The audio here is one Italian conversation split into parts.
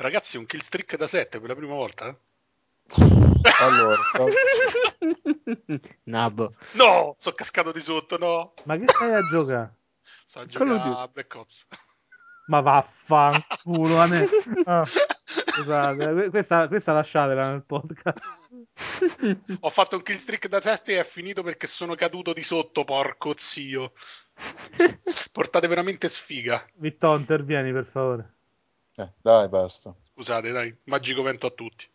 Ragazzi, un kill streak da 7 per la prima volta? Allora, Nabo. No, sono cascato di sotto, no. Ma che stai a giocare? Sto a Quello giocare a Black Ops. Ma vaffanculo. a me- Ah, scusate, questa, questa lasciatela nel podcast. Ho fatto un kill streak da 7 e è finito perché sono caduto di sotto, porco zio. Portate veramente sfiga. Vitto, intervieni per favore. Eh, dai, basta. Scusate, dai, magico vento a tutti.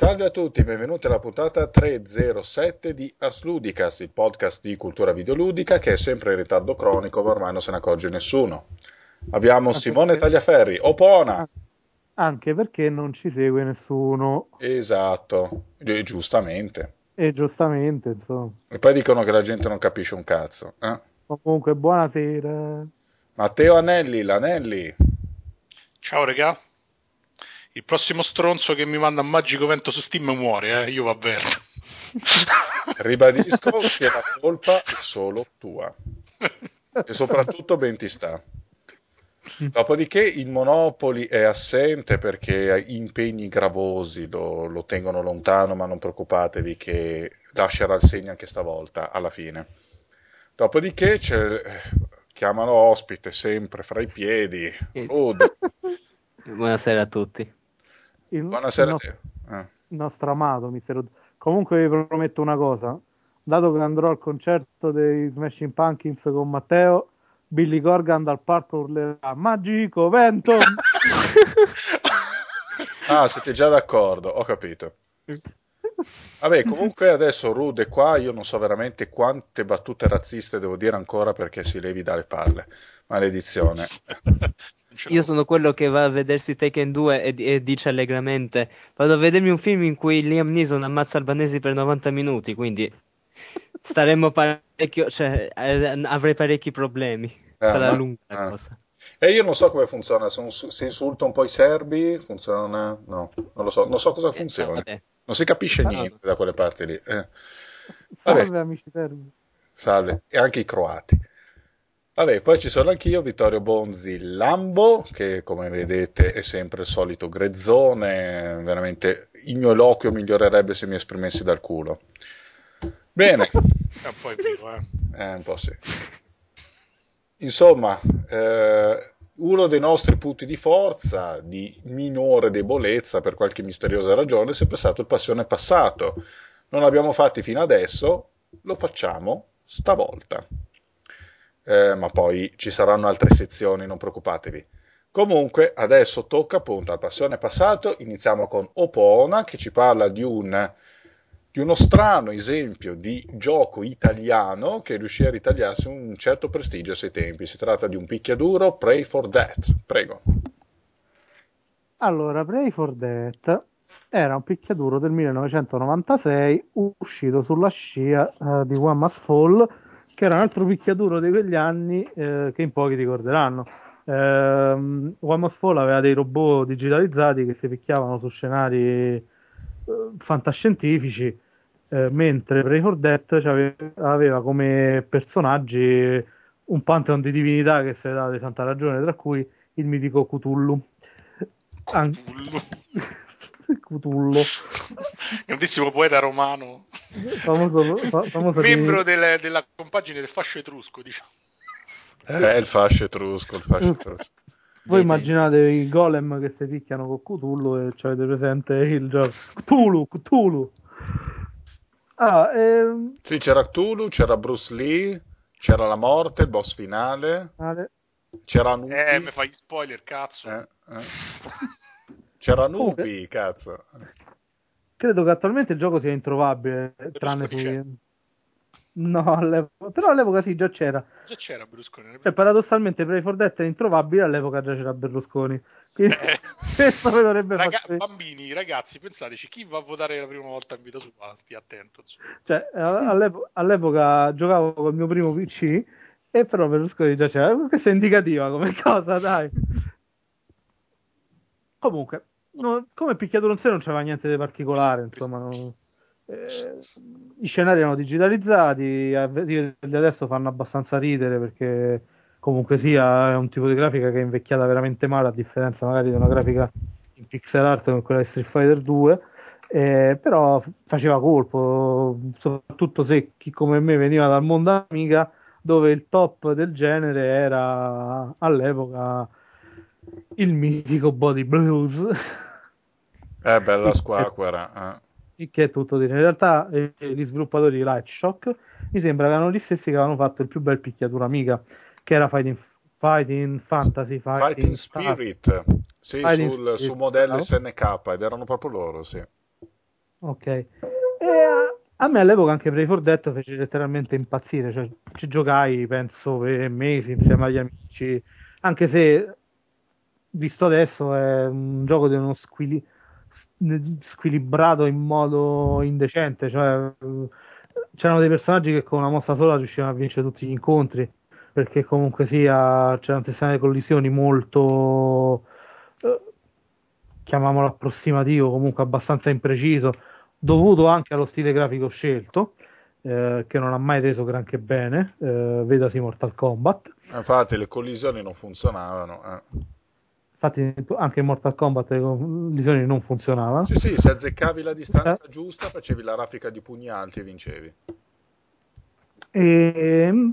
Salve a tutti, benvenuti alla puntata 307 di Ars Ludicast, il podcast di cultura videoludica che è sempre in ritardo cronico, ma ormai non se ne accorge nessuno. Abbiamo Simone perché? Tagliaferri, Opona! Anche perché non ci segue nessuno. Esatto, e giustamente. E giustamente, insomma. E poi dicono che la gente non capisce un cazzo. eh? Comunque, buonasera. Matteo Anelli, l'Anelli. Ciao, regà. Il prossimo stronzo che mi manda un magico vento su Steam muore, eh? Io vi avverto. Ribadisco che la colpa è solo tua. E soprattutto ben ti sta. Dopodiché il Monopoli è assente perché ha impegni gravosi lo, lo tengono lontano, ma non preoccupatevi che lascerà il segno anche stavolta, alla fine. Dopodiché c'è, chiamano ospite sempre fra i piedi. Rude. Buonasera a tutti. Il, Buonasera il a nostro, te. Eh. il nostro amato Mister Ud- Comunque vi prometto una cosa. Dato che andrò al concerto dei Smashing Pumpkins con Matteo, Billy Corgan dal parco urlerà Magico vento! Ah, siete già d'accordo, ho capito. Vabbè, comunque adesso Rude è qua, io non so veramente quante battute razziste devo dire ancora perché si levi dalle palle. Maledizione. Io sono quello che va a vedersi Taken 2 e, e dice allegramente: Vado a vedermi un film in cui Liam Neeson ammazza albanesi per 90 minuti. Quindi staremmo parecchio, cioè eh, avrei parecchi problemi. Ah, Sarà ma- lunga la ah. cosa. E io non so come funziona, se, un- se insulta un po' i serbi, funziona? No, non lo so, non so cosa Eh, funziona. Non si capisce niente da quelle parti lì. Eh. Vabbè. Salve amici serbi. Salve, e anche i croati. Vabbè, poi ci sono anch'io, Vittorio Bonzi Lambo, che come vedete è sempre il solito grezzone, veramente il mio eloquio migliorerebbe se mi esprimessi dal culo. Bene, È un po' è vero, eh. eh, un po' sì. Insomma, eh, uno dei nostri punti di forza, di minore debolezza per qualche misteriosa ragione, è sempre stato il passione passato. Non l'abbiamo fatti fino adesso, lo facciamo stavolta. Eh, ma poi ci saranno altre sezioni, non preoccupatevi. Comunque, adesso tocca appunto al passione passato. Iniziamo con Opona che ci parla di un di uno strano esempio di gioco italiano che riuscì a ritagliarsi un certo prestigio a suoi tempi. Si tratta di un picchiaduro, Pray for That. Prego. Allora, Pray for Death era un picchiaduro del 1996 uscito sulla scia eh, di One Must Fall, che era un altro picchiaduro di quegli anni eh, che in pochi ricorderanno. One Must Fall aveva dei robot digitalizzati che si picchiavano su scenari eh, fantascientifici, eh, mentre for Death aveva come personaggi un pantheon di divinità che si è dato di santa ragione, tra cui il mitico Cthulhu. An- Cthulhu, Grandissimo poeta romano, famoso, fa- famoso membro di- del- della compagine del fascio etrusco, diciamo. Eh, il fascio etrusco, il fascio etrusco. Voi Vedi. immaginate i golem che si picchiano con Cthulhu e ci avete presente il gioco Cthulhu, Cthulhu. Ah, ehm, Sì, c'era Cthulhu, c'era Bruce Lee, c'era la morte, il boss finale, Ale- c'era Nubi. Eh, mi fai gli spoiler, cazzo. Eh, eh. C'era Nubi, cazzo. credo che attualmente il gioco sia introvabile, tranne su... No, all'epoca- però all'epoca sì, già c'era. Già c'era Berlusconi. Cioè, paradossalmente, Pray for Death è introvabile, all'epoca già c'era Berlusconi. Quindi Eh. questo mi dovrebbe Raga- far... bambini, ragazzi, pensateci, chi va a votare la prima volta in vita sua, stia attento. Cioè, all'epo- all'epoca giocavo col mio primo PC e però Berlusconi già c'era. Questa è indicativa come cosa, dai. Comunque, no, come picchiatura in sé non c'era niente di particolare, insomma. non- eh, I scenari erano digitalizzati, di adesso fanno abbastanza ridere perché comunque sia è un tipo di grafica che è invecchiata veramente male, a differenza magari di una grafica in pixel art come quella di Street Fighter 2. Eh, però faceva colpo, soprattutto se chi come me veniva dal mondo Amiga, dove il top del genere era all'epoca il mitico Body Blues, Eh, bella squacquera. eh. che è tutto dire. In realtà eh, gli sviluppatori di Light Shock mi sembra che erano gli stessi che avevano fatto il più bel picchiatura Amiga, che era Fighting, Fighting Fantasy, Fighting, Fighting. Spirit, sì, Fighting sul, Spirit, su modello bravo. SNK ed erano proprio loro, sì. Ok. E a, me all'epoca anche Pray for Death fece letteralmente impazzire, cioè ci giocai penso per mesi insieme agli amici, anche se visto adesso è un gioco di uno squili- squilibrato in modo indecente, cioè c'erano dei personaggi che con una mossa sola riuscivano a vincere tutti gli incontri, perché comunque sia c'era un sistema di collisioni molto eh, chiamiamolo approssimativo, comunque abbastanza impreciso, dovuto anche allo stile grafico scelto, eh, che non ha mai reso granché bene, eh, vedasi Mortal Kombat. Infatti le collisioni non funzionavano. eh. Infatti anche in Mortal Kombat le collisioni non funzionavano. Sì, sì, se azzeccavi la distanza Eh. giusta facevi la raffica di pugni alti e vincevi. E...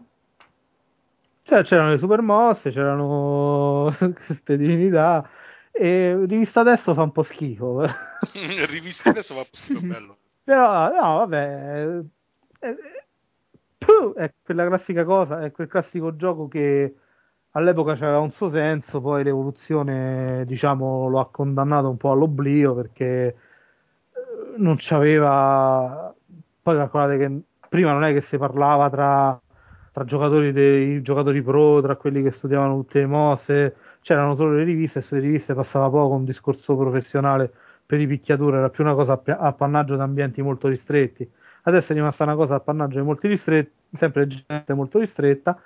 cioè, c'erano le super mosse, c'erano queste divinità. E rivista adesso fa un po' schifo. Rivista adesso va schifo bello. Però, no, vabbè, è, puh, è quella classica cosa, è quel classico gioco che all'epoca c'aveva un suo senso, poi l'evoluzione, diciamo, lo ha condannato un po' all'oblio perché eh, non c'aveva. Poi calcolate che prima non è che si parlava tra, tra giocatori dei giocatori pro, tra quelli che studiavano tutte le mosse, c'erano solo le riviste e sulle riviste passava poco un discorso professionale per i picchiature, era più una cosa appannaggio di ambienti molto ristretti. Adesso è rimasta una cosa appannaggio di molti ristretti, sempre gente molto ristretta,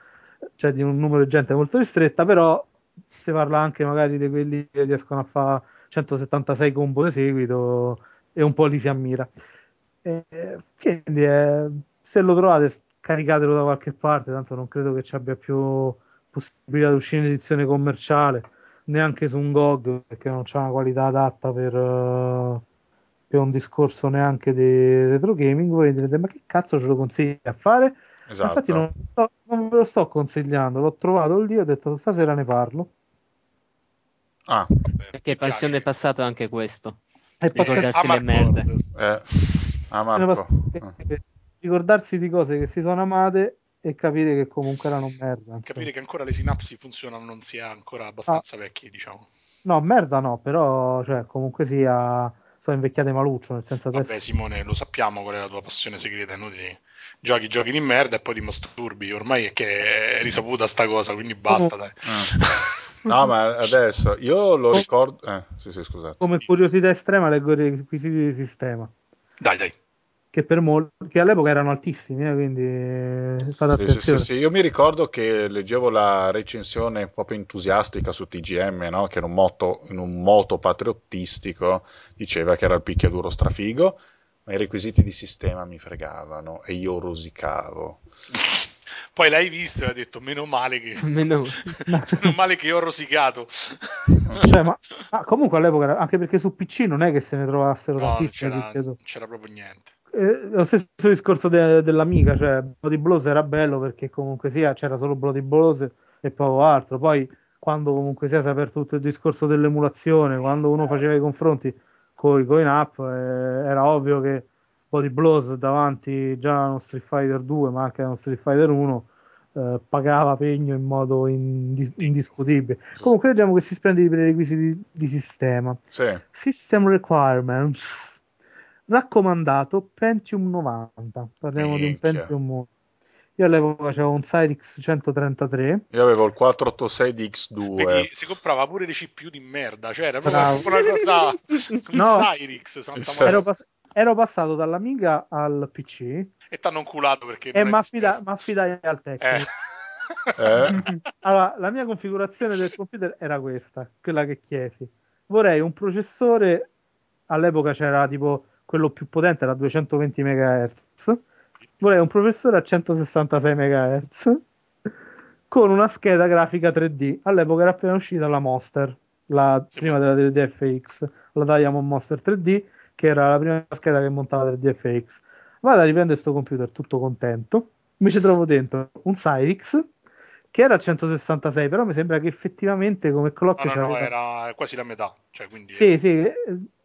cioè di un numero di gente molto ristretta, però si parla anche magari di quelli che riescono a fare 176 combo di seguito e un po' li si ammira. E, quindi eh, se lo trovate caricatelo da qualche parte, tanto non credo che ci abbia più possibilità di uscire in edizione commerciale neanche su un GOG perché non c'è una qualità adatta per, uh, per un discorso neanche di retro gaming. Voi direte: Ma che cazzo ce lo consigli a fare? Esatto. Infatti, non, sto, non, ve lo sto consigliando. L'ho trovato lì. Ho detto stasera ne parlo. Ah, perché passione è passato anche questo. E ricordarsi le merde. Eh. Ah, Marco. Ricordarsi di cose che si sono amate e capire che comunque erano merda. Capire che ancora le sinapsi funzionano non sia ancora abbastanza ah. vecchi, diciamo. No, merda no, però cioè, comunque sia sono invecchiate maluccio, nel senso Vabbè, adesso... Simone, lo sappiamo qual è la tua passione segreta, inutili. Giochi giochi di merda e poi ti masturbi, ormai è che è risaputa sta cosa, quindi basta, dai. No, ma adesso io lo ricordo. Eh, sì, sì, scusate. Come curiosità estrema leggo i requisiti di sistema. Dai, dai. Che, per molti, che all'epoca erano altissimi, eh, quindi fate sì, sì, sì, io mi ricordo che leggevo la recensione proprio entusiastica su TGM, no? che era un moto, in un moto patriottistico diceva che era il picchiaduro strafigo, ma i requisiti di sistema mi fregavano e io rosicavo. Poi l'hai visto e hai detto meno male che, meno... meno male che ho rosicato. cioè, ma, ma, comunque all'epoca, anche perché su PC non è che se ne trovassero no, tantissimi. Non c'era, non c'era proprio niente. Eh, lo stesso discorso de- dell'amica, cioè Bloody Blows era bello perché comunque sia c'era solo Bloody Blows e poco altro. Poi quando comunque sia si è aperto tutto il discorso dell'emulazione, quando uno faceva i confronti con i coin up, eh, era ovvio che Body Blows davanti già a uno Street Fighter 2, ma anche a uno Street Fighter 1, eh, pagava pegno in modo indis- indiscutibile. Comunque vediamo questi splendidi prerequisiti di sistema. Sì. System Requirements. Raccomandato Pentium 90. Parliamo di un Minchia. Pentium. Io all'epoca avevo un Cyrix 133. Io avevo il 486 di X2. Quindi si comprava pure dei CPU di merda, cioè era proprio Bravo. una cosa No. Cyrix, Santa. Maria. Ero, pas- ero passato dall'Amiga al PC e t'hanno inculato perché e mi è- affida- mi affidai al tecnico. Eh. Eh? Allora, la mia configurazione del computer era questa, quella che chiesi. Vorrei un processore, all'epoca c'era tipo quello più potente, era 220 MHz. Vorrei un processore a 166 MHz con una scheda grafica 3D. All'epoca era appena uscita la Monster, la Sì, prima della 3DFX, la Diamond Monster 3D, che era la prima scheda che montava 3DFX. Vado a riprendere questo computer tutto contento. Mi ci trovo dentro un Cyrix che era a 166, però mi sembra che effettivamente come clock No, no, no, c'aveva- era quasi la metà, cioè quindi Sì, sì,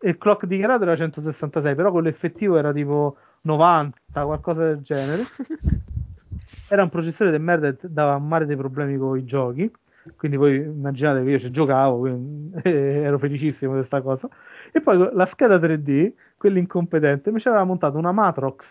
il clock dichiarato era 166, però quello effettivo era tipo 90, qualcosa del genere. Era un processore di merda e dava un mare dei problemi con i giochi. Quindi voi immaginate che io ci giocavo, quindi ero felicissimo di questa cosa. E poi la scheda 3D, quell'incompetente, mi ci aveva montato una Matrox.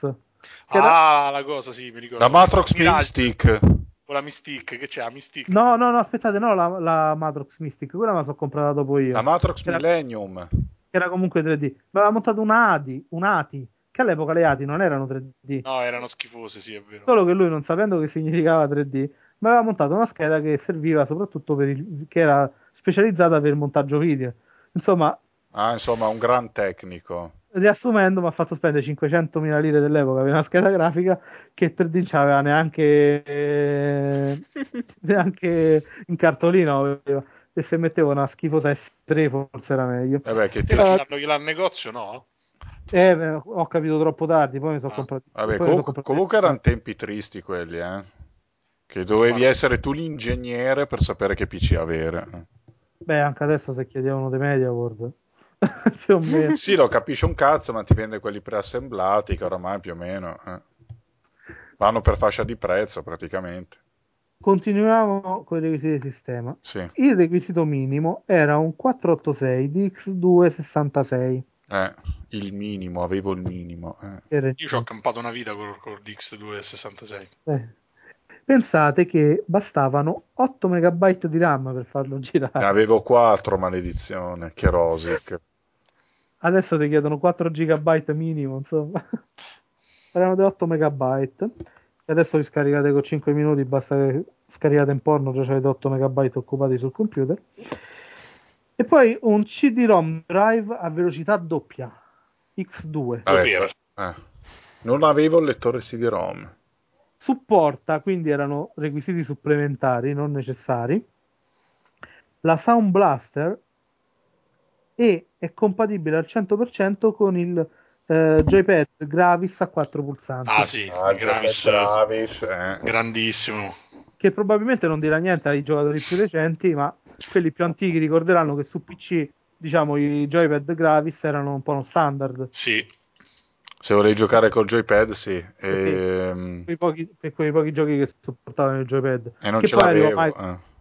che era- Ah, la cosa, sì, mi ricordo. La Matrox Mirage, Mystic. O la Mystique, che c'è? La Mystique. No, no, no, aspettate, no, la, la Matrox Mystic, quella me la sono comprata dopo io. La Matrox Era- Millennium. che era comunque 3D. Mi aveva montato una ADI, un ATI, che all'epoca le ATI non erano 3D. No, erano schifose, sì, è vero. Solo che lui, non sapendo che significava 3D, mi aveva montato una scheda che serviva soprattutto per il, che era specializzata per il montaggio video. Insomma, Ah, insomma, un gran tecnico. riassumendo, mi ha fatto spendere 500.000 lire dell'epoca per una scheda grafica che 3D non aveva neanche, eh, neanche in cartolina. aveva. E se mettevo una schifosa S3 forse era meglio. Vabbè, Eh che Ti. Però- lasciarlo al negozio, no? Eh, ho capito troppo tardi, poi mi sono Ah, comprato. Vabbè, sono comprato- comunque erano tempi tristi quelli, eh. Che dovevi Infatti. essere tu l'ingegnere per sapere che PC avere. Beh, anche adesso se chiedevano dei MediaWorld, più o meno. Sì, lo capisci un cazzo, ma ti vende quelli preassemblati che oramai più o meno eh, vanno per fascia di prezzo praticamente. Continuiamo con i requisiti di sistema. Sì, Il requisito minimo era un 486 di X266. Eh, il minimo, avevo il minimo. eh. Io ci ho campato una vita con, con DX266. eh. Pensate che bastavano 8 MB di RAM per farlo girare. Ne avevo 4, maledizione, che rosic. Adesso ti chiedono 4 GB minimo, insomma. Erano di 8 MB. E adesso li scaricate con 5 minuti, basta che scaricate in porno, già avete 8 MB occupati sul computer. E poi un CD-ROM drive a velocità doppia, X2. Vabbè, eh. Non avevo il lettore CD-ROM. supporta, quindi erano requisiti supplementari, non necessari, la Sound Blaster e è compatibile al 100% con il eh, joypad Gravis a 4 pulsanti, Ah, sì, Ah, Gravis, Gravis, eh. grandissimo. Che probabilmente non dirà niente ai giocatori più recenti, ma quelli più antichi ricorderanno che su PC diciamo i joypad Gravis erano un po' uno standard Sì, Se volevi giocare col joypad, sì. Ehm, quei pochi, per quei pochi giochi che supportavano il joypad E non che ce l'avevo. mai- eh.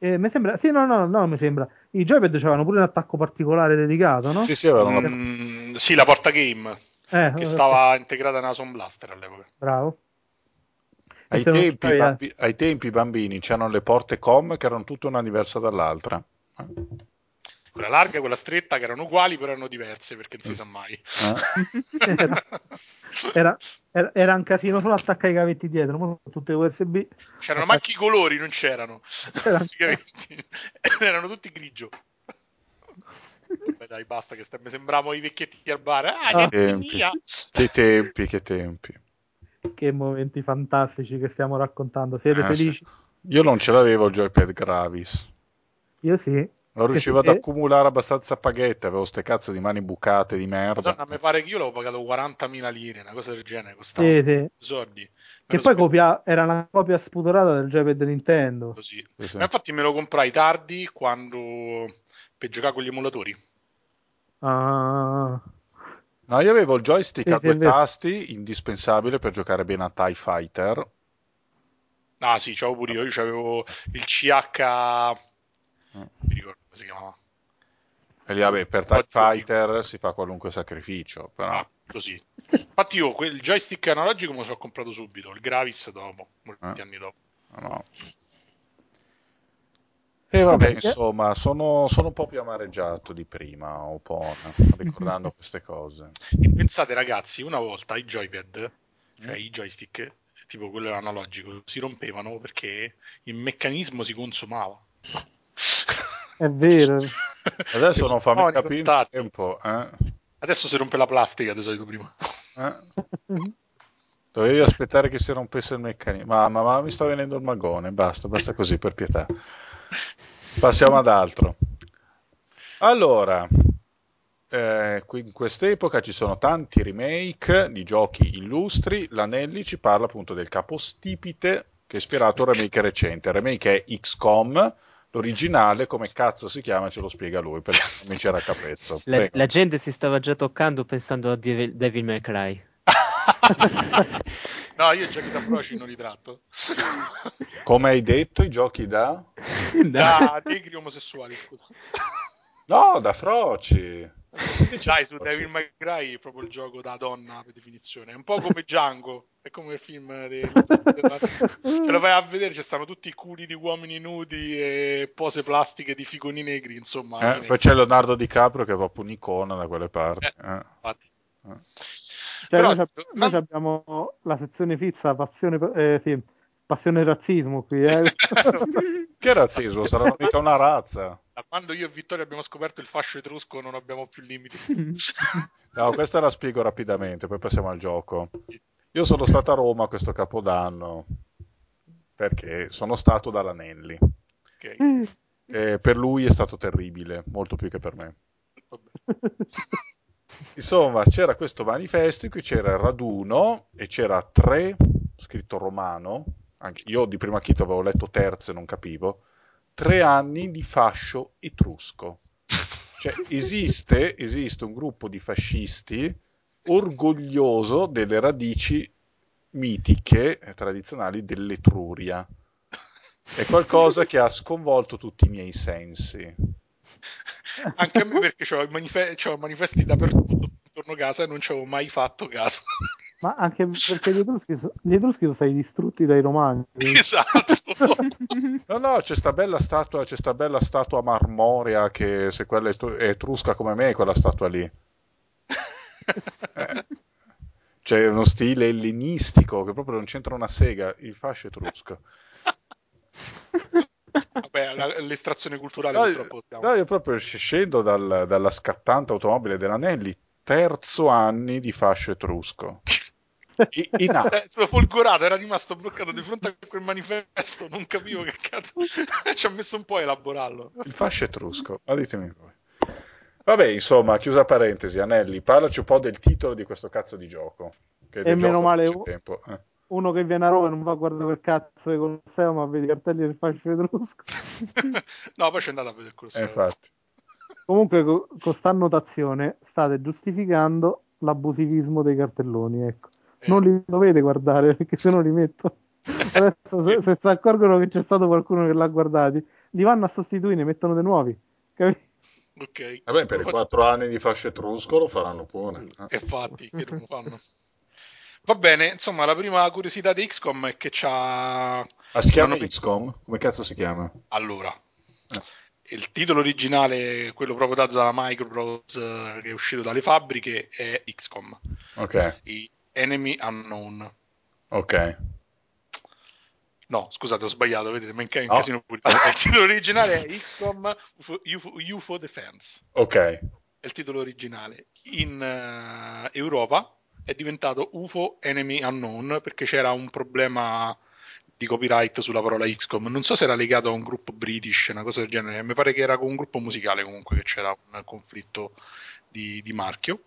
Eh, mi sembra, sì, no, no, no, mi sembra. I joypad avevano pure un attacco particolare dedicato, no? Sì, sì, avevano Mm, sì, la porta game Eh, che eh, stava integrata nella Sound Blaster all'epoca. Bravo. Ai tempi, i c'avevi- bambi- ai tempi i bambini c'erano le porte com che erano tutte una diversa dall'altra. Eh? Quella larga e quella stretta che erano uguali però erano diverse perché non si sa mai. Eh? Era, era, era- era un casino solo attaccare i cavetti dietro, tutte USB. C'erano macchi i colori, non c'erano. Erano tutti grigio. Beh, dai, basta che sta- mi sembravo i vecchietti al bar. Ah, Ah. che Tempi. Che tempi, che tempi. Che momenti fantastici che stiamo raccontando. Siete Eh, sì. felici? Io non ce l'avevo il joypad Gravis. Io sì. Non riuscivo ad Perché- accumulare abbastanza paghette, avevo ste cazzo di mani bucate di merda. Madonna, mi pare che io l'avevo pagato 40.000 lire, una cosa del genere, costava Sì, sì. soldi. Che poi copia, era una copia spudorata del joypad Nintendo. così. Sì, sì. Ma infatti me lo comprai tardi quando per giocare con gli emulatori. Ah. No, io avevo il joystick Sì, a due tasti, indispensabile per giocare bene a TIE Fighter. Ah sì, c'avevo pure io, io c'avevo il CH... Mm. mi ricordo come si chiamava. E lì, vabbè, per TIE. Fighter si fa qualunque sacrificio, però... Ah, così. Infatti io quel joystick analogico me lo sono comprato subito, il Gravis dopo, molti Ah. anni dopo. no. E vabbè, Vabbè, insomma, sono, sono un po' più amareggiato di prima, un po', ricordando queste cose. E pensate ragazzi, una volta i joypad, cioè Mm. i joystick, tipo quello analogico, si rompevano perché il meccanismo si consumava. È vero. Adesso non fammi No, capire contatti. tempo, eh? Adesso si rompe la plastica, di solito prima. Eh? Dovevi aspettare che si rompesse il meccanismo. Mamma, ma mi sta venendo il magone. Basta, basta così per pietà. Passiamo ad altro. Allora, eh, in quest'epoca ci sono tanti remake di giochi illustri. L'Anelli ci parla appunto del capostipite che è ispirato a un remake recente. Il remake è XCOM. L'originale, come cazzo si chiama, ce lo spiega lui perché non mi c'era capezzo. La, la gente si stava già toccando pensando a Devil, Devil May Cry. No, io i giochi da broci non li tratto. Come hai detto, i giochi da... Da negri omosessuali, scusa. No, da froci. Dai, su. Devil May Cry è proprio il gioco da donna per definizione. È un po' come Django, è come il film de- della- Ce lo vai a vedere, ci stanno tutti i culi di uomini nudi e pose plastiche di figoni negri, insomma. Eh, poi c'è Leonardo DiCaprio che è proprio un'icona da quelle parti. Eh. Eh. Cioè, Però, noi, ma- noi abbiamo la sezione fissa passione, eh, sì, passione razzismo qui. Eh. Che razzismo, saranno mica una razza. Da quando io e Vittorio abbiamo scoperto il fascio etrusco non abbiamo più limiti. No, questa la spiego rapidamente, poi passiamo al gioco. Io sono stato a Roma questo capodanno perché sono stato dall'Anelli. Ok. E per lui è stato terribile, molto più che per me. Vabbè. Insomma, c'era questo manifesto in cui c'era il raduno e c'era tre, scritto romano, anche io di prima chito avevo letto terze, non capivo, tre anni di fascio etrusco. Cioè, esiste, esiste un gruppo di fascisti orgoglioso delle radici mitiche e tradizionali dell'Etruria. È qualcosa che ha sconvolto tutti i miei sensi. Anche a me perché c'ho, i manife- c'ho manifesti dappertutto intorno a casa e non ci avevo mai fatto caso. Ma anche perché gli Etruschi, so- gli Etruschi sono stati distrutti dai Romani. esatto. No, no, c'è sta bella statua, c'è sta bella statua marmorea che se quella è etrusca come me, è quella statua lì. Eh, C'è uno stile ellenistico che proprio non c'entra una sega, il fascio etrusco. Vabbè, la- l'estrazione culturale No, purtroppo no, io proprio scendo dal- dalla scattante automobile dell'Anelli, terzo anni di fascio etrusco. I- in A. Eh, sono folgorato, era rimasto bloccato di fronte a quel manifesto, non capivo che cazzo. Ci ha messo un po' a elaborarlo. Il fascio etrusco, ma ditemi voi. Vabbè, insomma, chiusa parentesi, Anelli, parlaci un po' del titolo di questo cazzo di gioco. Che E meno gioco male tempo. eh. Uno che viene a Roma e non va a guardare quel cazzo di Colosseo, ma vede i cartelli del fascio etrusco. no, poi c'è andato a vedere il corso. Eh, infatti. Comunque, co- con sta annotazione state giustificando l'abusivismo dei cartelloni. Ecco. Eh, Non li dovete guardare perché se no li metto. Adesso, se, se si accorgono che c'è stato qualcuno che l'ha guardati, li vanno a sostituire, ne mettono dei nuovi. Capi? Ok. Vabbè, per i quattro anni di fascio etrusco lo faranno pure. eh. Infatti, che non fanno. Va bene, insomma, la prima curiosità di XCOM è che c'ha... Ah, si chiama XCOM? Come cazzo si chiama? Allora, Eh. il titolo originale, quello proprio dato da Microprose, eh, che è uscito dalle fabbriche, è XCOM, Ok, i Enemy Unknown. ok. No, scusate, ho sbagliato, vedete, ma in ca- in No. casino pure. Il titolo originale è XCOM UFO, UFO, UFO Defense. Ok, È il titolo originale. In eh, Europa è diventato UFO Enemy Unknown perché c'era un problema di copyright sulla parola XCOM. Non so se era legato a un gruppo british, una cosa del genere. Mi pare che era con un gruppo musicale comunque che c'era un conflitto di, di marchio.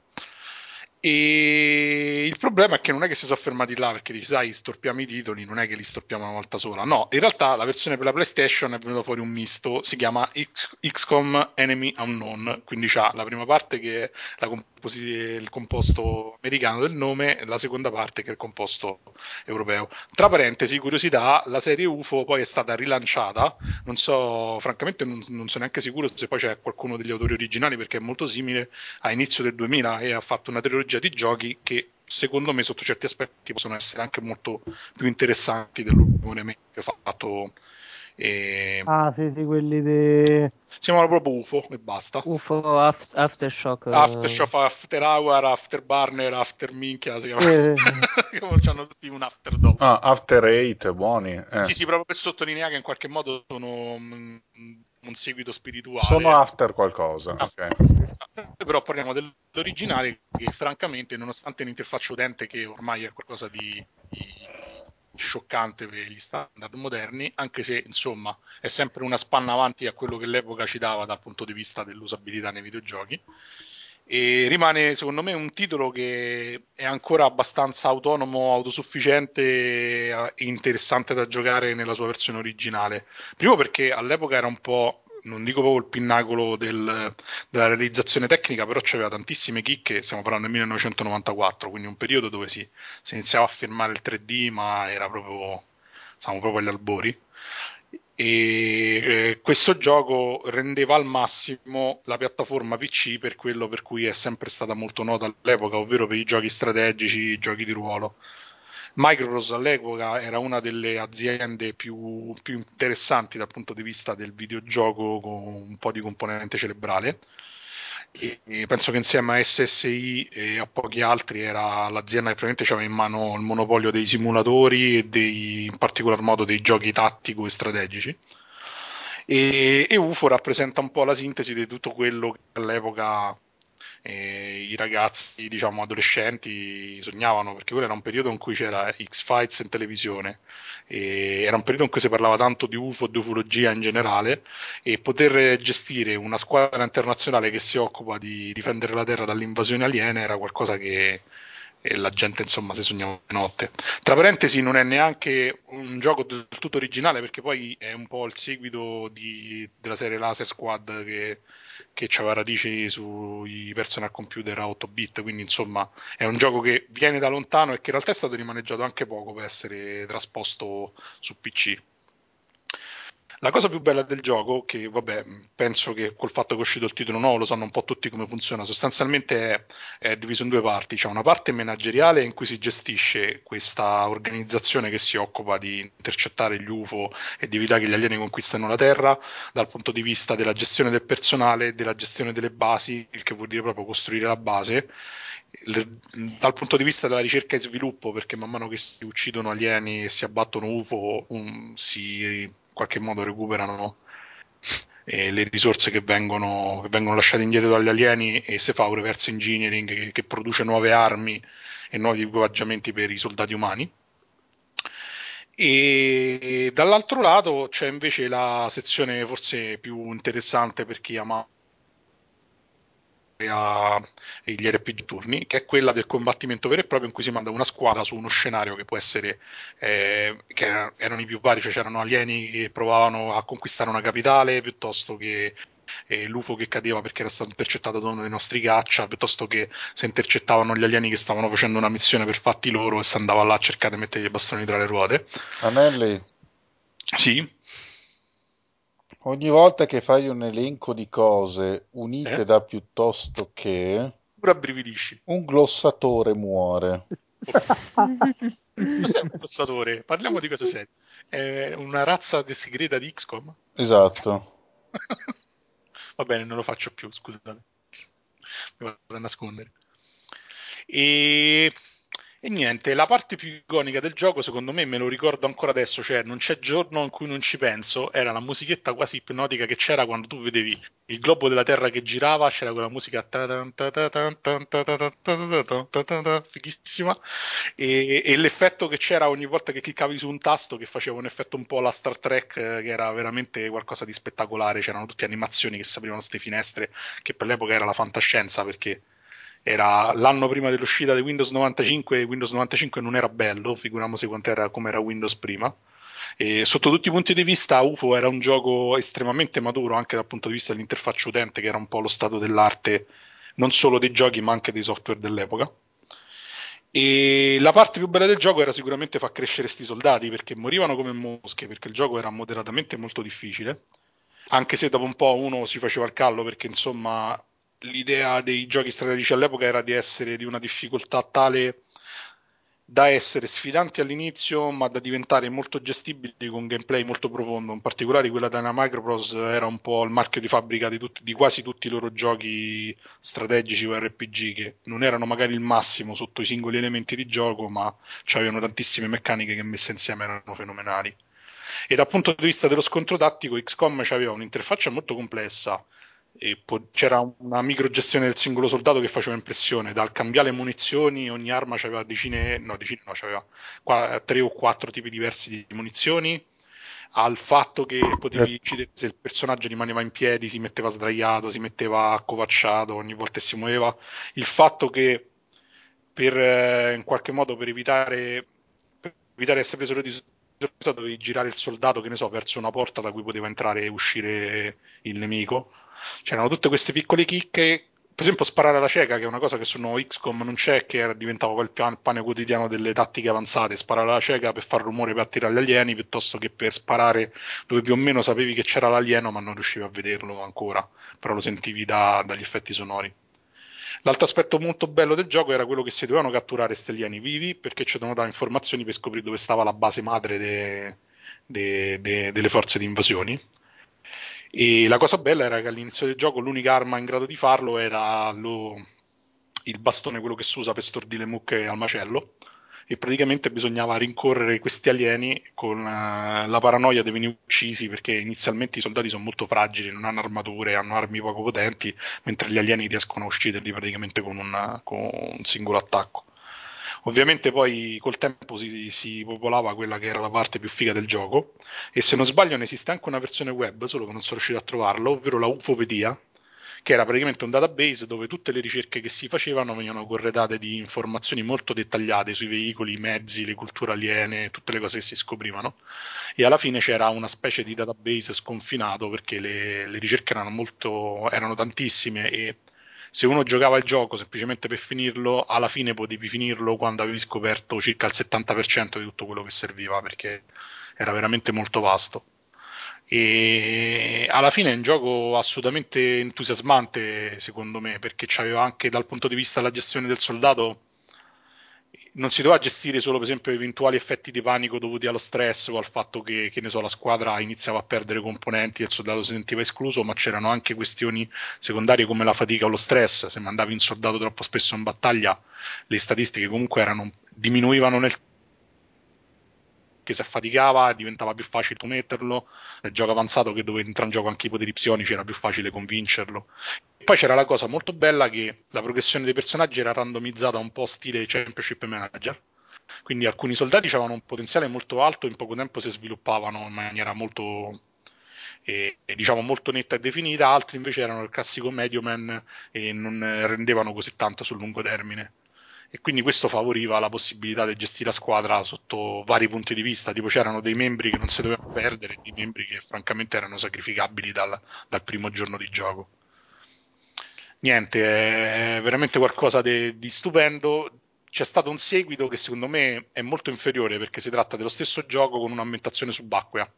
E il problema è che non è che si sono fermati là perché dici, sai, storpiamo i titoli, non è che li storpiamo una volta sola. No, in realtà la versione per la PlayStation è venuto fuori un misto, si chiama X- XCOM Enemy Unknown, quindi c'ha la prima parte che è la composi- il composto americano del nome e la seconda parte che è il composto europeo. Tra parentesi, curiosità, la serie UFO poi è stata rilanciata, non so, francamente non, non sono neanche sicuro se poi c'è qualcuno degli autori originali perché è molto simile a inizio del 2000 e ha fatto una trilogia di giochi che secondo me sotto certi aspetti possono essere anche molto più interessanti dell'ultimo remake fatto e... Ah, sì, sì, quelli di... si chiamano proprio UFO e basta UFO Aft- Aftershock. eh, Aftershock, After Hour, After Burner, After Minchia si chiama Eh, hanno tutti un after dopo Ah, After Eight, buoni. eh. sì sì proprio per sottolineare che in qualche modo sono mm, un seguito spirituale Sono After qualcosa. Ah. ok. però parliamo dell'originale che francamente nonostante l'interfaccia utente che ormai è qualcosa di, di scioccante per gli standard moderni anche se insomma è sempre una spanna avanti a quello che l'epoca ci dava dal punto di vista dell'usabilità nei videogiochi e rimane secondo me un titolo che è ancora abbastanza autonomo, autosufficiente e interessante da giocare nella sua versione originale. Primo perché all'epoca era un po', non dico proprio il pinnacolo del- della realizzazione tecnica, però c'aveva tantissime chicche, stiamo parlando del 1994, quindi un periodo dove si, si iniziava a firmare il 3D, ma era proprio, stavamo proprio agli albori e eh, questo gioco rendeva al massimo la piattaforma PC per quello per cui è sempre stata molto nota all'epoca, ovvero per i giochi strategici, i giochi di ruolo. Microsoft all'epoca era una delle aziende più, più interessanti dal punto di vista del videogioco con un po' di componente cerebrale e, penso che insieme a SSI e a pochi altri era l'azienda che probabilmente aveva in mano il monopolio dei simulatori e dei, in particolar modo dei giochi tattico e strategici. E, e UFO rappresenta un po' la sintesi di tutto quello che all'epoca eh, i ragazzi, diciamo, adolescenti sognavano, perché quello era un periodo in cui c'era X-Fights in televisione, era un periodo in cui si parlava tanto di UFO di ufologia in generale, e poter gestire una squadra internazionale che si occupa di difendere la Terra dall'invasione aliena era qualcosa che e la gente insomma si sognava di notte. Tra parentesi, non è neanche un gioco del tutto originale perché poi è un po' il seguito di- della serie Laser Squad che, che aveva radici sui personal computer a 8 bit. Quindi, insomma, è un gioco che viene da lontano e che in realtà è stato rimaneggiato anche poco per essere trasposto su PC. La cosa più bella del gioco, che vabbè, penso che col fatto che è uscito il titolo nuovo lo sanno un po' tutti come funziona, sostanzialmente è, è diviso in due parti. C'è una parte manageriale in cui si gestisce questa organizzazione che si occupa di intercettare gli UFO e di evitare che gli alieni conquistino la Terra, dal punto di vista della gestione del personale, della gestione delle basi, il che vuol dire proprio costruire la base dal punto di vista della ricerca e sviluppo, perché man mano che si uccidono alieni e si abbattono UFO, um, si qualche modo recuperano eh, le risorse che vengono, che vengono lasciate indietro dagli alieni e si fa un reverse engineering che, che produce nuove armi e nuovi equipaggiamenti per i soldati umani. E dall'altro lato c'è invece la sezione forse più interessante per chi ama gli RPG turni, che è quella del combattimento vero e proprio in cui si manda una squadra su uno scenario che può essere, eh, che era- erano i più vari, cioè c'erano alieni che provavano a conquistare una capitale, piuttosto che eh, l'UFO che cadeva perché era stato intercettato da uno dei nostri caccia, piuttosto che se intercettavano gli alieni che stavano facendo una missione per fatti loro e si andava là a cercare di mettere i bastoni tra le ruote. Anelli, Sì, ogni volta che fai un elenco di cose unite Eh? da piuttosto che, pure abbrividisci. un glossatore muore. Cos'è un glossatore? Parliamo di cose serie. È una razza segreta di XCOM? Esatto. Va bene, non lo faccio più, scusate. Mi vado a nascondere. E... e niente, la parte più iconica del gioco, secondo me, me lo ricordo ancora adesso, cioè non c'è giorno in cui non ci penso, era la musichetta quasi ipnotica che c'era quando tu vedevi il globo della Terra che girava, c'era quella musica fighissima, e, e l'effetto che c'era ogni volta che cliccavi su un tasto che faceva un effetto un po' alla Star Trek, eh, che era veramente qualcosa di spettacolare, c'erano tutte animazioni che si aprivano queste finestre, che per l'epoca era la fantascienza, perché era l'anno prima dell'uscita di Windows 95 Windows 95 non era bello, figuriamoci come era Windows prima. E sotto tutti i punti di vista UFO era un gioco estremamente maturo anche dal punto di vista dell'interfaccia utente che era un po' lo stato dell'arte non solo dei giochi ma anche dei software dell'epoca e la parte più bella del gioco era sicuramente far crescere questi soldati perché morivano come mosche perché il gioco era moderatamente molto difficile anche se dopo un po' uno si faceva il callo perché insomma l'idea dei giochi strategici all'epoca era di essere di una difficoltà tale da essere sfidanti all'inizio, ma da diventare molto gestibili con gameplay molto profondo. In particolare quella della Microprose era un po' il marchio di fabbrica di, tutti, di, quasi tutti i loro giochi strategici o RPG, che non erano magari il massimo sotto i singoli elementi di gioco, ma avevano tantissime meccaniche che messe insieme erano fenomenali. E dal punto di vista dello scontro tattico, XCOM aveva un'interfaccia molto complessa Po- c'era una microgestione del singolo soldato che faceva impressione. Dal cambiare munizioni ogni arma aveva decine no decine no aveva qua, tre o quattro tipi diversi di munizioni. Al fatto che potevi decidere se il personaggio rimaneva in piedi si metteva sdraiato si metteva accovacciato ogni volta che si muoveva. Il fatto che per eh, in qualche modo per evitare per evitare di essere preso di sorpresa dovevi girare il soldato che ne so verso una porta da cui poteva entrare e uscire il nemico c'erano tutte queste piccole chicche. Per esempio sparare alla cieca che è una cosa che su nuovo XCOM non c'è che era, diventava quel pane quotidiano delle tattiche avanzate. Sparare alla cieca per far rumore per attirare gli alieni piuttosto che per sparare dove più o meno sapevi che c'era l'alieno ma non riuscivi a vederlo ancora. Però lo sentivi da, dagli effetti sonori. L'altro aspetto molto bello del gioco era quello che si dovevano catturare questi alieni vivi perché ci dovevano dare informazioni per scoprire dove stava la base madre de, de, de, delle forze di invasioni e la cosa bella era che all'inizio del gioco l'unica arma in grado di farlo era lo, il bastone, quello che si usa per stordire le mucche al macello. E praticamente bisognava rincorrere questi alieni con uh, la paranoia di venire uccisi perché inizialmente i soldati sono molto fragili, non hanno armature, hanno armi poco potenti, mentre gli alieni riescono a ucciderli praticamente con, una, con un singolo attacco. Ovviamente poi col tempo si, si, popolava quella che era la parte più figa del gioco e se non sbaglio ne esiste anche una versione web, solo che non sono riuscito a trovarla, ovvero la Ufopedia, che era praticamente un database dove tutte le ricerche che si facevano venivano corredate di informazioni molto dettagliate sui veicoli, i mezzi, le culture aliene, tutte le cose che si scoprivano. E alla fine c'era una specie di database sconfinato perché le, le ricerche erano, molto, erano tantissime e se uno giocava il gioco semplicemente per finirlo, alla fine potevi finirlo quando avevi scoperto circa il 70% di tutto quello che serviva, perché era veramente molto vasto. E alla fine è un gioco assolutamente entusiasmante, secondo me, perché c'aveva anche dal punto di vista della gestione del soldato non si doveva gestire solo per esempio eventuali effetti di panico dovuti allo stress o al fatto che, che so, la squadra iniziava a perdere componenti e il soldato si sentiva escluso, ma c'erano anche questioni secondarie come la fatica o lo stress. Se mandavi un soldato troppo spesso in battaglia, le statistiche comunque erano, diminuivano nel che si affaticava diventava più facile metterlo nel gioco avanzato che dove entra in gioco anche i poteri psionici era più facile convincerlo poi c'era la cosa molto bella che la progressione dei personaggi era randomizzata un po' stile Championship Manager quindi alcuni soldati avevano un potenziale molto alto e in poco tempo si sviluppavano in maniera molto e, diciamo molto netta e definita, altri invece erano il classico medio man e non rendevano così tanto sul lungo termine e quindi questo favoriva la possibilità di gestire la squadra sotto vari punti di vista, tipo c'erano dei membri che non si dovevano perdere e dei membri che francamente erano sacrificabili dal, dal primo giorno di gioco. Niente, è veramente qualcosa di stupendo. C'è stato un seguito che secondo me è molto inferiore perché si tratta dello stesso gioco con un'ambientazione subacquea.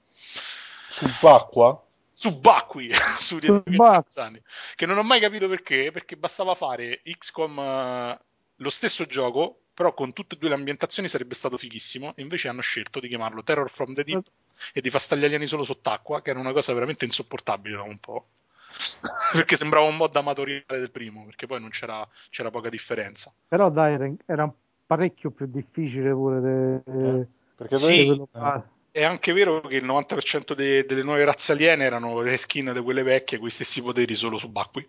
Subacqua? subacquei su Subacqui. che non ho mai capito perché perché bastava fare XCOM lo stesso gioco, però con tutte e due le ambientazioni sarebbe stato fighissimo. Invece hanno scelto di chiamarlo Terror from the Deep e di far stare gli alieni solo sott'acqua, che era una cosa veramente insopportabile da un po'. perché sembrava un mod amatoriale del primo, perché poi non c'era, c'era poca differenza. Però dai, era parecchio più difficile pure. De... Eh, perché sì, eh. è anche vero che il 90% de- delle nuove razze aliene erano le skin di quelle vecchie con gli stessi poteri solo subacquei.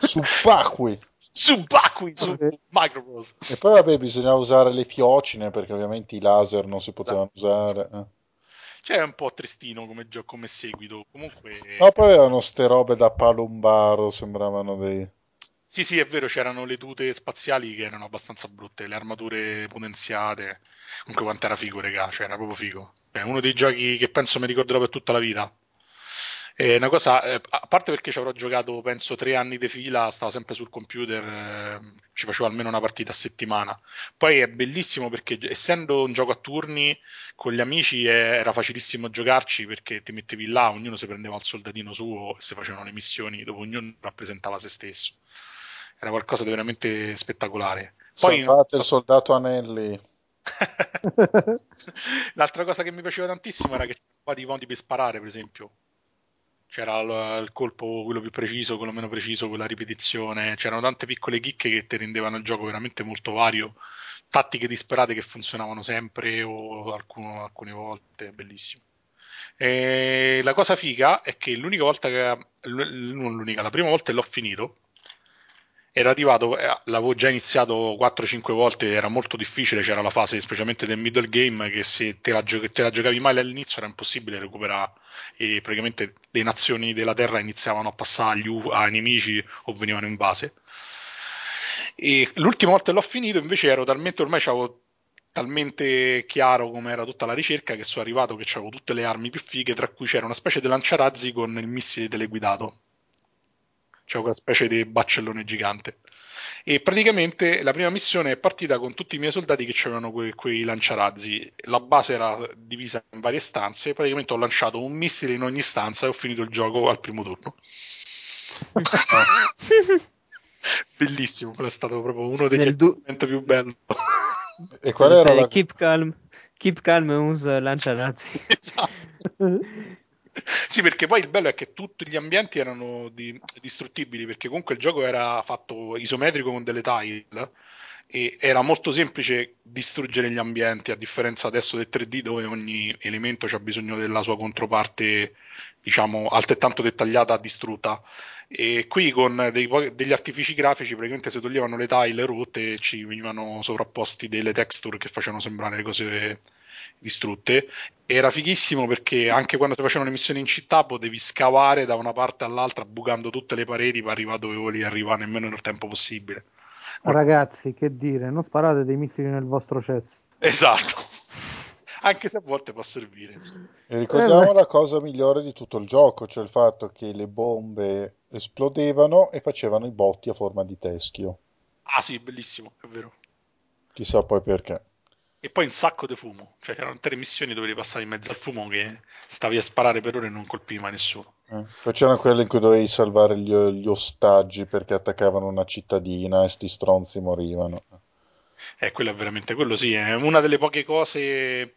subacquei subacquei su Microprose. E poi vabbè, bisognava usare le fiocine perché ovviamente i laser non si potevano esatto. usare. Eh. Cioè, è un po' tristino come gioco, come seguito. Comunque. No, poi avevano ste robe da palombaro, sembravano dei. Sì, sì, è vero, c'erano le tute spaziali che erano abbastanza brutte, le armature potenziate. Comunque quanto era figo, regà, cioè era proprio figo. È uno dei giochi che penso mi ricorderò per tutta la vita. È una cosa, eh, a parte perché ci avrò giocato, penso, tre anni di fila, stavo sempre sul computer, eh, ci facevo almeno una partita a settimana. Poi è bellissimo perché, essendo un gioco a turni, con gli amici eh, era facilissimo giocarci perché ti mettevi là, ognuno si prendeva il soldatino suo e si facevano le missioni, dove ognuno rappresentava se stesso. Era qualcosa di veramente spettacolare. Poi, Salvate il soldato Anelli. L'altra cosa che mi piaceva tantissimo era che c'era un po' di modi per sparare, per esempio. C'era il, il colpo, quello più preciso, quello meno preciso, quella ripetizione. C'erano tante piccole chicche che ti rendevano il gioco veramente molto vario. Tattiche disperate che funzionavano sempre o alcuno, alcune volte. Bellissimo. E la cosa figa è che l'unica volta che. Non l'unica, la prima volta che l'ho finito era arrivato, eh, l'avevo già iniziato 4-5 volte, era molto difficile, c'era la fase specialmente del middle game che se te la, gio- te la giocavi male all'inizio era impossibile recuperare e praticamente le nazioni della Terra iniziavano a passare agli U- ai nemici o venivano in base. E l'ultima volta che l'ho finito invece ero talmente, ormai avevo talmente chiaro come era tutta la ricerca che sono arrivato che avevo tutte le armi più fighe, tra cui c'era una specie di lanciarazzi con il missile teleguidato c'è una specie di baccellone gigante. E praticamente la prima missione è partita con tutti i miei soldati che avevano que- quei lanciarazzi. La base era divisa in varie stanze. Praticamente ho lanciato un missile in ogni stanza e ho finito il gioco al primo turno. Bellissimo, quello è stato proprio uno degli du- momenti più belli. E qual era la... Keep calm, keep calm e usa lanciarazzi. esatto. Sì, perché poi il bello è che tutti gli ambienti erano di- distruttibili, perché comunque il gioco era fatto isometrico con delle tile e era molto semplice distruggere gli ambienti, a differenza adesso del 3D dove ogni elemento ha bisogno della sua controparte, diciamo, altrettanto dettagliata distrutta. E qui con dei degli artifici grafici praticamente si toglievano le tile rotte e ci venivano sovrapposti delle texture che facevano sembrare cose distrutte era fighissimo perché anche quando si facevano le missioni in città potevi scavare da una parte all'altra bucando tutte le pareti per arrivare dove volevi arrivare nemmeno nel tempo possibile. Ragazzi, che dire, non sparate dei missili nel vostro cesso. Esatto. Anche se a volte può servire. insomma. E ricordiamo Eh, la cosa migliore di tutto il gioco, cioè il fatto che le bombe esplodevano e facevano i botti a forma di teschio. Ah sì, bellissimo, è vero. Chissà poi perché. E poi un sacco di fumo, cioè erano tre missioni dove devi passare in mezzo al fumo che stavi a sparare per ore e non colpivi mai nessuno. Eh. Poi c'erano quelle in cui dovevi salvare gli, gli ostaggi perché attaccavano una cittadina e sti stronzi morivano. Eh, quello è veramente quello, sì, è una delle poche cose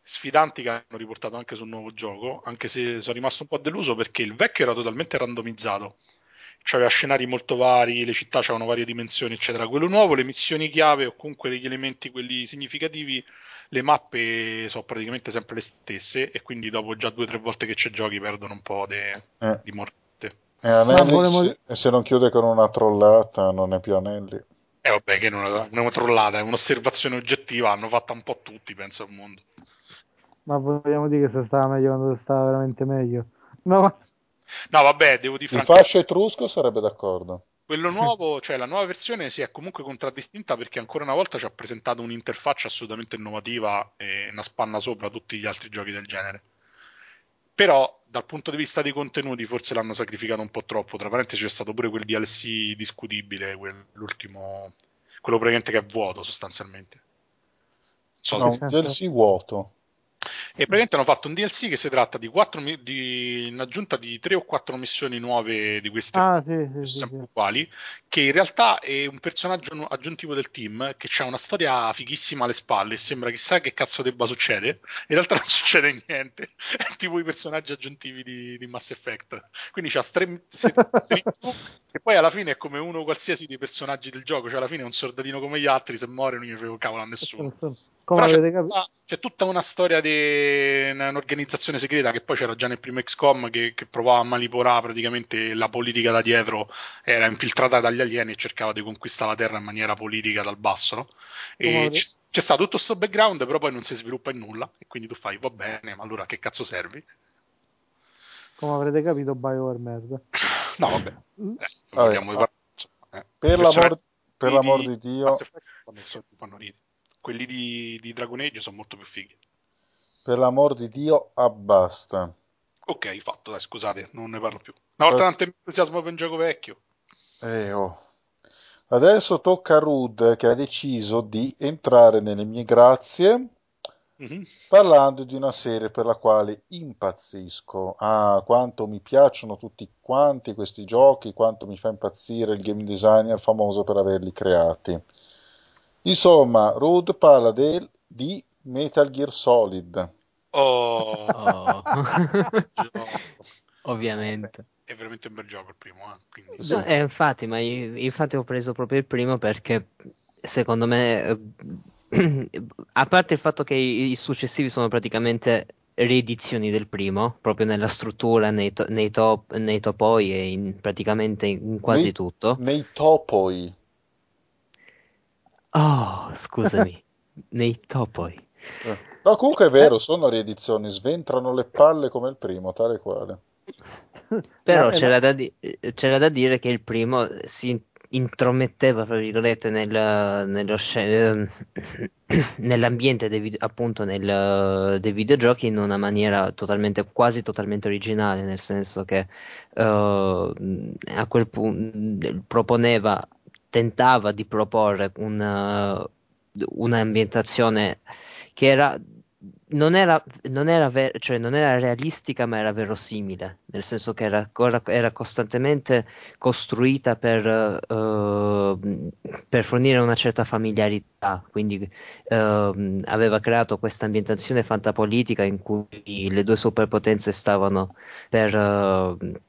sfidanti che hanno riportato anche sul nuovo gioco, anche se sono rimasto un po' deluso perché il vecchio era totalmente randomizzato. C'aveva scenari molto vari, le città avevano varie dimensioni, eccetera. Quello nuovo, le missioni chiave o comunque degli elementi quelli significativi, le mappe sono praticamente sempre le stesse e quindi dopo già due o tre volte che ci giochi perdono un po' de- Eh. di morte. E Anelli, volevo- se, se non chiude con una trollata, non è più Anelli. E vabbè, che non è una trollata, è un'osservazione oggettiva, hanno fatta un po' tutti, penso, al mondo. Ma vogliamo dire che se stava meglio quando stava veramente meglio. No, No, vabbè, devo dire Il fascio etrusco sarebbe d'accordo. quello nuovo, cioè la nuova versione si è comunque contraddistinta perché ancora una volta ci ha presentato un'interfaccia assolutamente innovativa e una spanna sopra tutti gli altri giochi del genere. Però, dal punto di vista dei contenuti, forse l'hanno sacrificato un po' troppo. Tra parentesi, c'è stato pure quel DLC discutibile, quel- l'ultimo, quello praticamente che è vuoto sostanzialmente. So, No, un DLC vuoto. E praticamente hanno fatto un DLC che si tratta di, quattro, di in aggiunta di tre o quattro missioni nuove di queste Ah, sì, sì, sempre sì. uguali, che in realtà è un personaggio aggiuntivo del team che ha una storia fighissima alle spalle e sembra chissà che cazzo debba succedere. In realtà non succede niente, è tipo i personaggi aggiuntivi di, di Mass Effect. Quindi c'ha tre se- se- e poi alla fine è come uno qualsiasi dei personaggi del gioco, cioè alla fine è un soldatino come gli altri, se muore non gli frega cavolo a nessuno. Come Però c'è capito? tutta, c'è tutta una storia di un'organizzazione segreta che poi c'era già nel primo XCOM che, che provava a manipolare praticamente la politica da dietro, era infiltrata dagli alieni e cercava di conquistare la Terra in maniera politica dal basso. no? E Come- c'è, c'è stato tutto questo background, però poi non si sviluppa in nulla. E quindi tu fai, va bene, ma allora che cazzo servi? Come avrete capito, BioWare merda. No, vabbè, Mm. eh, Vabbè, ah. Eh, Per l'amor, per l'amor di Dio, fanno ridere. Quelli di, di Dragon Age sono molto più fighi. Per l'amor di Dio, abbasta. Ok, fatto, dai, scusate, non ne parlo più. Una volta tanto entusiasmo per un gioco vecchio. Eh, oh. Adesso tocca a Rud che ha deciso di entrare nelle mie grazie Mhm. parlando di una serie per la quale impazzisco. Ah, quanto mi piacciono tutti quanti questi giochi, quanto mi fa impazzire il game designer famoso per averli creati. Insomma, Rud parla del- di Metal Gear Solid. Oh, Oh. Ovviamente. È veramente un bel gioco il primo, eh, quindi- Sì. No, eh, infatti, ma io- infatti ho preso proprio il primo perché secondo me, eh, a parte il fatto che i, i successivi sono praticamente riedizioni del primo, proprio nella struttura, nei, to- nei, top, nei topoi e in, praticamente in quasi Nei- tutto. Nei topoi. Oh, scusami, nei topoi. Eh. No, comunque è vero, sono riedizioni, sventrano le palle come il primo, tale quale. Però No, eh, c'era da, di- c'era da dire che il primo si intrometteva, tra virgolette, nel, nello sce- ehm, nell'ambiente dei, vide- appunto nel- dei videogiochi in una maniera totalmente, quasi totalmente originale, nel senso che eh, a quel punto proponeva, tentava di proporre una, un'ambientazione che era non era, non era, ver- cioè non era realistica, ma era verosimile, nel senso che era, era costantemente costruita per, eh, per fornire una certa familiarità. Quindi ehm, aveva creato questa ambientazione fantapolitica in cui le due superpotenze stavano per. eh,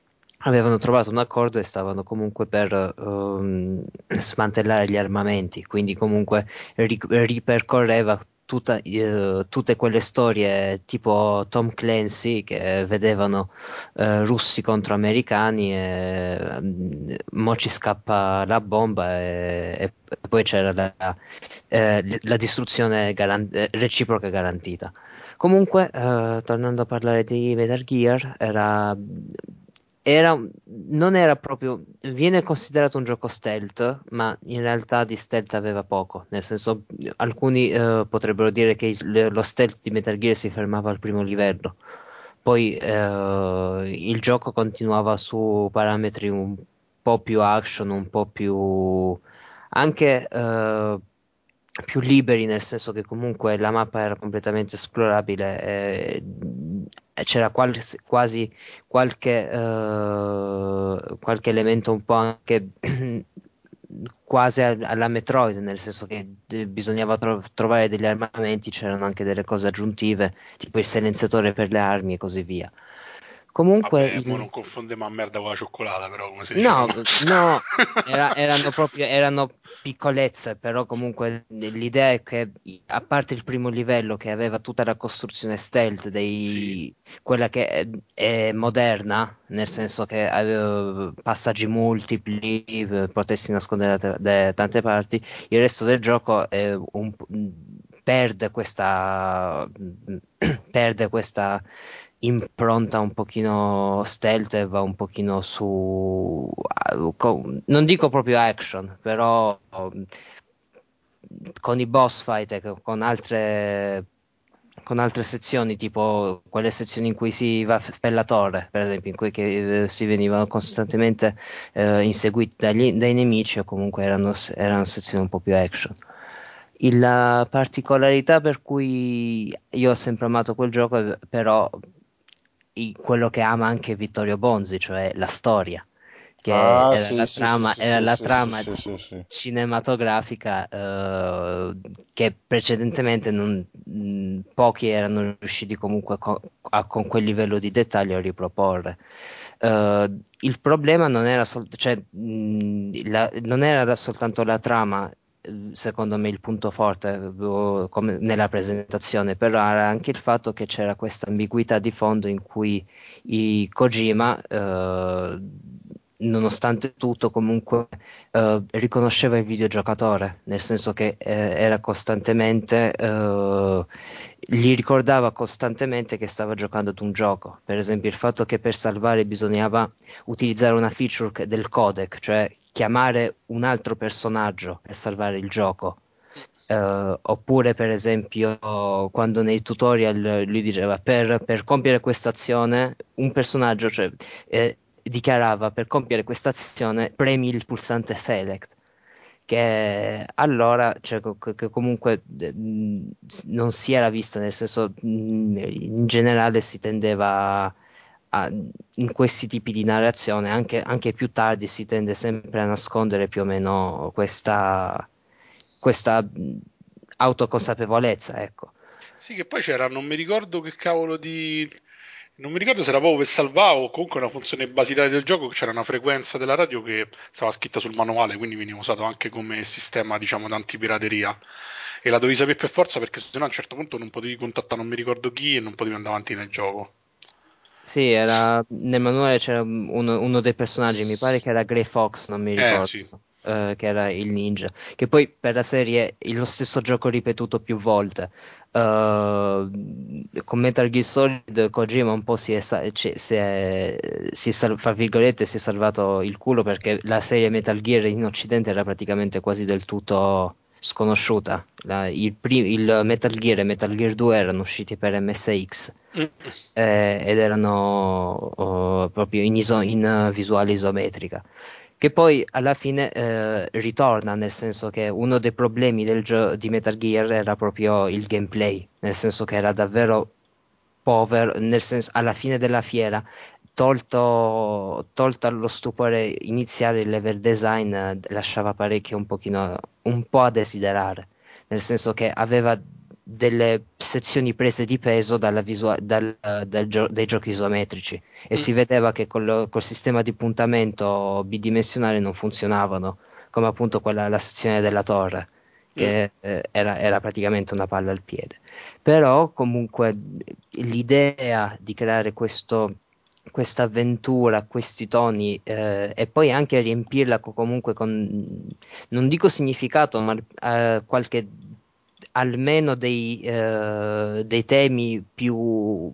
Avevano trovato un accordo e stavano comunque per ehm, smantellare gli armamenti, quindi comunque ri- ripercorreva tutta- eh, tutte quelle storie tipo Tom Clancy che vedevano eh, russi contro americani e mm, mo ci scappa la bomba e, e poi c'era la, eh, la distruzione garan- eh, reciproca garantita. Comunque, eh, tornando a parlare di Metal Gear, era, era, non era proprio, viene considerato un gioco stealth, ma in realtà di stealth aveva poco, nel senso alcuni eh, potrebbero dire che il- lo stealth di Metal Gear si fermava al primo livello, poi eh, il gioco continuava su parametri un po' più action, un po' più anche eh, più liberi, nel senso che comunque la mappa era completamente esplorabile e e c'era qual- quasi qualche, eh, qualche elemento un po' anche quasi al- alla Metroid, nel senso che eh, bisognava tro- trovare degli armamenti, c'erano anche delle cose aggiuntive, tipo il silenziatore per le armi e così via. Comunque, Vabbè, il- mo non confondiamo a merda con la cioccolata, però come si No, diceva. no, era- erano proprio erano piccolezze, però comunque l'idea è che a parte il primo livello che aveva tutta la costruzione stealth dei quella che è, è moderna, nel senso che aveva passaggi multipli, eh, potersi nascondere da, da tante parti, il resto del gioco è un- perde questa perde questa impronta un pochino stealth e va un pochino su co- non dico proprio action però um, con i boss fight e co- con altre con altre sezioni tipo quelle sezioni in cui si va per la torre per esempio in cui che, eh, si venivano costantemente eh, inseguiti dagli- dai nemici o comunque erano, erano sezioni un po' più action. La particolarità per cui io ho sempre amato quel gioco però quello che ama anche Vittorio Bonzi, cioè la storia, che Ah, era sì, la sì, trama, sì, era la cinematografica eh, che precedentemente non- mh, pochi erano riusciti comunque co- a- con quel livello di dettaglio a riproporre. Eh, il problema non era, sol- cioè, mh, la- non era soltanto la trama, secondo me, il punto forte eh, come nella presentazione, però era anche il fatto che c'era questa ambiguità di fondo in cui i Kojima, eh, nonostante tutto, comunque eh, riconosceva il videogiocatore, nel senso che eh, era costantemente eh, gli ricordava costantemente che stava giocando ad un gioco. Per esempio, il fatto che per salvare bisognava utilizzare una feature del codec, cioè chiamare un altro personaggio per salvare il gioco. Uh, oppure, per esempio, quando nei tutorial lui diceva per, per compiere questa azione, un personaggio cioè, eh, dichiarava per compiere questa azione premi il pulsante select che allora cioè, che comunque non si era visto nel senso in generale si tendeva a, in questi tipi di narrazione anche, anche, più tardi si tende sempre a nascondere più o meno questa, questa autoconsapevolezza ecco. Sì che poi c'era non mi ricordo che cavolo di non mi ricordo se era proprio per salvare o comunque una funzione basilare del gioco, c'era una frequenza della radio che stava scritta sul manuale, quindi veniva usato anche come sistema, diciamo, d'antipirateria. E la dovevi sapere per forza perché sennò a un certo punto non potevi contattare non mi ricordo chi e non potevi andare avanti nel gioco. Sì, era, nel manuale c'era uno, uno, dei personaggi, mi pare che era Grey Fox, non mi eh, ricordo. Eh, sì. Uh, che era il ninja, che poi per la serie è lo stesso gioco ripetuto più volte. Uh, con Metal Gear Solid Kojima un po' si è, cioè, si è, si è sal- si è salvato il culo perché la serie Metal Gear in occidente era praticamente quasi del tutto sconosciuta la, il, prim- il, Metal Gear e Metal Gear 2 erano usciti per MSX mm. eh, ed erano uh, proprio in, iso- in visuale isometrica che poi alla fine eh, ritorna, nel senso che uno dei problemi gio- di Metal Gear era proprio il gameplay, nel senso che era davvero povero, nel senso alla fine della fiera, tolto, tolto lo stupore iniziale il level design eh, lasciava parecchio un pochino, un po' a desiderare, nel senso che aveva delle sezioni prese di peso visua- dal, dal gio- dai giochi isometrici e mm. si vedeva che col, col, sistema di puntamento bidimensionale non funzionavano, come appunto quella, la sezione della torre, che mm. eh, era, era, praticamente una palla al piede. Però comunque l'idea di creare questo, questa avventura, questi toni eh, e poi anche riempirla comunque con, non dico significato, ma eh, qualche almeno dei, uh, dei temi più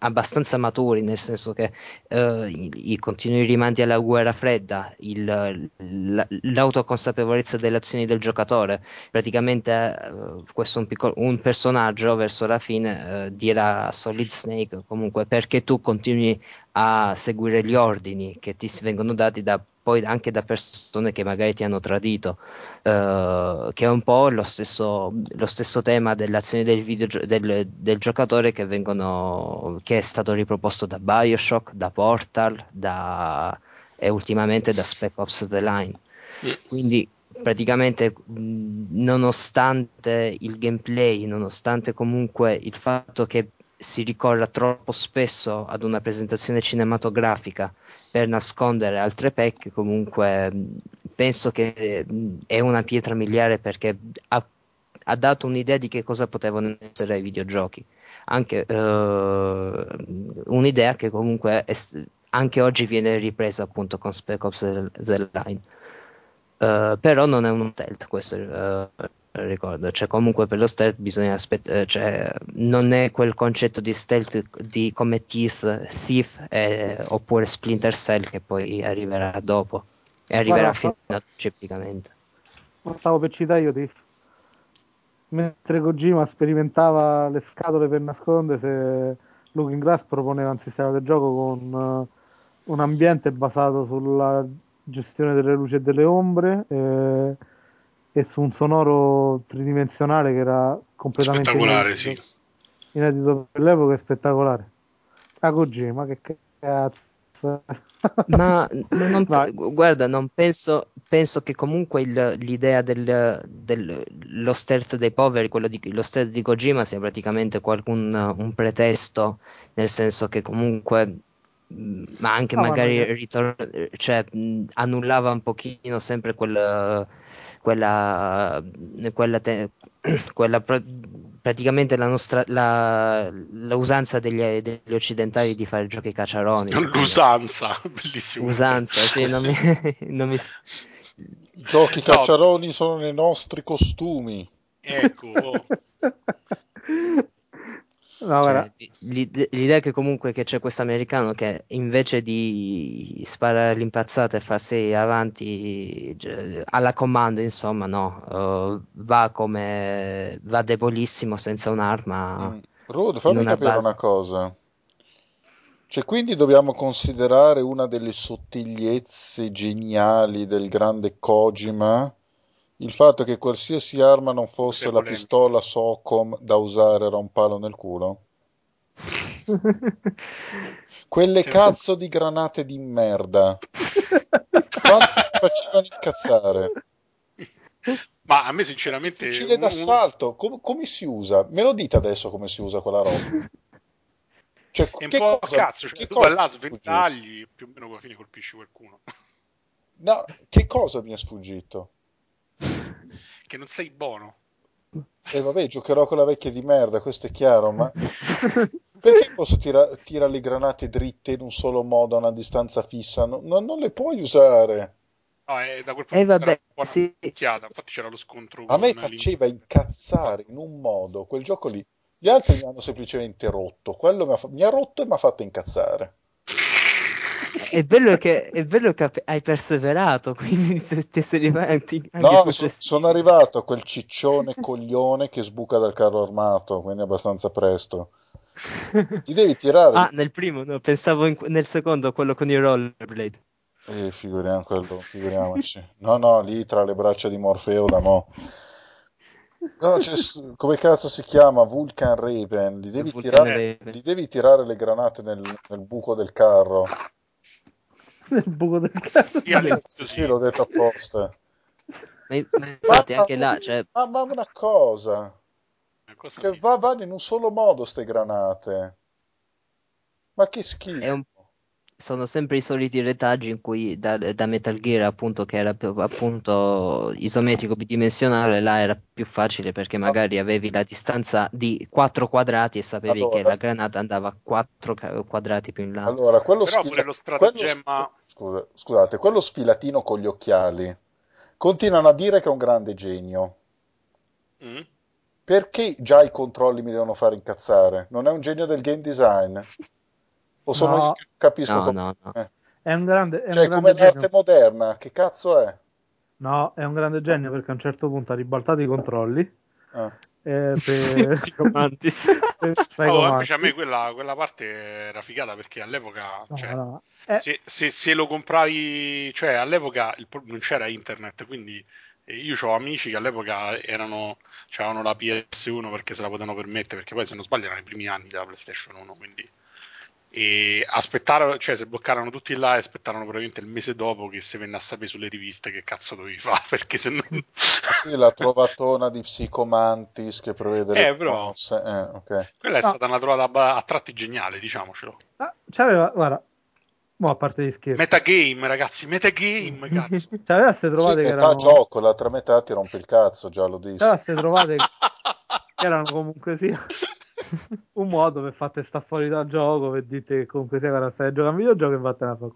abbastanza maturi, nel senso che uh, i, i, continui rimandi alla guerra fredda, il, la, l'autoconsapevolezza delle azioni del giocatore, praticamente uh, questo un, piccolo, un personaggio verso la fine uh, dirà a Solid Snake comunque perché tu continui a seguire gli ordini che ti vengono dati da poi anche da persone che magari ti hanno tradito, uh, che è un po' lo stesso, lo stesso tema dell'azione del, videogio- del, del giocatore che, vengono, che è stato riproposto da Bioshock, da Portal da, e ultimamente da Spec Ops The Line. Mm. Quindi praticamente nonostante il gameplay, nonostante comunque il fatto che si ricorra troppo spesso ad una presentazione cinematografica per nascondere altre pecche, comunque penso che è una pietra miliare perché ha, ha dato un'idea di che cosa potevano essere i videogiochi. Anche uh, un'idea che comunque è, anche oggi viene ripresa appunto con Spec Ops The Line. Uh, però non è un stealth questo uh, ricordo, cioè comunque per lo stealth bisogna aspettare, cioè non è quel concetto di stealth di come Teeth, Thief eh, oppure Splinter Cell che poi arriverà dopo e arriverà fino a ciplicamente. Stavo per citare io Thief. Mentre Kojima sperimentava le scatole per nascondere, se Looking Glass proponeva un sistema del gioco con uh, un ambiente basato sulla gestione delle luci e delle ombre. Eh, e su un sonoro tridimensionale che era completamente spettacolare, inedito, sì. inedito per l'epoca, è spettacolare. A Kojima, che cazzo. ma, ma non, guarda, non penso, penso che comunque il, l'idea del, del lo stealth dei poveri, quello di, lo stealth di Kojima sia praticamente qualcun, un pretesto, nel senso che comunque ma anche no, magari ma ritor- cioè, annullava un pochino sempre quel quella, quella, te, quella praticamente la nostra la, l'usanza degli, degli, occidentali di fare giochi cacciaroni. L'usanza, bellissimo. Usanza, sì, non mi, non mi... Giochi cacciaroni no. sono nei nostri costumi. Ecco. No, guarda, Cioè, l'ide- l'idea è che comunque che c'è questo americano che invece di sparare l'impazzata e farsi avanti alla comando, insomma, no, eh, va come va debolissimo senza un'arma Mm. Rude, fammi una capire base. una cosa. Cioè, quindi dobbiamo considerare una delle sottigliezze geniali del grande Kojima il fatto che qualsiasi arma non fosse la pistola Socom da usare era un palo nel culo? Quelle Sì. cazzo di granate di merda. Quanto facevano incazzare? Ma a me sinceramente fucile d'assalto, com- come si usa? Me lo dite adesso come si usa quella roba? Cioè, è un che po' cosa, cazzo, cioè, che tu cosa là, sventagli, più o meno alla fine colpisci qualcuno. No, che cosa mi è sfuggito? Che non sei buono. E vabbè, giocherò con la vecchia di merda, questo è chiaro, ma perché posso tirare tira le granate dritte in un solo modo a una distanza fissa? No- no- non le puoi usare. No, è da quel punto E di vista era vabbè, sì. picchiata. Infatti c'era lo scontro A me faceva incazzare in un modo quel gioco lì. Gli altri mi hanno semplicemente rotto. Quello mi ha, fa- mi ha rotto e mi ha fatto incazzare. È bello che, è bello che hai perseverato, quindi se- ti sei arrivati No, so- successivi. sono arrivato a quel ciccione coglione che sbuca dal carro armato, quindi abbastanza presto. Ti devi tirare. Ah, nel primo, no, pensavo in- nel secondo, quello con i rollerblade. Eh, figuriamo quello, figuriamoci. No, no, lì tra le braccia di Morfeo da mo'. No, s- come cazzo si chiama? Vulcan Raven. Li devi tirare, Raven. gli devi tirare le granate nel, nel buco del carro. Nel buco del cazzo. Sì, Sì, l'ho detto apposta. Ma, ma infatti anche là, cioè, Ma, ma una cosa, Una cosa che va, vanno in un solo modo ste granate. Ma che schifo. è un- sono sempre i soliti retaggi in cui da, da Metal Gear appunto che era più- appunto isometrico bidimensionale là era più facile perché magari avevi la distanza di 4 quadrati e sapevi che Allora. la granata andava 4 quadrati più in là Allora, quello, Però sfila- lo quello stratagemma- scusa- scusate, quello sfilatino con gli occhiali continuano a dire che è un grande genio. Mm? Perché già i controlli mi devono fare incazzare? Non è un genio del game design? O sono No. io che capisco no come- no no eh. È un grande, è Cioè, un grande come l'arte moderna, che cazzo è? No, è un grande genio perché a un certo punto ha ribaltato i controlli. Eh. eh, per... Sti Mantis. per Oh, invece a me quella, quella parte era figata perché all'epoca, No, cioè, no. Eh, se, se- se lo compravi, cioè all'epoca il non c'era internet, quindi eh, io ho amici che all'epoca erano, avevano la PS1 perché se la potevano permettere, perché poi se non sbaglio erano i primi anni della PlayStation 1, quindi e aspettarono, cioè se bloccarono tutti là e aspettarono probabilmente il mese dopo che si venne a sapere sulle riviste che cazzo dovevi fare, perché se no... Sì, la trovatona di Psicomantis che prevede le Eh, però- mosse. Eh, ok. Quella è No. stata una trovata a tratti geniale, diciamocelo. ah, c'aveva, guarda, mo a parte di scherzi, Metagame, ragazzi, metagame, cazzo. c'aveva ste Sì, trovate che metà erano, gioco, l'altra metà ti rompe il cazzo, già lo dissi. c'aveva ste trovate che erano comunque sia un modo per farti sta fuori dal gioco, per dirti che comunque sia guarda, stai giocando a un videogioco e vattene a fare.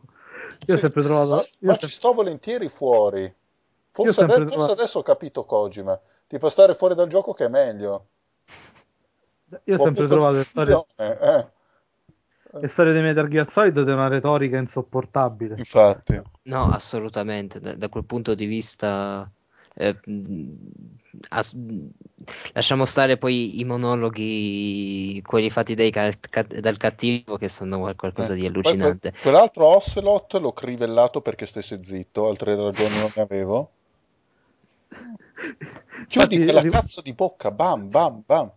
Io ho Sì, sempre trovato, ma, ma ho ci sempre- sto volentieri fuori. Forse, ho sempre ade- forse trovato- adesso ho capito Kojima. Tipo stare fuori dal gioco che è meglio. io ho Ho sempre trovato le storie, eh. le storie dei Metal Gear Solid di una retorica insopportabile. Infatti. No, assolutamente. Da, da quel punto di vista, eh, mh, as- lasciamo stare poi i monologhi, quelli fatti dai dal cattivo, che sono qual- qualcosa Eh, di poi allucinante. que- quell'altro Ocelot l'ho crivellato perché stesse zitto, altre ragioni non ne avevo. Chiudi Infatti, quella ri- cazzo di bocca, bam, bam, bam.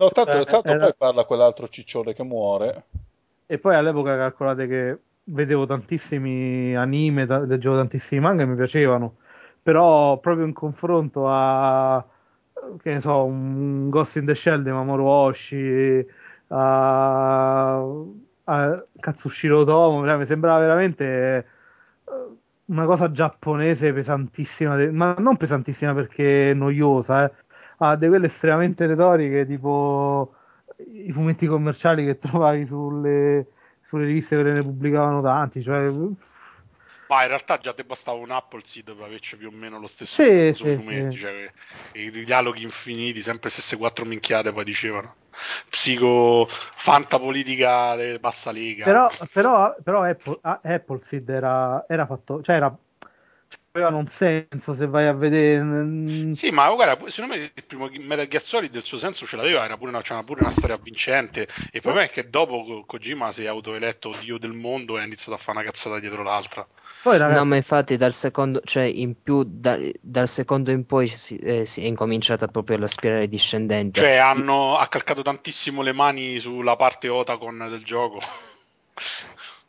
No, tanto, Eh, tanto era- poi parla quell'altro ciccione che muore. E poi all'epoca calcolate che vedevo tantissimi anime, ta- leggevo tantissimi manga e mi piacevano, però proprio in confronto a, che ne so, un Ghost in the Shell di Mamoru Oshii, a, a Katsushiro Otomo, mi sembrava veramente eh, una cosa giapponese pesantissima, ma non pesantissima perché noiosa, eh. Ha di quelle estremamente retoriche, tipo i fumetti commerciali che trovavi sulle, sulle riviste che ne pubblicavano tanti, cioè Ma in realtà già te bastava un Appleseed per averci più o meno lo stesso Sì, sì, fumetti, sì. cioè i dialoghi infiniti, sempre stesse quattro minchiate poi dicevano. Psico fantapolitica bassa lega. Però, però, però Apple, ah, Appleseed era, era fatto, cioè era, aveva un senso se vai a vedere. Sì, ma guarda, secondo me il primo Metal Gear Solid il suo senso ce l'aveva, era pure una, c'era pure una storia avvincente. E il problema è che dopo Ko- Kojima si è autoeletto dio del mondo e ha iniziato a fare una cazzata dietro l'altra. Poi ragazzi, No, ma infatti dal secondo, cioè in più da- dal secondo in poi si, eh, si è incominciata proprio la spirale discendente. Cioè, hanno ha calcato tantissimo le mani sulla parte Otacon del gioco.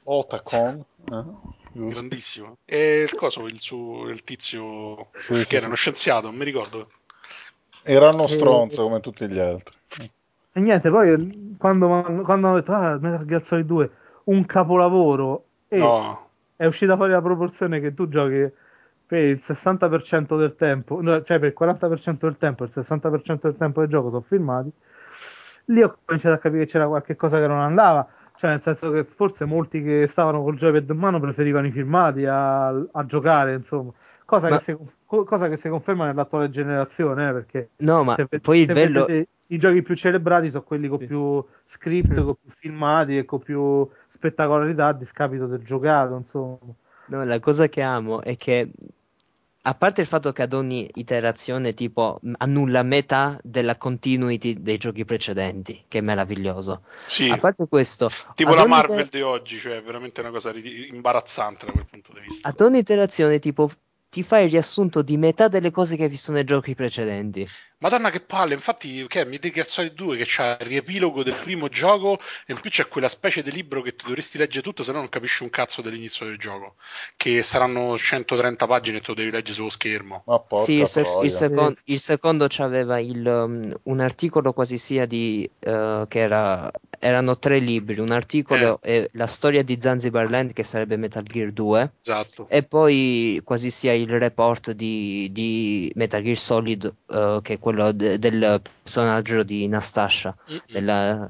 Otacon. eh, giusto. Grandissimo. E il coso, il, suo, il tizio Sì, che sì, era sì. uno scienziato, non mi ricordo. Era uno Eh, stronzo come tutti gli altri. E niente, poi quando, quando hanno detto ah, Metal Gear Solid 2, un capolavoro, e No, è uscita fuori la proporzione che tu giochi per il 60% del tempo, no, cioè per il 40% del tempo, il 60% del tempo del gioco sono filmati, lì ho cominciato a capire che c'era qualche cosa che non andava, cioè nel senso che forse molti che stavano col joypad in mano preferivano i filmati a, a giocare, insomma, cosa, Ma- che si, co- cosa che si conferma nell'attuale generazione, eh, perché No, ma se, poi il se bello... vedete i giochi più celebrati sono quelli con Sì. più script, con più filmati e con più spettacolarità a discapito del giocato, insomma. No, la cosa che amo è che, a parte il fatto che ad ogni iterazione, tipo, annulla metà della continuity dei giochi precedenti, che è meraviglioso. sì, A parte questo, tipo la Marvel iter- di oggi, cioè è veramente una cosa ri- imbarazzante da quel punto di vista. ad ogni iterazione, tipo, ti fai il riassunto di metà delle cose che hai visto nei giochi precedenti. Madonna che palle, infatti che è? Metal Gear Solid 2 che c'ha il riepilogo del primo gioco e in più c'è quella specie di libro che ti dovresti leggere tutto se no non capisci un cazzo dell'inizio del gioco. Che saranno 130 pagine e te lo devi leggere sullo schermo. Ma porca Sì, il, sec- il secon- il secondo c'aveva il, um, un articolo quasi sia di eh, che era, erano tre libri, un articolo e la storia di Zanzibar Land che sarebbe Metal Gear 2 esatto. E poi quasi sia il report di, di Metal Gear Solid eh, che è quello de- del personaggio di Nastasha. Mm-mm. della-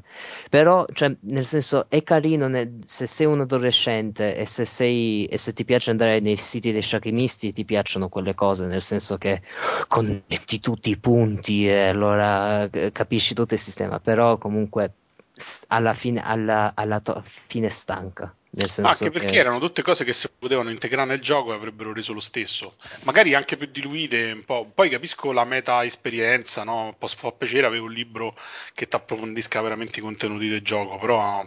Però, cioè, nel senso, è carino nel- se sei un adolescente e se, sei, e se ti piace andare nei siti dei sciachimisti, ti piacciono quelle cose, nel senso che connetti tutti i punti e allora eh, capisci tutto il sistema, però comunque alla fine, alla, alla to- fine stanca. Nel senso anche perché che- erano tutte cose che si potevano integrare nel gioco e avrebbero reso lo stesso magari anche più diluite un po'. poi capisco la meta esperienza no? può, può piacere avere un libro che ti approfondisca veramente i contenuti del gioco però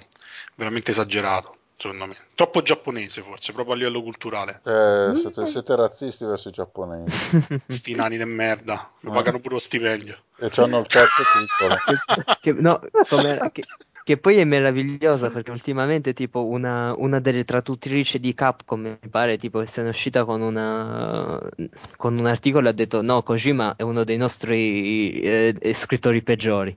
veramente esagerato secondo me troppo giapponese forse proprio a livello culturale Eh, siete, siete razzisti verso i giapponesi. sti nani di merda mi Eh. pagano pure lo stipendio E c'hanno il cazzo piccolo. che, no, come- che- che poi è meravigliosa perché ultimamente tipo una, una delle traduttrici di Capcom mi pare tipo se ne è uscita con, una, con un articolo e ha detto no Kojima è uno dei nostri eh, eh, scrittori peggiori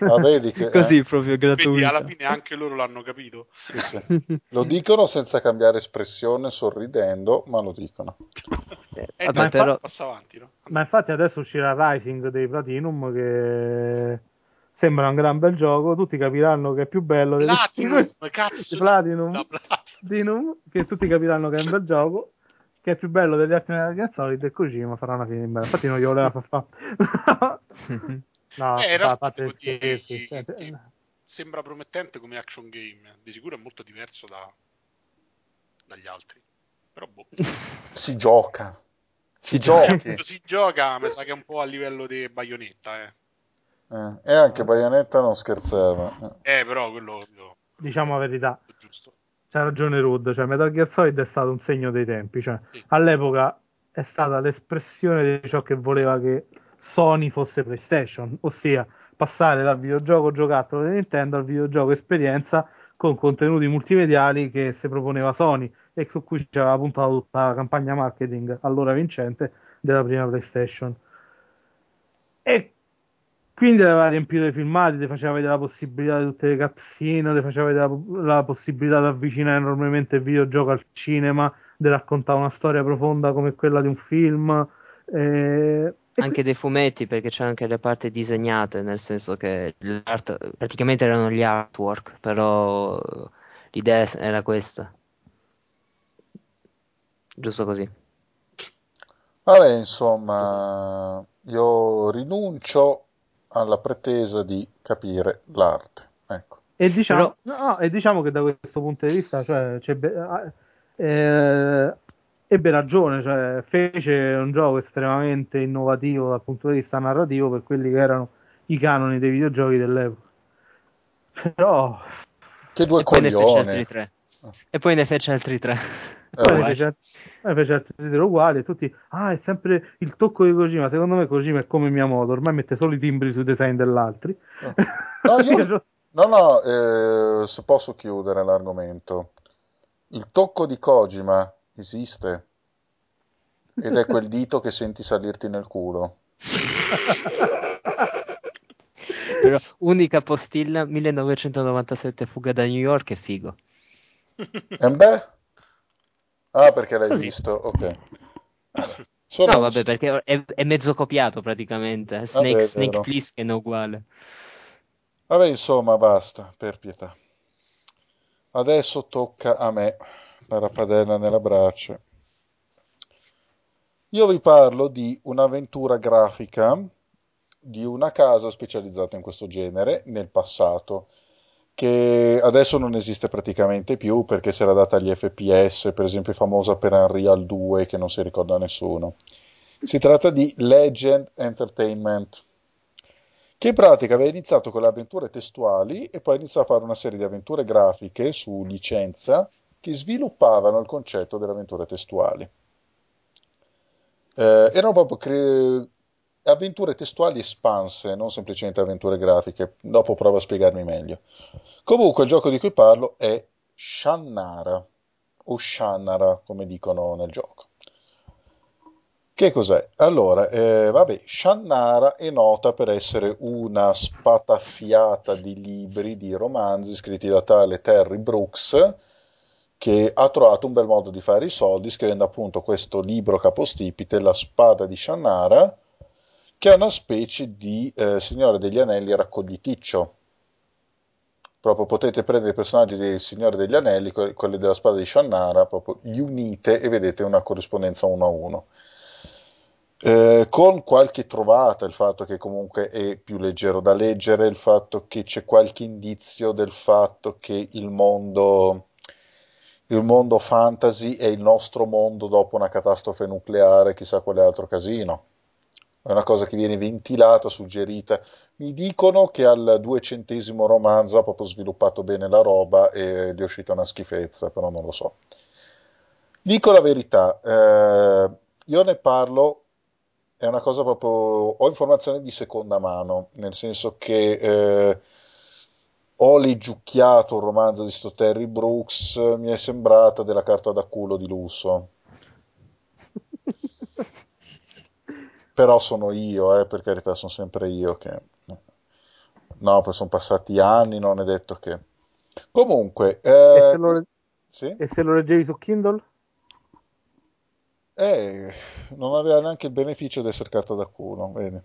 Ah, vedi che- così proprio Quindi gratuito alla fine anche loro l'hanno capito. Sì, sì. Lo dicono senza cambiare espressione, sorridendo, ma lo dicono. Eh, E vabbè, dai, però passa avanti, no? Ma infatti adesso uscirà Rising dei Platinum che sembra un gran bel gioco, tutti capiranno che è più bello Platinum, di cazzo di- Platinum, da Platinum. Che tutti capiranno che è un bel gioco, che è più bello degli altri Metal Solid e Kojima farà una fine in bella. Infatti non glielo voleva far fare. no, Eh, fa- fate scherzi. cioè, che sembra promettente come action game. Di sicuro è molto diverso da- dagli altri. Però boh. Si gioca. Si Si gioca. Si gioca, mi sa che è un po' a livello di baionetta, eh. Eh, e anche Bayonetta non scherzava. Eh, però quello, quello- Diciamo la verità. giusto. C'ha ragione Rud, cioè Metal Gear Solid è stato un segno dei tempi, cioè Sì. all'epoca è stata l'espressione di ciò che voleva che Sony fosse PlayStation, ossia passare dal videogioco giocattolo di Nintendo al videogioco esperienza con contenuti multimediali che si proponeva Sony e su cui ci aveva puntato tutta la campagna marketing allora vincente della prima PlayStation. E quindi aveva riempito i filmati, ti faceva vedere la possibilità di tutte le cutscene, ti faceva vedere la, la possibilità di avvicinare enormemente il videogioco al cinema, di raccontare una storia profonda come quella di un film. eh, e anche dei fumetti perché c'erano anche le parti disegnate nel senso che l'art praticamente erano gli artwork però l'idea era questa giusto così. Vabbè, insomma, io rinuncio alla pretesa di capire l'arte. Ecco. E diciamo, Però- no, e diciamo che da questo punto di vista, cioè, c'è be- eh, ebbe ragione, cioè, fece un gioco estremamente innovativo dal punto di vista narrativo per quelli che erano i canoni dei videogiochi dell'epoca. Però Che due E poi ne fece altri coglioni. tre. E poi ne fece altri tre. Eh, poi ne Guai. fece, poi ne fece altri titoli uguali e tutti, ah, è sempre il tocco di Kojima. Secondo me Kojima è come Miyamoto, ormai mette solo i timbri sui design dell'altri. No, io- No, no, eh, se posso chiudere l'argomento. Il tocco di Kojima esiste ed è quel dito che senti salirti nel culo. Però unica postilla 1997 fuga da New York è figo. E beh? Ah, perché l'hai Così. visto? Ok. Sono- No, vabbè, perché è, è mezzo copiato praticamente. Snake, Vabbè, Snake. Plissken è uguale. Vabbè, insomma, basta, per pietà. Adesso tocca a me, la rappadella nella braccia. Io vi parlo di un'avventura grafica di una casa specializzata in questo genere nel passato, che adesso non esiste praticamente più perché si era data agli FPS, per esempio famosa per Unreal 2 che non si ricorda nessuno. Si tratta di Legend Entertainment che in pratica aveva iniziato con le avventure testuali e poi iniziò a fare una serie di avventure grafiche su licenza che sviluppavano il concetto delle avventure testuali. Eh, erano proprio cre- avventure testuali espanse, non semplicemente avventure grafiche. Dopo provo a spiegarmi meglio. Comunque, il gioco di cui parlo è Shannara, o Shannara, come dicono nel gioco. Che cos'è? Allora, eh, vabbè, Shannara è nota per essere una spataffiata di libri, di romanzi scritti da tale Terry Brooks, che ha trovato un bel modo di fare i soldi scrivendo appunto questo libro capostipite, La spada di Shannara, che è una specie di eh, Signore degli Anelli raccogliticcio. Proprio potete prendere i personaggi del Signore degli Anelli, que- quelli della spada di Shannara, proprio li unite e vedete una corrispondenza uno a uno. Eh, con qualche trovata, il fatto che comunque è più leggero da leggere, il fatto che c'è qualche indizio del fatto che il mondo, il mondo fantasy è il nostro mondo dopo una catastrofe nucleare, chissà quale altro casino. È una cosa che viene ventilata, suggerita. Mi dicono che al duecentesimo romanzo ha proprio sviluppato bene la roba e gli è uscita una schifezza, però non lo so. Dico la verità, eh, io ne parlo è una cosa proprio. Ho informazioni di seconda mano, nel senso che eh, ho leggiucchiato un romanzo di sto Terry Brooks, mi è sembrata della carta da culo di lusso. Però sono io, eh, per carità, sono sempre io che. No, poi sono passati anni, non è detto che. Comunque, E eh, se lo, sì? e se lo leggevi su Kindle? Eh, non aveva neanche il beneficio di essere carta da culo, vedi.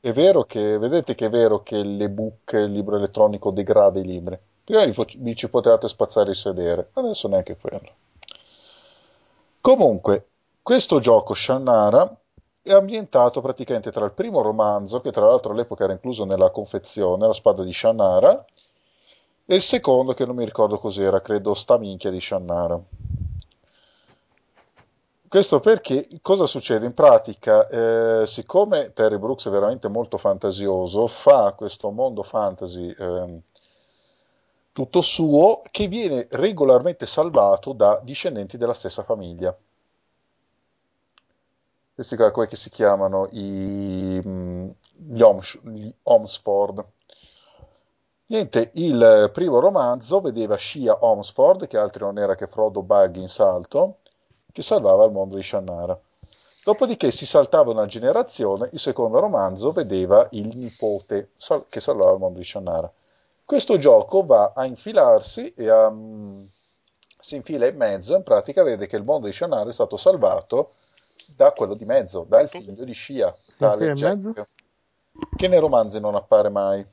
È vero che, vedete che è vero che l'ebook, il libro elettronico degrada i libri. Prima vi, vi ci potevate spazzare il sedere, adesso neanche quello. Comunque, questo gioco Shannara è ambientato praticamente tra il primo romanzo, che tra l'altro all'epoca era incluso nella confezione, La spada di Shannara, e il secondo che non mi ricordo cos'era, credo Sta minchia di Shannara. Questo perché cosa succede? In pratica, eh, siccome Terry Brooks è veramente molto fantasioso, fa questo mondo fantasy ehm, tutto suo che viene regolarmente salvato da discendenti della stessa famiglia. Questi qua come si chiamano i, mm, gli, Oms- gli Omsford. Niente, il primo romanzo vedeva Shia Omsford, che altro non era che Frodo Baggins alto, che salvava il mondo di Shannara. Dopodiché si saltava una generazione, il secondo romanzo vedeva il nipote sal- che salvava il mondo di Shannara. Questo gioco va a infilarsi e a, mm, si infila in mezzo, in pratica vede che il mondo di Shannara è stato salvato da quello di mezzo, dal figlio di Shia, tale Jack, mezzo? che nei romanzi non appare mai.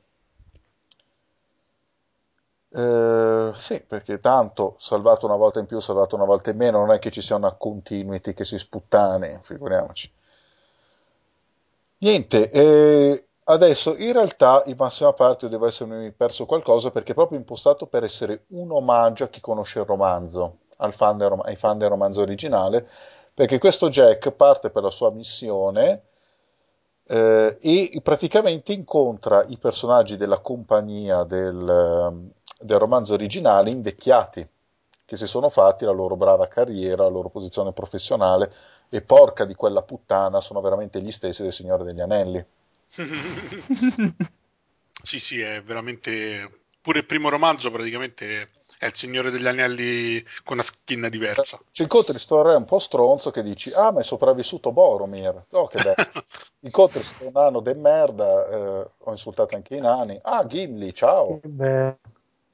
Eh, sì, perché tanto salvato una volta in più, salvato una volta in meno, non è che ci sia una continuity che si sputtane, figuriamoci. Niente, eh, adesso in realtà in massima parte devo essermi perso qualcosa perché è proprio impostato per essere un omaggio a chi conosce il romanzo, al fan del rom- ai fan del romanzo originale, perché questo Jack parte per la sua missione eh, e praticamente incontra i personaggi della compagnia del, ehm, del romanzo originale invecchiati, che si sono fatti la loro brava carriera, la loro posizione professionale e porca di quella puttana sono veramente gli stessi del Signore degli Anelli. Sì, sì, è veramente... Pure il primo romanzo praticamente è il Signore degli Anelli con una skin diversa. Ci incontri sto re un po' stronzo che dici, ah ma è sopravvissuto Boromir, oh che bello. incontri sto nano de merda, eh, ho insultato anche i nani, ah Gimli, ciao. Beh,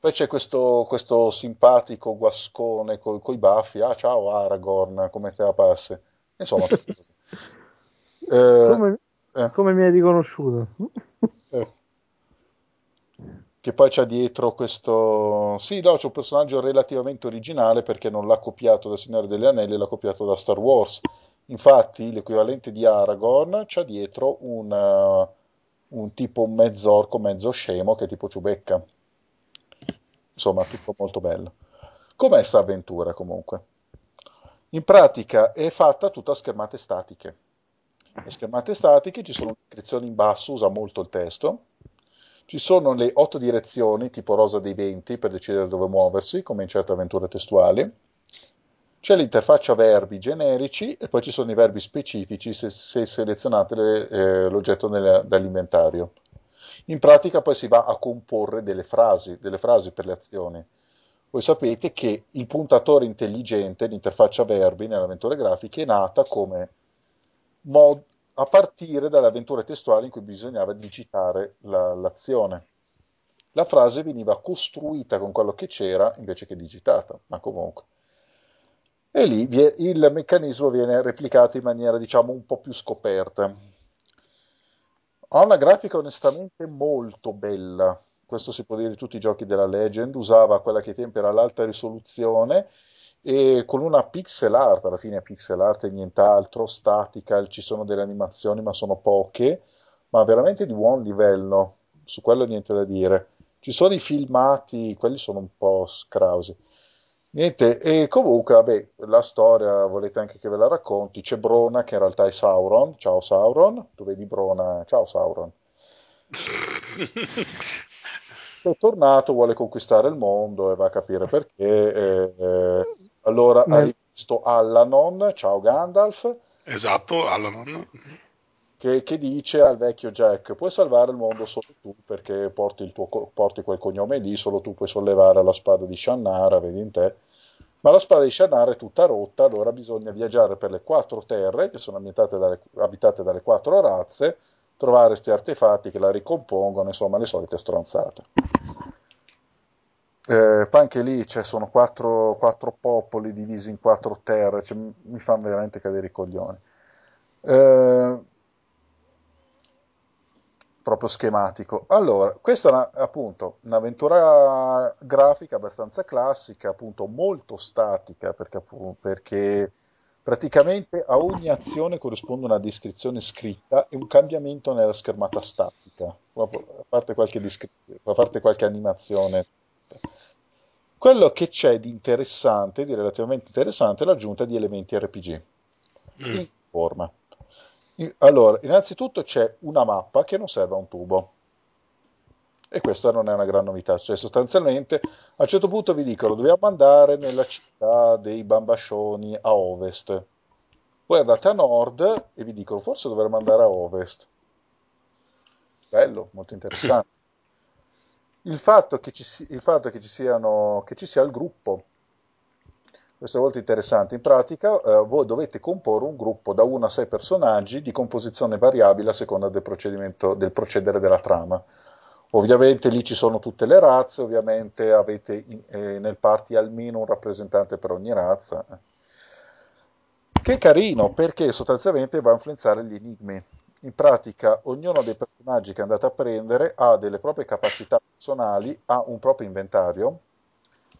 Poi c'è questo, questo simpatico guascone coi, coi baffi, ah ciao Aragorn, come te la passi? Insomma. Eh, come, eh. come mi hai riconosciuto? Eh. Che poi c'ha dietro questo... Sì, no, c'è un personaggio relativamente originale perché non l'ha copiato da Signore degli Anelli, l'ha copiato da Star Wars. Infatti, l'equivalente di Aragorn c'ha dietro un, eh, un tipo mezzo orco, mezzo scemo che è tipo Ciubecca. Insomma, tutto molto bello. Com'è sta avventura comunque? In pratica è fatta tutta a schermate statiche. Le schermate statiche ci sono descrizioni in basso, usa molto il testo. Ci sono le otto direzioni, tipo Rosa dei Venti, per decidere dove muoversi, come in certe avventure testuali. C'è l'interfaccia verbi generici e poi ci sono i verbi specifici se, se selezionate le- eh, l'oggetto nel- dall'inventario. In pratica poi si va a comporre delle frasi, delle frasi per le azioni. Voi sapete che il puntatore intelligente, l'interfaccia verbi nelle avventure grafiche, è nata come mod- a partire dalle avventure testuali in cui bisognava digitare la- l'azione. La frase veniva costruita con quello che c'era invece che digitata, ma comunque. E lì il meccanismo viene replicato in maniera, diciamo, un po' più scoperta. Ha una grafica onestamente molto bella, questo si può dire di tutti i giochi della Legend, usava quella che ai tempi era l'alta risoluzione e con una pixel art, alla fine pixel art e nient'altro, statica, ci sono delle animazioni ma sono poche, ma veramente di buon livello, su quello niente da dire. Ci sono i filmati, quelli sono un po' scrausi. Niente, e comunque, vabbè, la storia, volete anche che ve la racconti, c'è Brona che in realtà è Sauron, ciao Sauron, tu vedi Brona, ciao Sauron. È tornato, vuole conquistare il mondo e va a capire perché. e- e allora ha rivisto Allanon, ciao Gandalf, Esatto, Alan. che, che dice al vecchio Jack: Puoi salvare il mondo solo tu perché porti, il tuo, porti quel cognome lì, solo tu puoi sollevare la spada di Shannara, vedi in te. Ma la spada di Shannara è tutta rotta, allora bisogna viaggiare per le quattro terre che sono abitate dalle, abitate dalle quattro razze, trovare questi artefatti che la ricompongono, insomma, le solite stronzate. Eh, poi anche lì cioè, sono quattro, quattro popoli divisi in quattro terre, cioè, mi fanno veramente cadere i coglioni. Eh, proprio schematico. Allora, questa è una- appunto un'avventura grafica abbastanza classica, appunto molto statica, perché, perché praticamente a ogni azione corrisponde una descrizione scritta e un cambiamento nella schermata statica, a parte qualche descrizione, a parte qualche animazione. Quello che c'è di interessante, di relativamente interessante, è l'aggiunta di elementi RPG Mm. in forma. Allora, innanzitutto c'è una mappa che non serve a un tubo. E questa non è una gran novità, cioè sostanzialmente a un certo punto vi dicono dobbiamo andare nella città dei Bambascioni a ovest. Poi andate a nord e vi dicono forse dovremmo andare a ovest. Bello, molto interessante. Il fatto che ci, si- il fatto che ci siano, che ci sia il gruppo, questo è molto interessante. In pratica, eh, voi dovete comporre un gruppo da 1 a 6 personaggi di composizione variabile a seconda del procedimento, del procedere della trama. Ovviamente lì ci sono tutte le razze, ovviamente avete eh, nel party almeno un rappresentante per ogni razza. Che carino perché sostanzialmente va a influenzare gli enigmi. in pratica ognuno dei personaggi che andate a prendere ha delle proprie capacità personali, ha un proprio inventario,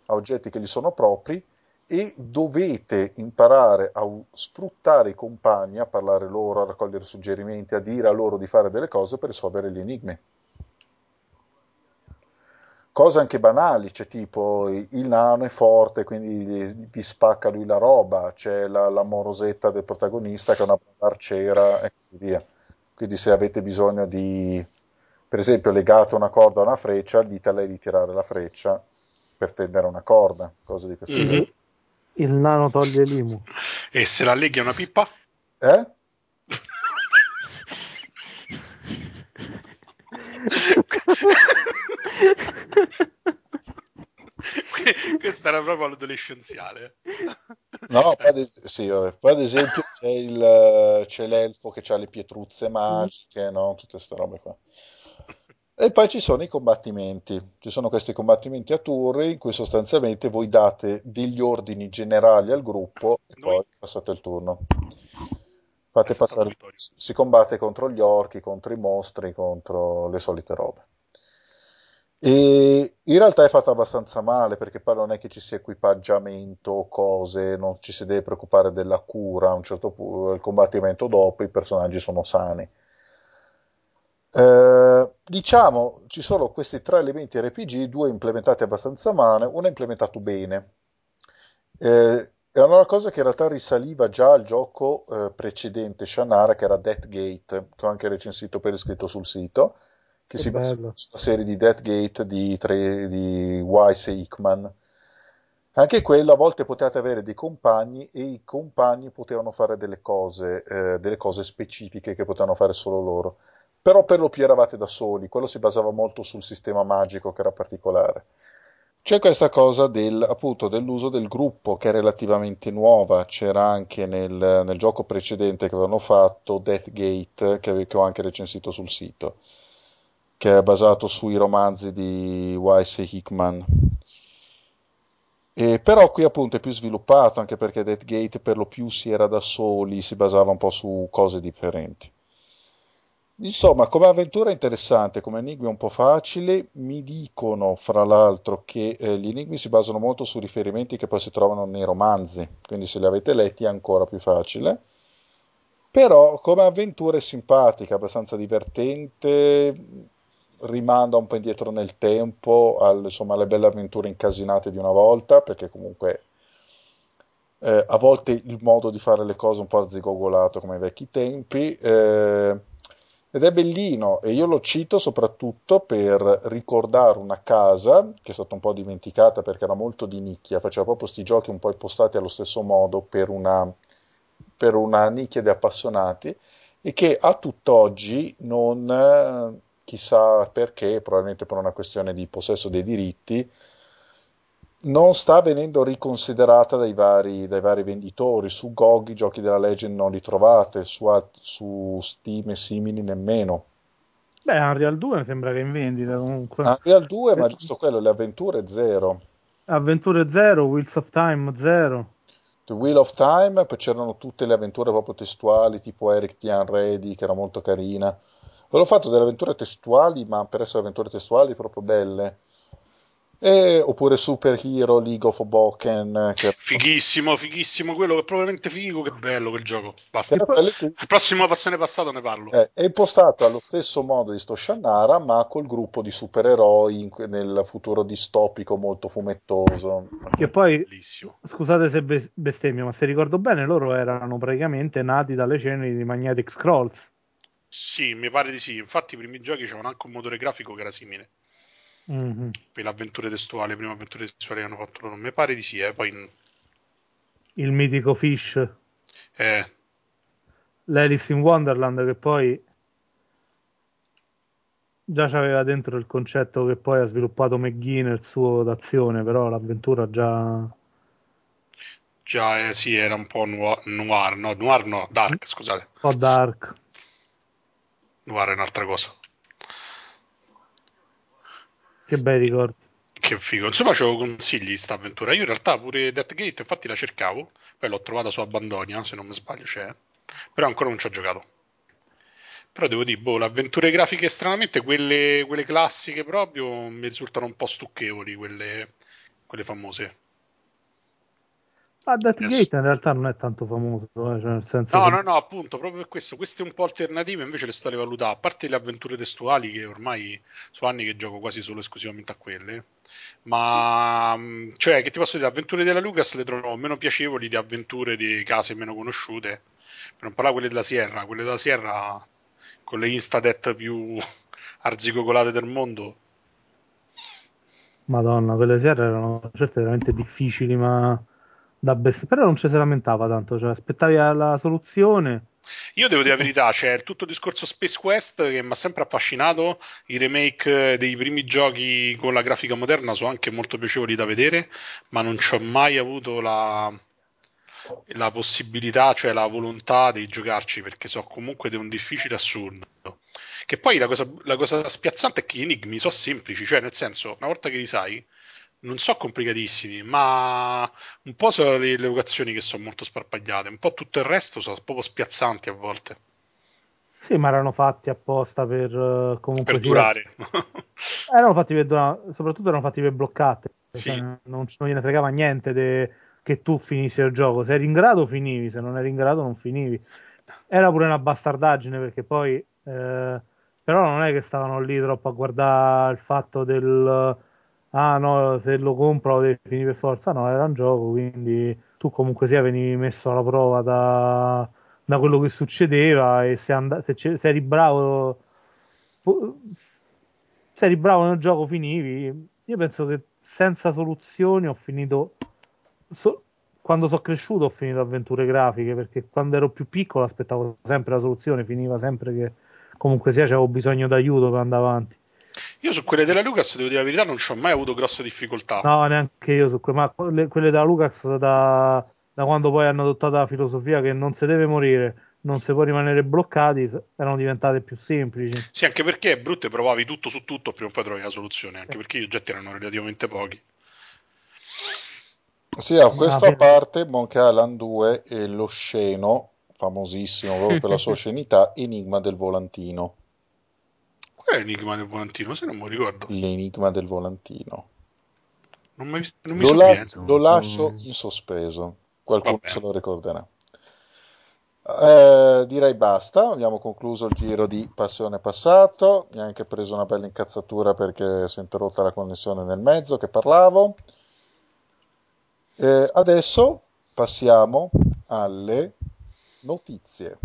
ha oggetti che gli sono propri e dovete imparare a sfruttare i compagni, a parlare loro, a raccogliere suggerimenti, a dire a loro di fare delle cose per risolvere gli enigmi. Cose anche banali, c'è tipo il nano è forte, quindi vi spacca lui la roba, c'è la, la morosetta del protagonista che è una brava arciera e così via. Quindi se avete bisogno di, per esempio, legato una corda a una freccia, dite a lei di tirare la freccia per tendere una corda, cose di questo Mhm. genere. Il nano toglie l'IMU. E se la leghi a una pippa? Eh? Questa era proprio l'adolescenziale. No, poi ad, es- sì. Poi ad esempio c'è, il, c'è l'elfo che ha le pietruzze magiche, no? Tutte queste robe qua. E poi ci sono i combattimenti. Ci sono questi combattimenti a turni in cui sostanzialmente voi date degli ordini generali al gruppo e Noi- poi passate il turno. Fate passare, si combatte contro gli orchi, contro i mostri, contro le solite robe. E in realtà è fatta abbastanza male perché poi non è che ci sia equipaggiamento o cose, non ci si deve preoccupare della cura. A un certo punto, il combattimento dopo, i personaggi sono sani. Eh, diciamo, ci sono questi tre elementi RPG, due implementati abbastanza male, uno implementato bene. Eh, è una cosa che in realtà risaliva già al gioco eh, precedente, Shannara, che era Deathgate, che ho anche recensito per iscritto sul sito, che Che si basa sulla serie di Deathgate di, tre- di Weiss e Hickman. Anche quello a volte potevate avere dei compagni e i compagni potevano fare delle cose, eh, delle cose specifiche che potevano fare solo loro. Però per lo più eravate da soli, quello si basava molto sul sistema magico che era particolare. C'è questa cosa del, appunto, dell'uso del gruppo che è relativamente nuova, c'era anche nel, nel gioco precedente che avevano fatto, Deathgate, che, che ho anche recensito sul sito, che è basato sui romanzi di Weiss e Hickman. E però qui appunto è più sviluppato, anche perché Deathgate per lo più si era da soli, si basava un po' su cose differenti. Insomma, come avventura interessante, come enigmi un po' facile, mi dicono fra l'altro che eh, gli enigmi si basano molto su riferimenti che poi si trovano nei romanzi, quindi se li avete letti è ancora più facile. Però come avventura è simpatica, abbastanza divertente, rimanda un po' indietro nel tempo al- insomma, alle belle avventure incasinate di una volta, perché comunque eh, a volte il modo di fare le cose è un po' arzigogolato come ai vecchi tempi. eh, ed è bellino e io lo cito soprattutto per ricordare una casa che è stata un po' dimenticata perché era molto di nicchia, faceva proprio questi giochi un po' impostati allo stesso modo per una, per una nicchia di appassionati e che a tutt'oggi non, chissà perché, probabilmente per una questione di possesso dei diritti, non sta venendo riconsiderata dai vari, dai vari venditori. Su GOG i giochi della Legend non li trovate, su, su Steam e simili nemmeno. Beh, Unreal 2 mi sembra che è in vendita comunque. Unreal 2, ma giusto quello, le avventure zero. Avventure 0, Wheels of Time 0. The Wheel of Time, poi c'erano tutte le avventure proprio testuali, tipo Eric the Unready, che era molto carina. Avevo fatto delle avventure testuali, ma per essere avventure testuali proprio belle. E- oppure Super Hero League of Boken, che Fighissimo, fighissimo, quello che è probabilmente figo, che bello quel gioco. Basta. quello che Al prossimo passione passato ne parlo. Eh, è impostato allo stesso modo di sto Shannara, ma col gruppo di supereroi in nel futuro distopico molto fumettoso. Che poi, Bellissimo. scusate se bes- bestemmio, ma se ricordo bene, loro erano praticamente nati dalle ceneri di Magnetic Scrolls. Sì, mi pare di sì. Infatti i primi giochi c'erano anche un motore grafico che era simile. Mhm. Per le avventure testuali, le prime avventure testuali che hanno fatto loro. Mi pare di sì, eh. Poi... Il mitico Fish, Eh, l'Alice in Wonderland, che poi già c'aveva dentro il concetto che poi ha sviluppato McGee nel suo d'azione, però l'avventura già... già, eh, sì, era un po' noir, no? Noir no, dark, scusate. un po' dark. È un'altra cosa. Che bei ricordi. Che figo. Insomma, c'avevo consigli di sta avventura. Io in realtà pure Deathgate, infatti la cercavo. Poi l'ho trovata su Abandonia, se non mi sbaglio c'è. Però ancora non ci ho giocato. Però devo dire, boh, le avventure grafiche stranamente, quelle, quelle classiche proprio, mi risultano un po' stucchevoli, quelle, quelle famose. Ma Deathgate Adesso- in realtà non è tanto famoso, eh, cioè nel senso No, che- no, no, appunto, proprio per questo, queste un po' alternative invece le sto a rivalutare, a parte le avventure testuali che ormai sono anni che gioco quasi solo e esclusivamente a quelle, ma mh, cioè, che ti posso dire, le avventure della Lucas le trovo meno piacevoli di avventure di case meno conosciute, per non parlare quelle della Sierra, quelle della Sierra con le instadet più arzigogolate del mondo, Madonna, quelle sere erano certe veramente difficili, ma da best... Però non ci si lamentava tanto, cioè aspettavi la soluzione. Io devo dire la verità, c'è il tutto il discorso Space Quest che mi ha sempre affascinato. I remake dei primi giochi con la grafica moderna sono anche molto piacevoli da vedere, ma non ci ho mai avuto la, la possibilità, cioè la volontà di giocarci perché so comunque di un difficile assurdo. Che poi la cosa, la cosa spiazzante è che gli enigmi sono semplici, cioè nel senso, una volta che li sai, non so complicatissimi, ma un po' sono le, le locazioni che sono molto sparpagliate, un po' tutto il resto sono proprio spiazzanti a volte, Sì, ma erano fatti apposta per eh, comunque per durare. Erano fatti per durare, soprattutto erano fatti per bloccate. Sì. Cioè, non, non gliene fregava niente de- che tu finissi il gioco. Se eri in grado, finivi, se non eri in grado, non finivi. Era pure una bastardaggine perché poi, eh, però, non è che stavano lì troppo a guardare il fatto del ah no, se lo compro lo devi finire per forza. No, era un gioco, quindi tu comunque sia venivi messo alla prova da, da quello che succedeva e se, and- se, ce- se eri bravo se eri bravo nel gioco finivi. Io penso che senza soluzioni ho finito. so- quando sono cresciuto ho finito avventure grafiche perché quando ero più piccolo aspettavo sempre la soluzione, finiva sempre che comunque sia c'avevo bisogno d'aiuto per andare avanti. Io su quelle della Lucas, devo dire la verità, non ci ho mai avuto grosse difficoltà. No, neanche io su que- ma quelle, quelle della Lucas da, da quando poi hanno adottato la filosofia che non si deve morire, non si può rimanere bloccati, erano diventate più semplici. Sì, anche perché è brutto e provavi tutto su tutto, prima o poi trovavi la soluzione, anche perché gli oggetti erano relativamente pochi. Sì, a questo Ah, parte Monkey Island 2 e lo sceno, famosissimo proprio per la sua oscenità, Enigma del volantino. Qual è l'enigma del volantino? Se non mi ricordo. L'enigma del volantino. Non mi, non mi Lo, las- lo lascio in sospeso, qualcuno Vabbè. se lo ricorderà. Eh, direi basta, abbiamo concluso il giro di Passione Passato, mi ha anche preso una bella incazzatura perché si è interrotta la connessione nel mezzo che parlavo. Eh, adesso passiamo alle notizie.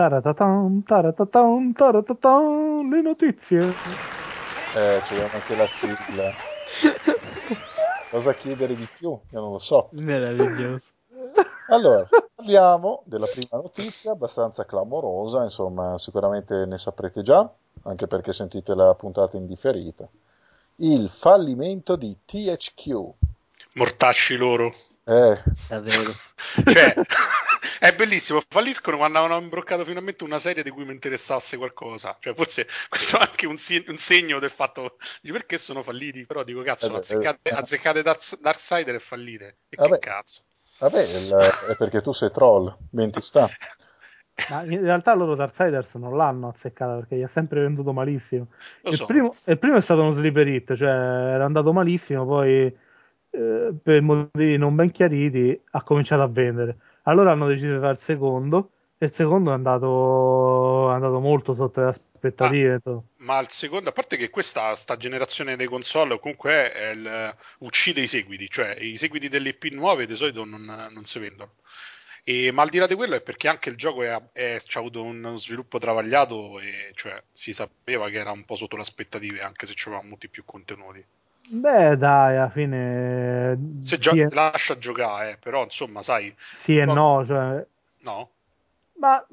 Taratatan, taratatan, taratatan, le notizie. Eh, ci abbiamo anche la sigla. Cosa chiedere di più? Io non lo so. Meraviglioso. Allora, parliamo della prima notizia, abbastanza clamorosa, insomma, sicuramente ne saprete già, anche perché sentite la puntata indifferita. Il fallimento di THQ. Mortacci loro. Eh, Davvero. Cioè, è bellissimo. Falliscono quando avevano imbroccato finalmente una serie di cui mi interessasse qualcosa. Cioè, forse questo è anche un, segno del fatto di perché sono falliti. Però dico, cazzo, Eh azzeccate, eh. azzeccate Dark- Darksider e fallite. E Vabbè. che cazzo? vabbè, il- è perché tu sei troll, ben ti sta. Ma in realtà loro Darksiders non l'hanno azzeccata perché gli ha sempre venduto malissimo. Il, so. primo, il primo è stato uno sleeper hit, cioè era andato malissimo, poi eh, per motivi non ben chiariti ha cominciato a vendere. Allora hanno deciso di fare il secondo e il secondo è andato, è andato molto sotto le aspettative. to- Ma il secondo, a parte che questa sta generazione dei console comunque è il, uccide i seguiti, cioè i seguiti delle IP nuove di solito non, non si vendono. E, ma al di là di quello è perché anche il gioco è, è- c'ha avuto uno sviluppo travagliato e cioè si sapeva che era un po' sotto le aspettative anche se c'erano molti più contenuti. Beh, dai, alla fine Se gio- sì, lascia giocare, però insomma, sai, sì e no, cioè, no? Ma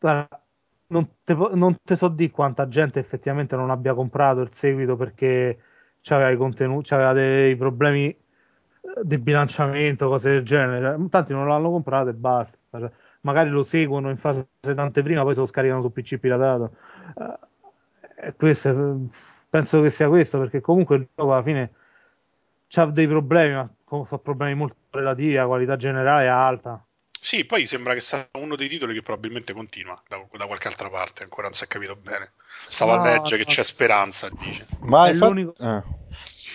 guarda, non te, non te so di quanta gente effettivamente non abbia comprato il seguito perché c'aveva i contenuti, c'aveva dei problemi eh, di bilanciamento, cose del genere. Cioè, Tanti non l'hanno comprato e basta. Cioè, magari lo seguono in fase d'anteprima, poi se lo scaricano su PC piratato. Eh, e questo, è- penso che sia questo perché comunque il gioco alla fine c'ha dei problemi, ma sono problemi molto relativi, la qualità generale è alta. Sì, poi sembra che sia uno dei titoli che probabilmente continua da, da qualche altra parte, ancora non si è capito bene. Stavo No, a leggere che c'è speranza, dice. Ma È infatti- l'unico- eh.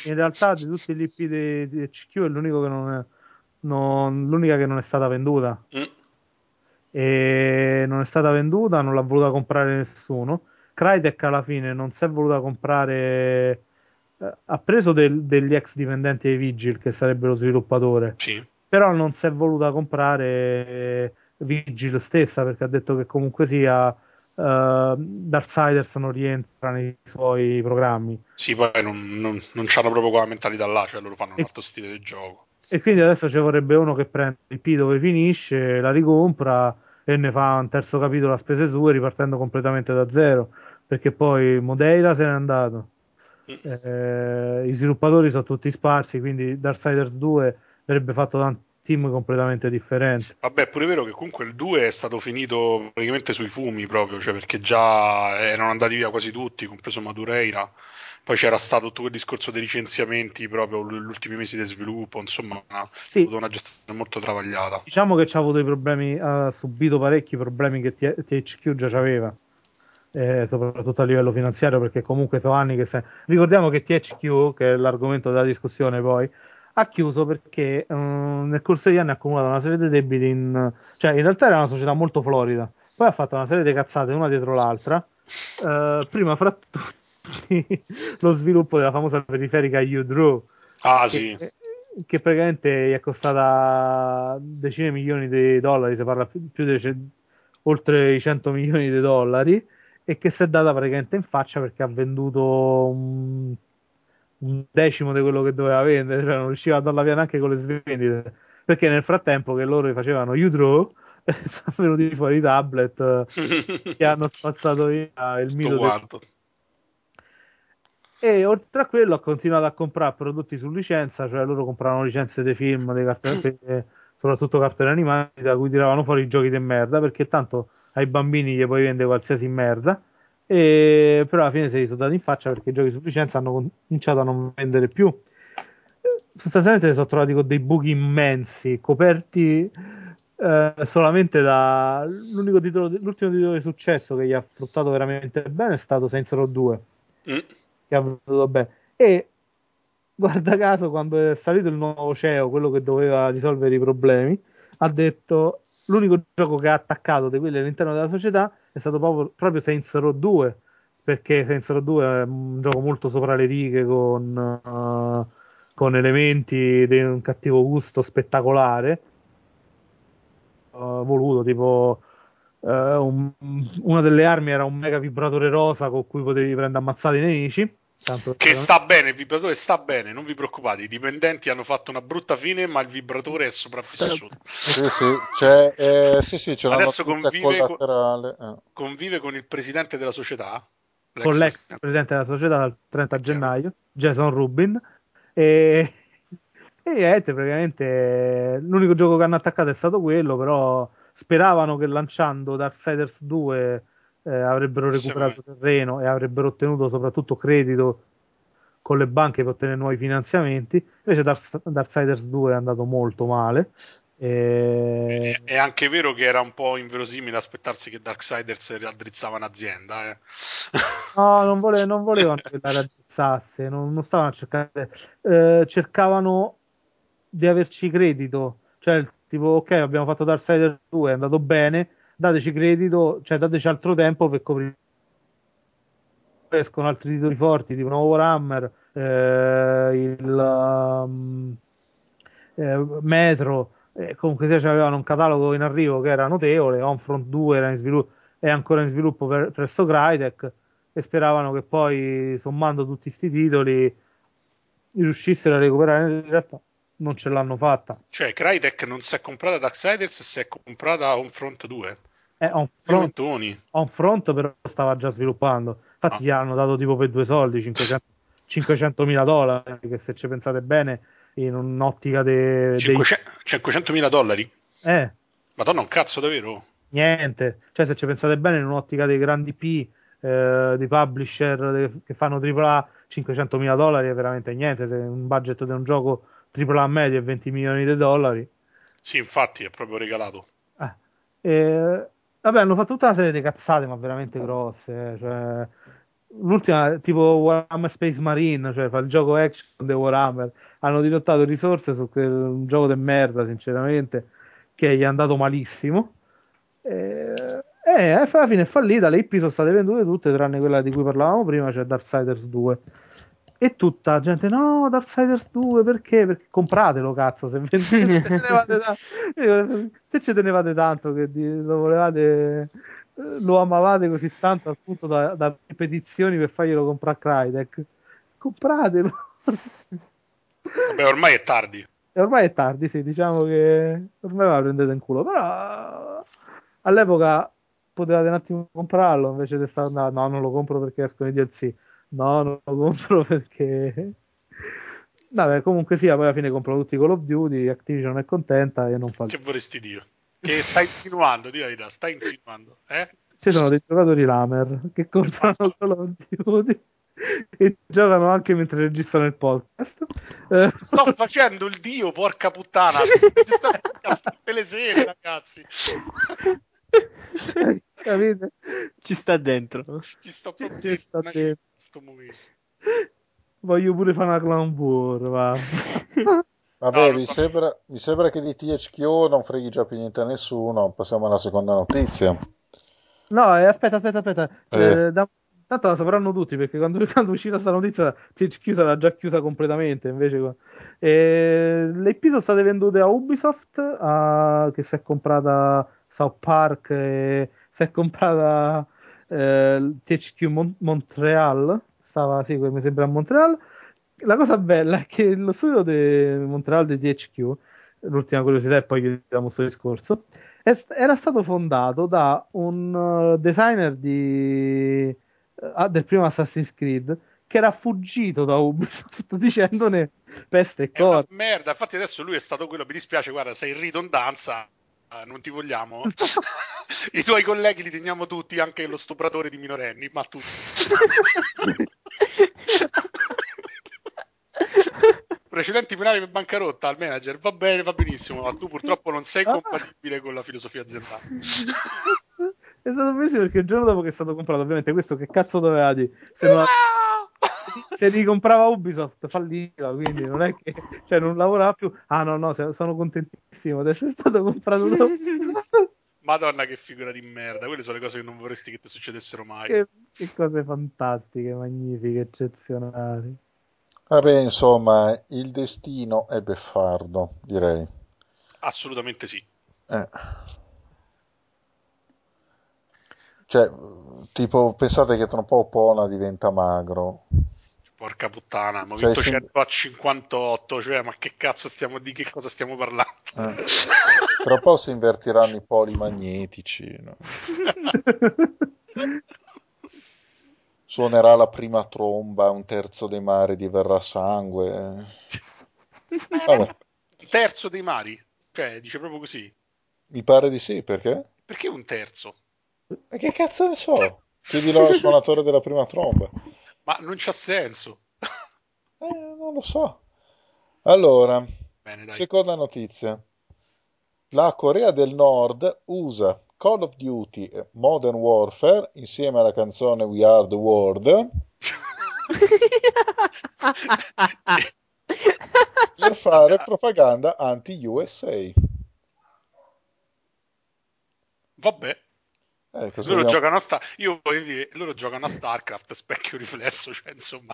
In realtà di tutti gli IP di, di HQ è l'unico che non è, non- l'unica che non è stata venduta. Mm. E non è stata venduta, non l'ha voluta comprare nessuno. Crytek alla fine non si è voluta comprare. eh, ha preso del- degli ex dipendenti dei Vigil che sarebbe lo sviluppatore, Sì. però non si è voluta comprare eh, Vigil stessa perché ha detto che comunque sia eh, Darksiders non rientra nei suoi programmi. Sì, poi non, non, non c'hanno proprio quella mentalità là, cioè loro fanno un E- altro stile di gioco. E quindi adesso ci vorrebbe uno che prende il P dove finisce, la ricompra e ne fa un terzo capitolo a spese sue ripartendo completamente da zero. Perché poi Modeira se n'è andato, Mm. eh, i sviluppatori sono tutti sparsi, quindi Darksiders 2 verrebbe fatto un team completamente differente. Vabbè, è pure vero che comunque il 2 è stato finito praticamente sui fumi proprio, cioè perché già erano andati via quasi tutti, compreso Madureira. Poi c'era stato tutto quel discorso dei licenziamenti proprio negli ultimi mesi di sviluppo, insomma, ha Sì, avuto una gestione molto travagliata. diciamo che c'ha avuto i problemi, ha subito parecchi problemi che THQ già aveva. Eh, soprattutto a livello finanziario, perché comunque sono anni che se... ricordiamo che THQ, che è l'argomento della discussione poi, ha chiuso perché eh, nel corso degli anni ha accumulato una serie di debiti in... cioè in realtà era una società molto florida, poi ha fatto una serie di cazzate una dietro l'altra, eh, prima fra tutti lo sviluppo della famosa periferica U-Draw, Ah, che, sì. che praticamente gli è costata decine di milioni di dollari, si parla più, più di oltre i 100 milioni di dollari, e che si è data praticamente in faccia perché ha venduto un, un decimo di quello che doveva vendere, cioè non riusciva a darla via neanche con le svendite, perché nel frattempo che loro facevano U-Draw, sono venuti fuori i tablet eh, che hanno spazzato via il mito del quanto. e oltre a quello ha continuato a comprare prodotti su licenza, cioè loro compravano licenze dei film, dei cartoni, eh, soprattutto cartoni animati, da cui tiravano fuori i giochi di merda, perché tanto ai bambini gli puoi vendere qualsiasi merda. E però alla fine si è risultato in faccia perché i giochi su licenza hanno cominciato a non vendere più. Sostanzialmente si sono trovati con dei buchi immensi, coperti eh, solamente da l'unico titolo, l'ultimo titolo di successo che gli ha fruttato veramente bene è stato Saints Row 2 Mm. che ha venduto bene. E guarda caso, quando è salito il nuovo CEO, quello che doveva risolvere i problemi, ha detto l'unico gioco che ha attaccato di quelli all'interno della società è stato proprio, proprio Saints Row 2. Perché Saints Row 2 è un gioco molto sopra le righe con, eh, con elementi di un cattivo gusto spettacolare, eh, voluto tipo eh, un- una delle armi era un mega vibratore rosa con cui potevi prendere ammazzati i nemici. Tanto Che sta bene, il vibratore sta bene, non vi preoccupate. I dipendenti hanno fatto una brutta fine, ma il vibratore è sopravvissuto. Sì, sì, c'è, eh, sì, sì, c'è una Adesso notizia convive con- collaterale. eh. Convive con il presidente della società, l'ex con l'ex presidente. presidente della società dal 30 È chiaro. gennaio, Jason Rubin. E, e niente, praticamente l'unico gioco che hanno attaccato è stato quello, però speravano che lanciando Darksiders 2 eh, avrebbero Sì, recuperato terreno e avrebbero ottenuto soprattutto credito con le banche per ottenere nuovi finanziamenti. Invece Dark- Darksiders 2 è andato molto male. E... È anche vero che era un po' inverosimile aspettarsi che Darksiders raddrizzava un'azienda. Eh. No, non, vole- non volevano che la raddrizzasse, non, non stavano a cercare, eh, cercavano di averci credito, cioè tipo ok abbiamo fatto Darksiders 2, è andato bene, dateci credito, cioè dateci altro tempo per coprire escono altri titoli forti tipo nuovo Warhammer, eh, il um, eh, Metro, eh, comunque sia avevano un catalogo in arrivo che era notevole, Homefront 2 era in sviluppo, è ancora in sviluppo per, presso Crytek e speravano che poi sommando tutti questi titoli riuscissero a recuperare in realtà non ce l'hanno fatta Cioè, Crytek non si è comprata Darksiders, si è comprata Homefront 2. Eh, Homefront, Frontoni. Homefront però stava già sviluppando infatti Ah. gli hanno dato tipo per due soldi 500 mila dollari che se ci pensate bene in un'ottica de- dei 500.000 dollari? eh, Madonna, un cazzo davvero? niente cioè se ci pensate bene in un'ottica dei grandi P eh, di publisher de- che fanno AAA 500 mila dollari è veramente niente se un budget di un gioco AAA medio è 20 milioni di dollari Sì, infatti, è proprio regalato. E, vabbè, hanno fatto tutta una serie di cazzate, ma veramente grosse. eh, Cioè, l'ultima, tipo Warhammer Space Marine, cioè fa il gioco action di Warhammer. Hanno dirottato risorse su quel un gioco di merda, sinceramente, che gli è andato malissimo. E, e alla fine è fallita. Le IP sono state vendute tutte, tranne quella di cui parlavamo prima, cioè Darksiders 2. E tutta la gente, no, Darksiders 2 perché? Perché compratelo, cazzo. Se, se, ci tenevate tanto che lo volevate, eh, lo amavate così tanto al punto da, da petizioni per farglielo comprare a Crytek, compratelo. Vabbè, ormai è tardi. E ormai è tardi, sì, diciamo che ormai ve la prendete in culo, però all'epoca potevate un attimo comprarlo, invece di stare no, no, non lo compro perché escono i DLC. No, non lo compro perché Vabbè, comunque sia, poi alla fine compro tutti i Call of Duty, Activision è contenta e non fa Che vorresti dire? Che stai insinuando, di verità, stai insinuando, eh? Ci sono dei giocatori Lamer che comprano Call of Duty e giocano anche mentre registrano il podcast. Eh, Sto facendo il dio, porca puttana. Sta tutte le sere, ragazzi. capite? Ci sta dentro. Ci sto proprio Ci sta dentro. in questo momento. Voglio pure fare una clown war, va. Vabbè, No, mi, so. sembra, mi sembra che di THQ non freghi già più niente a nessuno. Passiamo alla seconda notizia. No, eh, aspetta, aspetta, aspetta. Eh. Eh, da- Tanto la sapranno tutti perché quando, quando uscirà questa notizia THQ sarà già chiusa completamente. Invece, qua- Eh, le IP sono state vendute a Ubisoft a- che si è comprata South Park e si è comprata eh, THQ Mon- Montreal. Stava, sì, mi sembra a Montreal. La cosa bella è che lo studio di Montreal di THQ, l'ultima curiosità e poi chiudiamo questo discorso, è era stato fondato da un uh, designer di, eh, del primo Assassin's Creed che era fuggito da Ubisoft dicendone peste e corna. merda. Infatti, adesso lui è stato quello. Mi dispiace, guarda, sei in ridondanza. Eh, Non ti vogliamo. I tuoi colleghi li teniamo tutti, anche lo stupratore di minorenni, ma tutti. Precedenti penali per bancarotta al manager, va bene, va benissimo, ma tu purtroppo non sei compatibile con la filosofia aziendale. È stato bellissimo perché il giorno dopo che è stato comprato, ovviamente questo che cazzo doveva dire? Se, non- se li comprava Ubisoft falliva, quindi non è che cioè, non lavorava più. Ah no, no, sono contentissimo, adesso è stato comprato da Ubisoft. Madonna, che figura di merda. Quelle sono le cose che non vorresti che ti succedessero mai. Che, che cose fantastiche, magnifiche, eccezionali. Vabbè, insomma, il destino è beffardo, direi. Assolutamente sì. Eh. Cioè, tipo, pensate che tra un po' Pona diventa magro. Porca puttana, abbiamo Cioè, vinto sì. 100 a 58, cioè, ma che cazzo stiamo di che cosa stiamo parlando? Eh. Tra un po' si invertiranno i poli magnetici. no? Suonerà la prima tromba, un terzo dei mari diverrà sangue. Vabbè, Un terzo dei mari? Cioè, dice proprio così. mi pare di sì, perché? Perché un terzo? Ma che cazzo ne so? Chiedilo al suonatore della prima tromba. Ma non c'ha senso. Eh, non lo so. Allora, Bene, dai. seconda notizia. La Corea del Nord usa Call of Duty e Modern Warfare insieme alla canzone We Are the World per fare propaganda anti-USA. Vabbè, Eh, cosa loro dobbiamo- giocano a Star... Io dire, loro giocano a StarCraft, specchio riflesso, cioè, insomma.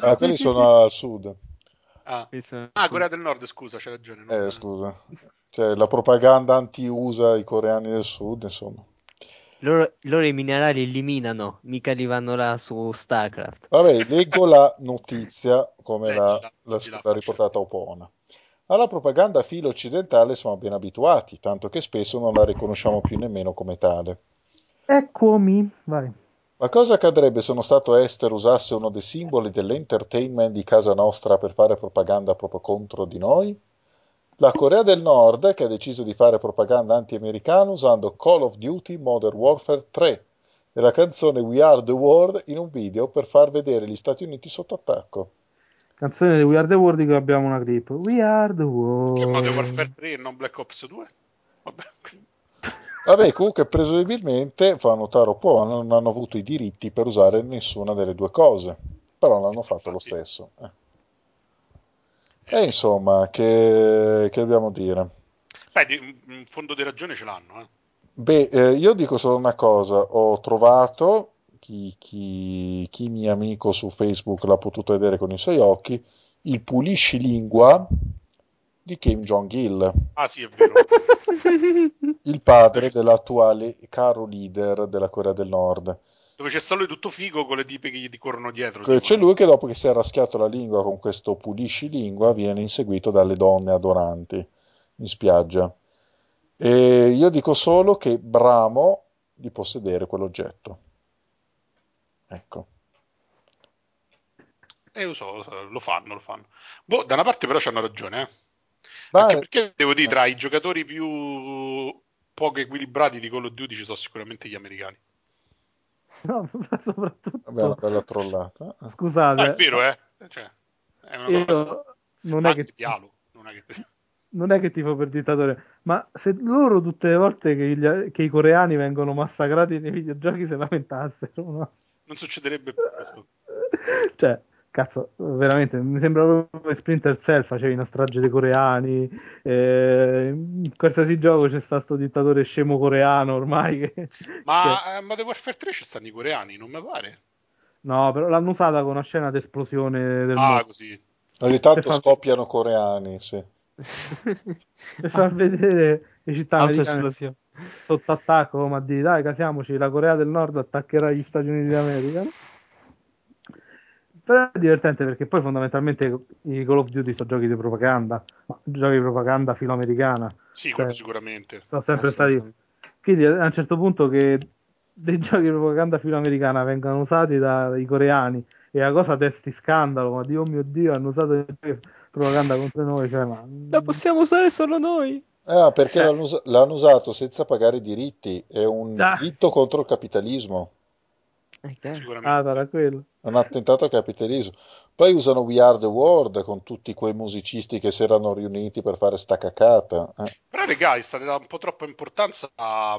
Ah, quelli sono al sud. Ah. Ah, Corea del Nord, scusa, c'è ragione. no? Eh, scusa. Cioè, la propaganda anti-USA, i coreani del sud, insomma. Loro, loro i minerali eliminano, mica li vanno là su StarCraft. Vabbè, leggo la notizia come l'ha, l'ha- leggila, l'ha faccia. riportata Opona. Alla propaganda filo occidentale siamo ben abituati, tanto che spesso non la riconosciamo più nemmeno come tale. Eccomi, vai. Ma cosa accadrebbe se uno Stato estero usasse uno dei simboli dell'entertainment di casa nostra per fare propaganda proprio contro di noi? La Corea del Nord che ha deciso di fare propaganda anti-americana usando Call of Duty Modern Warfare 3 e la canzone We Are the World in un video per far vedere gli Stati Uniti sotto attacco. Canzone di We Are the World di cui abbiamo una clip. We Are the World. Che Modern Warfare 3 e non Black Ops 2? Vabbè, Vabbè, comunque presumibilmente fa notare un po', non hanno avuto i diritti per usare nessuna delle due cose, però l'hanno fatto lo stesso. Eh. E insomma, che, che dobbiamo dire? Beh, di- un fondo di ragione ce l'hanno, eh. Beh, eh, io dico solo una cosa, ho trovato, chi, chi, chi mio amico su Facebook l'ha potuto vedere con i suoi occhi, il pulisci lingua di Kim Jong-il, Ah, sì, è vero. il padre dell'attuale caro leader della Corea del Nord. Dove c'è stato lui tutto figo con le tipe che gli corrono dietro. C'è tipo, lui che dopo che si è raschiato la lingua con questo pulisci lingua viene inseguito dalle donne adoranti in spiaggia. E io dico solo che bramo di possedere quell'oggetto. Ecco. Eh, lo so, lo so, lo fanno, lo fanno. Boh, da una parte però c'hanno ragione, eh. Ma Anche perché devo dire, tra i giocatori più poco equilibrati di Call of Duty ci sono sicuramente gli americani. No, ma soprattutto... Vabbè, una bella trollata. Scusate, No, è vero, eh. Cioè, è una cosa... non è anche che... Dialo, non è che... non è che tifo per dittatore, ma se loro tutte le volte che, gli- che i coreani vengono massacrati nei videogiochi se lamentassero, no? Non succederebbe più questo. Cioè, cazzo, veramente, mi sembra proprio che Splinter Cell facevi una strage dei coreani, eh, in qualsiasi gioco c'è stato sto dittatore scemo coreano ormai che... che- Ma a Modern Warfare 3 ci stanno i coreani, non mi pare. No, però l'hanno usata con una scena d'esplosione del Ah, mondo, così. Ogni tanto far- scoppiano coreani, sì. per far vedere le città americane sotto attacco, ma di dai, casiamoci, la Corea del Nord attaccherà gli Stati Uniti d'America. Però è divertente perché poi fondamentalmente i Call of Duty sono giochi di propaganda, ma giochi di propaganda filoamericana. Sì, Cioè, sicuramente. sono sempre stati. Quindi a un certo punto che dei giochi di propaganda filoamericana vengano usati dai coreani e la cosa desti scandalo, ma Dio mio Dio, hanno usato dei giochi di propaganda contro noi, cioè, ma... La possiamo usare solo noi. Ah, perché Eh. l'hanno, us- l'hanno usato senza pagare i diritti. È un Ah. delitto contro il capitalismo. Ok. Sicuramente. Ah, sarà quello. È un attentato al capitalismo. Poi usano We Are the World con tutti quei musicisti che si erano riuniti per fare sta cacata. eh. Però, regà, state dando un po' troppa importanza a,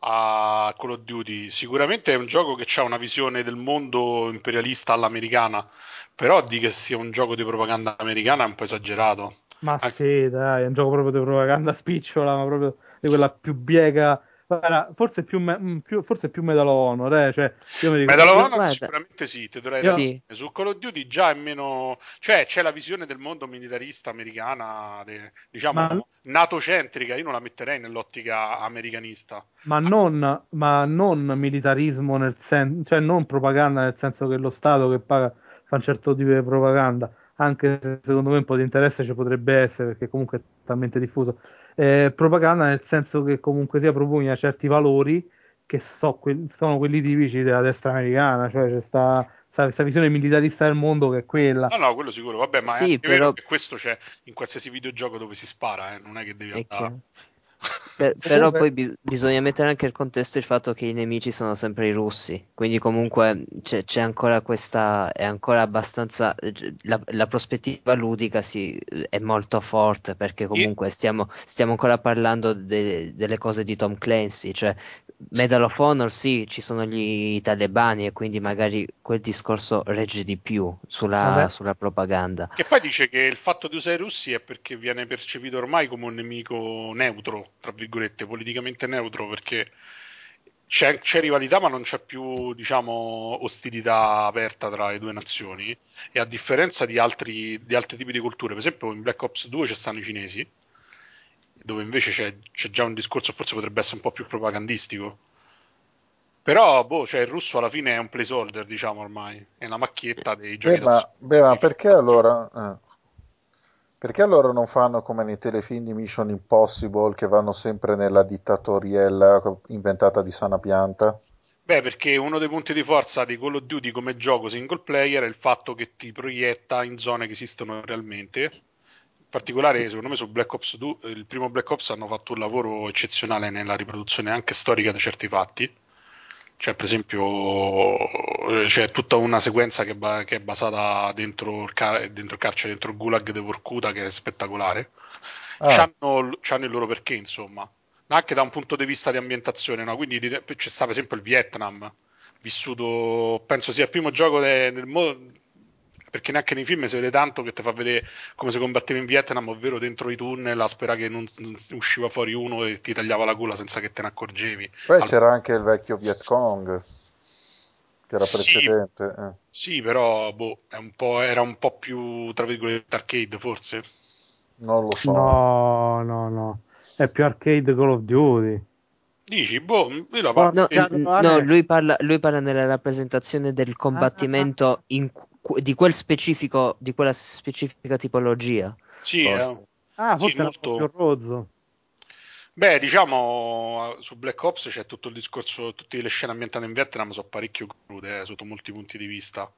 a Call of Duty. Sicuramente è un gioco che ha una visione del mondo imperialista all'americana, però di che sia un gioco di propaganda americana è un po' esagerato. Ma Anche- sì, dai, è un gioco proprio di propaganda spicciola, ma proprio di quella più biega. Guarda, forse più, me- mm, più- forse più Medal of Honor, eh? Cioè, io mi ricordo... Medal of Honor guarda- sicuramente sì, ti dovrei Io- dire. Su Call of Duty già è meno... Cioè, c'è la visione del mondo militarista americana, de- diciamo, Ma- NATO-centrica, io non la metterei nell'ottica americanista. Ma non, ma non militarismo nel senso, cioè non propaganda nel senso che lo Stato che paga fa un certo tipo di propaganda, anche se secondo me un po' di interesse ci potrebbe essere perché comunque è talmente diffuso. Eh, propaganda nel senso che comunque sia propugna certi valori che so- que- sono quelli tipici della destra americana, cioè c'è sta, sta, questa visione militarista del mondo che è quella. No, no, quello sicuro, vabbè, ma Sì, è anche però- vero che questo c'è in qualsiasi videogioco dove si spara, eh, non è che devi andare... Per- però poi bis- bisogna mettere anche il contesto il fatto che i nemici sono sempre i russi, quindi comunque c'è, c'è ancora questa, è ancora abbastanza, la, la prospettiva ludica sì, è molto forte perché comunque stiamo, stiamo ancora parlando de- delle cose di Tom Clancy, cioè Medal of Honor sì, ci sono gli talebani e quindi magari quel discorso regge di più sulla, Vabbè. sulla propaganda. Che poi dice che il fatto di usare i russi è perché viene percepito ormai come un nemico neutro, tra virgolette, politicamente neutro, perché c'è, c'è rivalità ma non c'è più, diciamo, ostilità aperta tra le due nazioni. E a differenza di altri, di altri tipi di culture, per esempio in Black Ops 2 ci stanno i cinesi, dove invece c'è, c'è già un discorso, forse potrebbe essere un po' più propagandistico. Però, boh, cioè, il russo alla fine è un placeholder, diciamo ormai, è una macchietta dei giochi Beh, ma, beh, ma perché allora... eh, Perché allora non fanno come nei telefilm di Mission Impossible che vanno sempre nella dittatoriella inventata di sana pianta? Beh, perché uno dei punti di forza di Call of Duty come gioco single player è il fatto che ti proietta in zone che esistono realmente. In particolare, secondo me, su Black Ops 2, il primo Black Ops hanno fatto un lavoro eccezionale nella riproduzione anche storica di certi fatti. C'è, per esempio, c'è tutta una sequenza che, è ba- che è basata dentro il, car- dentro il carcere, dentro il gulag di Vorkuta, che è spettacolare. Ah. C'hanno, c'hanno il loro perché, insomma. anche da un punto di vista di ambientazione, no? quindi di- c'è sta per esempio il Vietnam, vissuto, penso sia il primo gioco de- del mondo, perché neanche nei film si vede tanto che ti fa vedere come si combatteva in Vietnam, ovvero dentro i tunnel a sperare che non, usciva fuori uno e ti tagliava la gola senza che te ne accorgevi. Poi Al- c'era anche il vecchio Viet Cong, che era Sì. precedente. eh. Sì, però boh, è un po', era un po' più, tra virgolette, arcade forse. Non lo so. No, no, no. È più arcade Call of Duty. Dici, boh, la Guarda, No, parlo... Cazzo, n- vale. no, lui parla, lui parla nella rappresentazione del combattimento in di quel specifico, di quella specifica tipologia. Sì, eh. forse. Ah, Sì, forse era molto- più rozzo. Beh, diciamo, su Black Ops c'è tutto il discorso, tutte le scene ambientate in Vietnam sono parecchio crude, eh, sotto molti punti di vista.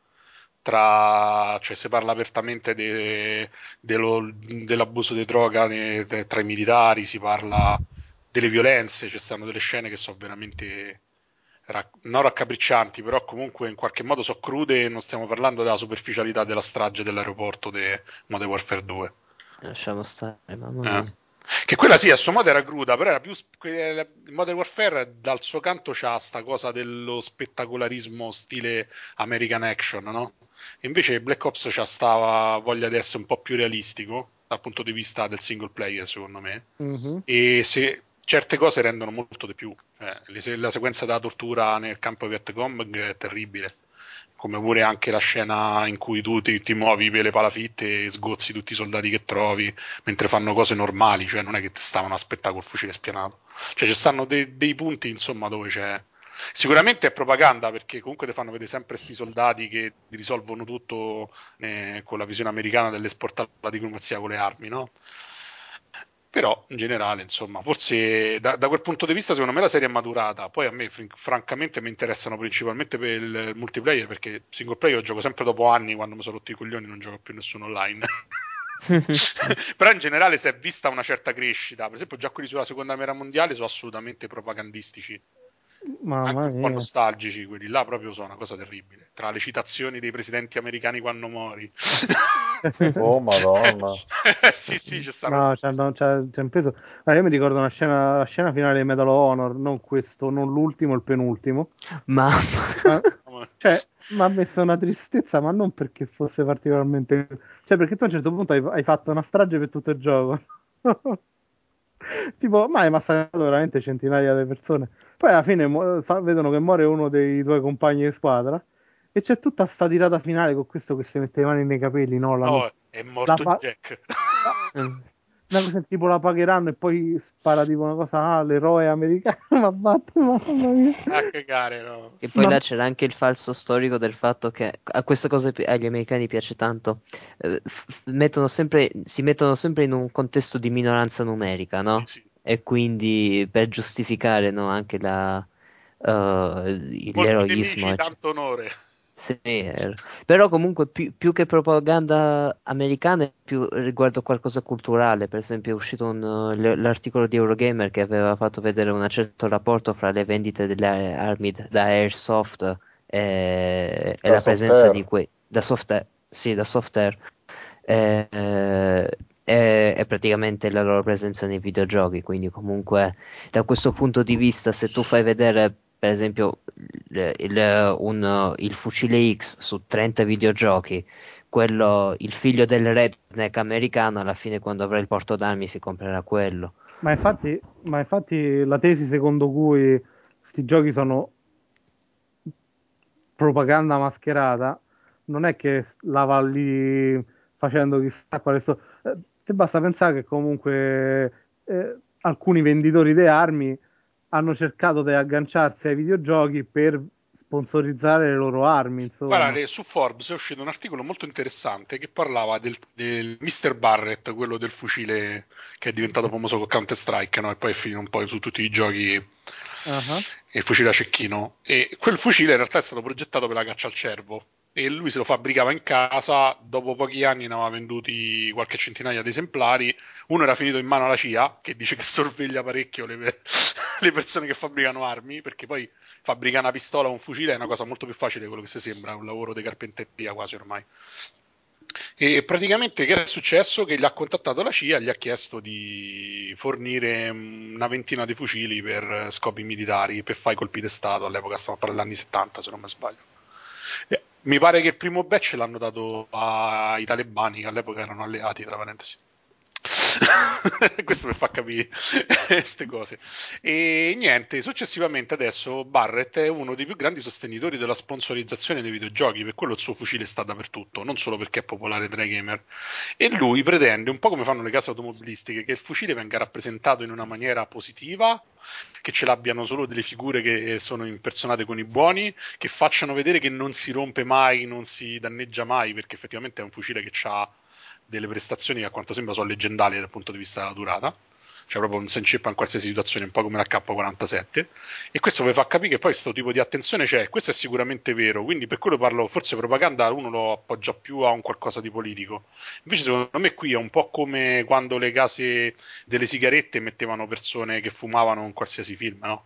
Tra, cioè, si parla apertamente de- dello- dell'abuso di droga de- tra i militari, si parla delle violenze, ci stanno delle scene che sono veramente ra- non raccapriccianti, però comunque in qualche modo sono crude e non stiamo parlando della superficialità della strage dell'aeroporto di Modern Warfare 2. Lasciamo stare, mamma Eh. Che quella sì, a suo modo era cruda, però era più. Modern Warfare dal suo canto c'ha sta cosa dello spettacolarismo stile American Action, no? Invece Black Ops c'ha sta voglia di essere un po' più realistico dal punto di vista del single player, secondo me. Mhm. E se certe cose rendono molto di più. Se- la sequenza della tortura nel campo Vietcong è terribile. Come pure anche la scena in cui tu ti, ti muovi per le palafitte e sgozzi tutti i soldati che trovi mentre fanno cose normali, cioè non è che ti stavano a aspettare col fucile spianato. Cioè ci stanno de- dei punti, insomma, dove c'è. Sicuramente è propaganda perché comunque ti fanno vedere sempre questi soldati che risolvono tutto eh, con la visione americana dell'esportare la diplomazia con le armi, no? Però in generale, insomma, forse da, da quel punto di vista, secondo me la serie è maturata. Poi a me, fr- francamente, mi interessano principalmente per il multiplayer perché single player io gioco sempre dopo anni quando mi sono rotti i coglioni, non gioco più nessuno online. Però in generale si è vista una certa crescita. Per esempio, già quelli sulla seconda guerra mondiale sono assolutamente propagandistici, Mamma anche un po' nostalgici. Quelli là proprio sono una cosa terribile. Tra le citazioni dei presidenti americani quando mori. Oh, madonna. sì, sì, c'è stato. No, c'è, no, c'è, c'è un peso. Ah, io mi ricordo una scena, la scena finale di Medal of Honor, non questo, non l'ultimo, il penultimo. Mamma. Ma, cioè, mi ha messo una tristezza, ma non perché fosse particolarmente. Cioè, perché tu a un certo punto hai, hai fatto una strage per tutto il gioco. tipo, ma hai massacrato veramente centinaia di persone. Poi alla fine mu- fa- vedono che muore uno dei tuoi compagni di squadra. E c'è tutta sta tirata finale con questo che si mette le mani nei capelli, no? La, No, è morto fa- Jack. una cosa tipo la pagheranno e poi spara tipo una cosa ah, l'eroe americano ma batte mamma mia a cagare, no. E poi Ma- là c'era anche il falso storico del fatto che a questa cosa pi- agli americani piace tanto. eh, f- mettono sempre, si mettono sempre in un contesto di minoranza numerica, no? Sì, sì. E quindi per giustificare no, anche la, eh, Molti l'eroismo. tanto onore. Sì, eh, però comunque più, più che propaganda americana è più riguardo qualcosa culturale, per esempio è uscito un, uh, l'articolo di Eurogamer che aveva fatto vedere un certo rapporto fra le vendite delle armi da Airsoft e, e la presenza di quei da soft air, sì, da soft air e- e praticamente la loro presenza nei videogiochi, quindi comunque da questo punto di vista se tu fai vedere per esempio il, il- un- il fucile X su 30 videogiochi, quello, il figlio del redneck americano, alla fine quando avrà il porto d'armi si comprerà quello. ma infatti, ma infatti la tesi secondo cui questi giochi sono propaganda mascherata non è che la va lì facendo chissà quale so te basta pensare che comunque eh, alcuni venditori di armi hanno cercato di agganciarsi ai videogiochi per sponsorizzare le loro armi insomma Guarda, le- su Forbes è uscito un articolo molto interessante che parlava del, del Mr. Barrett, quello del fucile che è diventato famoso con Counter Strike, no? E poi è finito un po' su tutti i giochi Ah, il fucile a cecchino. E quel fucile in realtà è stato progettato per la caccia al cervo. E lui se lo fabbricava in casa, dopo pochi anni ne aveva venduti qualche centinaia di esemplari. Uno era finito in mano alla CIA, che dice che sorveglia parecchio le, le persone che fabbricano armi, perché poi fabbricare una pistola o un fucile è una cosa molto più facile di quello che si sembra, un lavoro di carpenteria quasi ormai. E praticamente che è successo? Che gli ha contattato la CIA e gli ha chiesto di fornire una ventina di fucili per scopi militari, per fare i colpi di Stato. All'epoca stiamo parlando degli anni 70, se non mi sbaglio. Mi pare che il primo batch l'hanno dato ai talebani, che all'epoca erano alleati, tra parentesi. Questo per fa capire queste cose. E niente, successivamente adesso Barrett è uno dei più grandi sostenitori della sponsorizzazione dei videogiochi, per quello il suo fucile sta dappertutto, non solo perché è popolare tra i gamer. E lui pretende, un po' come fanno le case automobilistiche, che il fucile venga rappresentato in una maniera positiva, che ce l'abbiano solo delle figure che sono impersonate con i buoni, che facciano vedere che non si rompe mai, non si danneggia mai, perché effettivamente è un fucile che ha delle prestazioni che a quanto sembra sono leggendarie dal punto di vista della durata cioè proprio non si inceppa in qualsiasi situazione, un po' come l'H47. E questo vi fa capire che poi questo tipo di attenzione c'è, questo è sicuramente vero, quindi per quello parlo, forse propaganda uno lo appoggia più a un qualcosa di politico. Invece secondo me qui è un po' come quando le case delle sigarette mettevano persone che fumavano in qualsiasi film, no?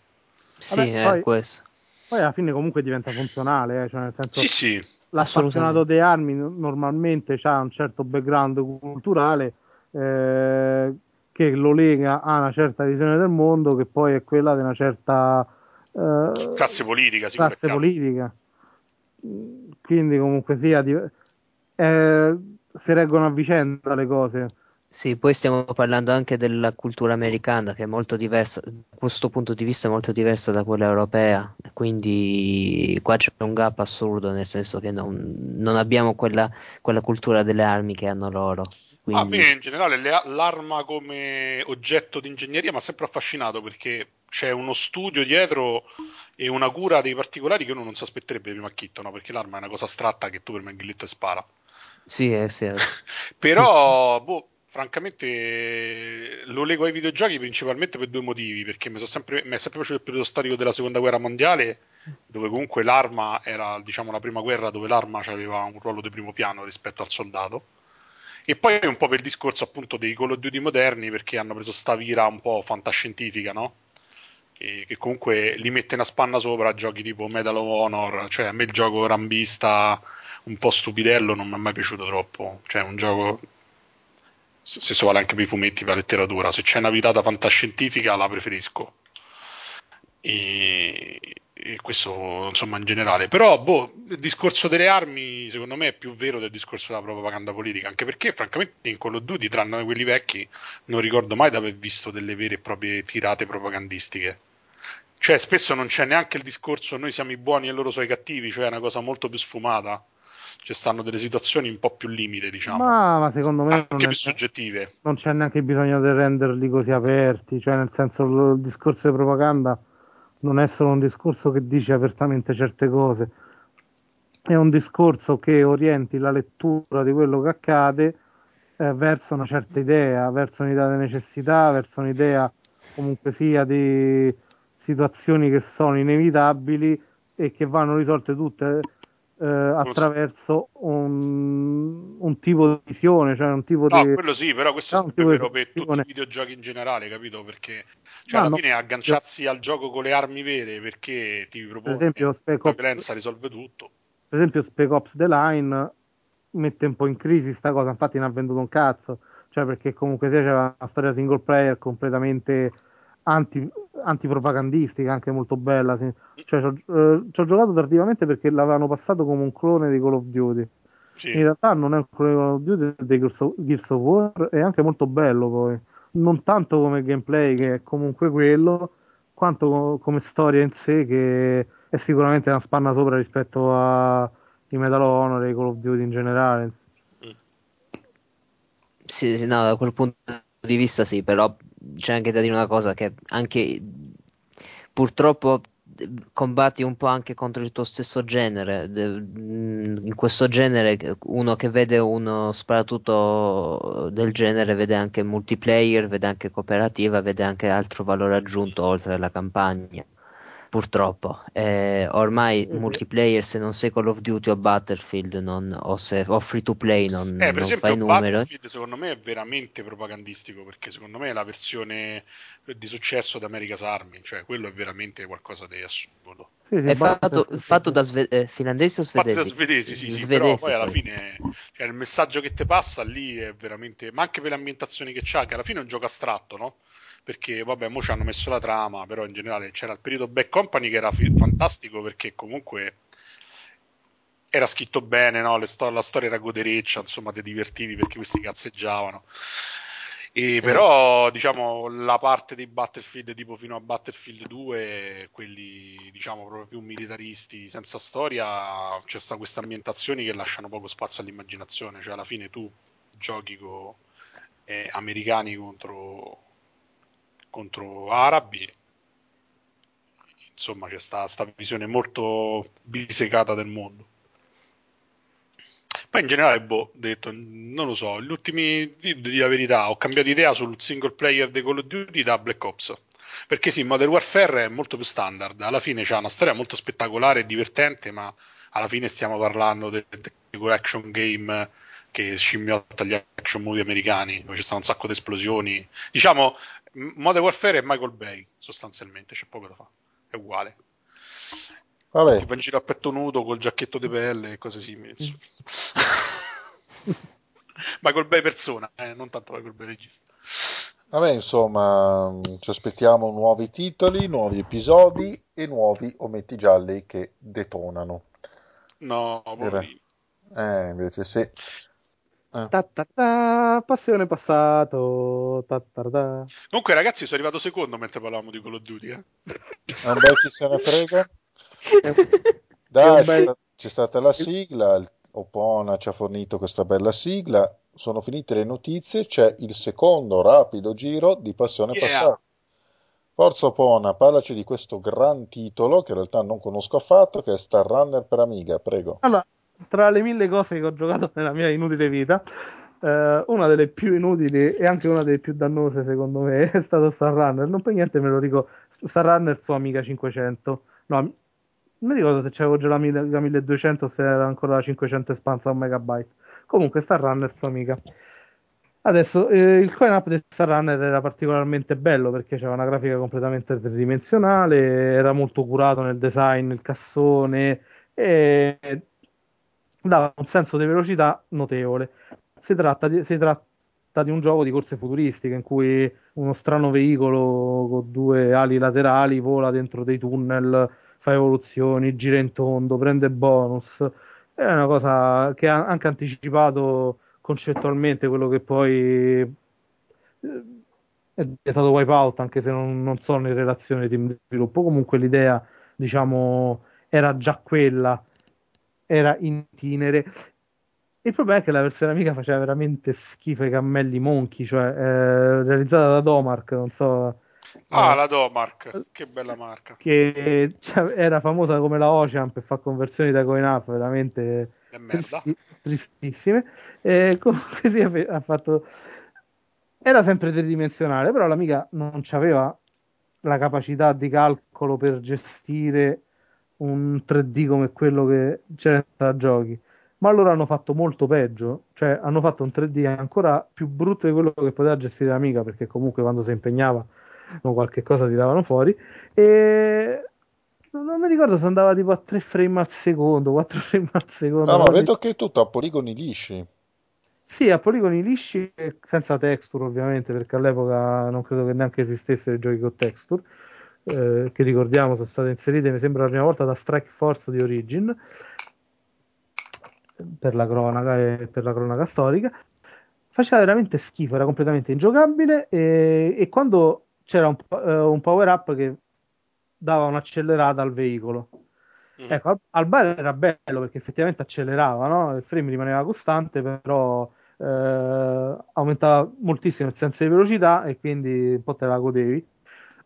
Sì, Vabbè, è poi- questo. Poi alla fine comunque diventa funzionale, eh, cioè nel senso Sì, sì. L'appassionato di armi no- normalmente ha un certo background culturale eh, che lo lega a una certa visione del mondo che poi è quella di una certa eh, Classe politica, classe politica. Quindi comunque sia di- eh, si reggono a vicenda le cose. Sì, poi stiamo parlando anche della cultura americana che è molto diversa, da questo punto di vista è molto diversa da quella europea, quindi qua c'è un gap assurdo, nel senso che non, non abbiamo quella, quella cultura delle armi che hanno loro. A Quindi, me in generale le- l'arma come oggetto di ingegneria mi ha sempre affascinato perché c'è uno studio dietro e una cura dei particolari che uno non si aspetterebbe prima a chitto, no? Perché l'arma è una cosa astratta che tu premi il grilletto e spara. sì, eh, sì, eh. Però, boh, francamente lo lego ai videogiochi principalmente per due motivi, perché mi, sempre, mi è sempre piaciuto il periodo storico della seconda guerra mondiale, dove comunque l'arma era, diciamo, la prima guerra dove l'arma aveva un ruolo di primo piano rispetto al soldato. E poi un po' per il discorso appunto dei Call of Duty moderni, perché hanno preso sta vira un po' fantascientifica, no? Che, che comunque li mette una spanna sopra a giochi tipo Medal of Honor, cioè a me il gioco rambista un po' stupidello non mi è mai piaciuto troppo, cioè un gioco se stesso vale anche per i fumetti, per la letteratura, se c'è una virata fantascientifica la preferisco. E, e questo insomma in generale. Però boh, il discorso delle armi secondo me è più vero del discorso della propaganda politica. Anche perché francamente in Call of tranne quelli vecchi non ricordo mai di aver visto delle vere e proprie tirate propagandistiche. Cioè spesso non c'è neanche il discorso noi siamo i buoni e loro sono i cattivi cioè è una cosa molto più sfumata ci stanno delle situazioni un po' più limite diciamo. Ma, ma secondo me anche non, più è- soggettive. non c'è neanche bisogno di renderli così aperti, cioè nel senso il, il discorso di propaganda non è solo un discorso che dice apertamente certe cose, è un discorso che orienti la lettura di quello che accade eh, verso una certa idea, verso un'idea di necessità, verso un'idea comunque sia di situazioni che sono inevitabili e che vanno risolte tutte eh, attraverso un, un tipo di visione, cioè un tipo No, di... quello sì, però questo Ah, è vero per tutti i videogiochi in generale, capito? Perché cioè, Ma alla no, fine agganciarsi al gioco con le armi vere perché ti per propone esempio Spec la Ops, violenza risolve tutto. per esempio Spec Ops The Line mette un po' in crisi sta cosa, infatti non ha venduto un cazzo, cioè perché comunque sia c'era una storia single player completamente anti, antipropagandistica, anche molto bella. sì. Cioè, ci ho, eh, ci ho giocato tardivamente perché l'avevano passato come un clone di Call of Duty. Sì. In realtà non è un clone di Call of Duty, è dei Gears of, War, è anche molto bello poi. Non tanto come gameplay, che è comunque quello, quanto co- come storia in sé, che è sicuramente una spanna sopra rispetto ai Medal of Honor e ai Call of Duty in generale. Sì, sì, no, da quel punto di vista sì, però c'è anche da dire una cosa che anche purtroppo combatti un po' anche contro il tuo stesso genere. In questo genere uno che vede uno sparatutto del genere vede anche multiplayer, vede anche cooperativa, vede anche altro valore aggiunto oltre alla campagna. Purtroppo. Eh, ormai Mhm. multiplayer, se non sei Call of Duty o Battlefield non- o, se, o free to play, non, Eh, per non esempio, fai numero. Battlefield secondo me è veramente propagandistico perché secondo me è la versione di successo di America's Army, cioè quello è veramente qualcosa di assurdo. Sì, sì, È fatto, fatto da sve- eh, finlandesi o svedesi? da svedesi, sì, sì, Svedesi, però poi alla poi. fine cioè, il messaggio che ti passa lì è veramente, ma anche per le ambientazioni che c'ha, che alla fine è un gioco astratto, no? Perché vabbè, mo ci hanno messo la trama, però in generale c'era il periodo Back Company che era fi- fantastico perché comunque era scritto bene, no? Sto- la storia era godereccia, insomma, ti divertivi perché questi cazzeggiavano. E però, diciamo, la parte dei Battlefield tipo fino a Battlefield 2, quelli, diciamo, proprio più militaristi, senza storia, c'è sta queste ambientazioni che lasciano poco spazio all'immaginazione, cioè alla fine tu giochi con eh, americani contro, contro arabi, insomma c'è sta, sta visione molto bisecata del mondo. Poi in generale, boh, detto, non lo so, gli ultimi, di, di la verità, ho cambiato idea sul single player di Call of Duty da Black Ops. Perché sì, Modern Warfare è molto più standard, alla fine c'ha una storia molto spettacolare e divertente, ma alla fine stiamo parlando del del action game che scimmiotta gli action movie americani, dove ci stanno un sacco di esplosioni. Diciamo, Modern Warfare è Michael Bay, sostanzialmente, c'è poco da fare, è uguale. Vabbè, Ti va in giro a petto nudo col giacchetto di pelle e cose simili. insomma. Michael Bay persona, eh, non tanto Michael Bay regista. vabbè, insomma, ci aspettiamo nuovi titoli, nuovi episodi e nuovi ometti gialli che detonano. No, poverino. Eh, invece sì. Eh. Ta ta ta, passione passato. Ta ta ta. Comunque, ragazzi, sono arrivato secondo mentre parlavamo di Call of Duty. Eh. Non beh, chi se ne frega? È Dai, c'è, bel- sta- c'è stata la sigla, il Opona ci ha fornito questa bella sigla, sono finite le notizie, c'è il secondo rapido giro di Passione Yeah. Passata. Forza Opona, parlaci di questo gran titolo che in realtà non conosco affatto, che è Star Runner per Amiga, prego. Allora, tra le mille cose che ho giocato nella mia inutile vita, eh, una delle più inutili e anche una delle più dannose, secondo me, è stato Star Runner. Non per niente me lo ricordo. Star Runner su Amiga 500. No, non mi ricordo se c'avevo già la, 1000 la 1200 o se era ancora la 500 espansa a un megabyte. Comunque, Star Runner su Amiga. Adesso eh, il coin up di Star Runner era particolarmente bello perché c'era una grafica completamente tridimensionale, era molto curato nel design, il cassone e dava un senso di velocità notevole. Si tratta di, si tratta di un gioco di corse futuristiche in cui uno strano veicolo con due ali laterali vola dentro dei tunnel, fa evoluzioni, gira in tondo, prende bonus. È una cosa che ha anche anticipato concettualmente quello che poi eh, è diventato Wipeout, anche se non, non sono in relazione team di sviluppo. Comunque l'idea, diciamo, era già quella, era in itinere. Il problema è che la versione amica faceva veramente schifo ai cammelli Monkey, cioè eh, realizzata da Domark, non so. Ah, eh, la Domark, che bella marca. che cioè, era famosa come la Ocean per fare conversioni da coin up veramente tristi- tristissime. E comunque sì, ha fatto. Era sempre tridimensionale, però l'amica non aveva la capacità di calcolo per gestire un 3D come quello che c'era tra giochi. Ma loro hanno fatto molto peggio, cioè hanno fatto un 3D ancora più brutto di quello che poteva gestire l'amica, perché comunque quando si impegnava no, qualche cosa tiravano fuori. E non mi ricordo se andava tipo a 3 frame al secondo, 4 frame al secondo. Ah, ma una cosa vedo che è tutto a poligoni lisci. sì, a poligoni lisci senza texture ovviamente, perché all'epoca non credo che neanche esistessero i giochi con texture, eh, che ricordiamo sono state inserite, mi sembra la prima volta da Strike Force di Origin, per la cronaca e per la cronaca storica. Faceva veramente schifo, era completamente ingiocabile e, e quando c'era un, eh, un power up che dava un'accelerata al veicolo. Mm. Ecco, al, al bar era bello perché effettivamente accelerava, no? Il frame rimaneva costante, però eh, aumentava moltissimo il senso di velocità e quindi un po' te la godevi.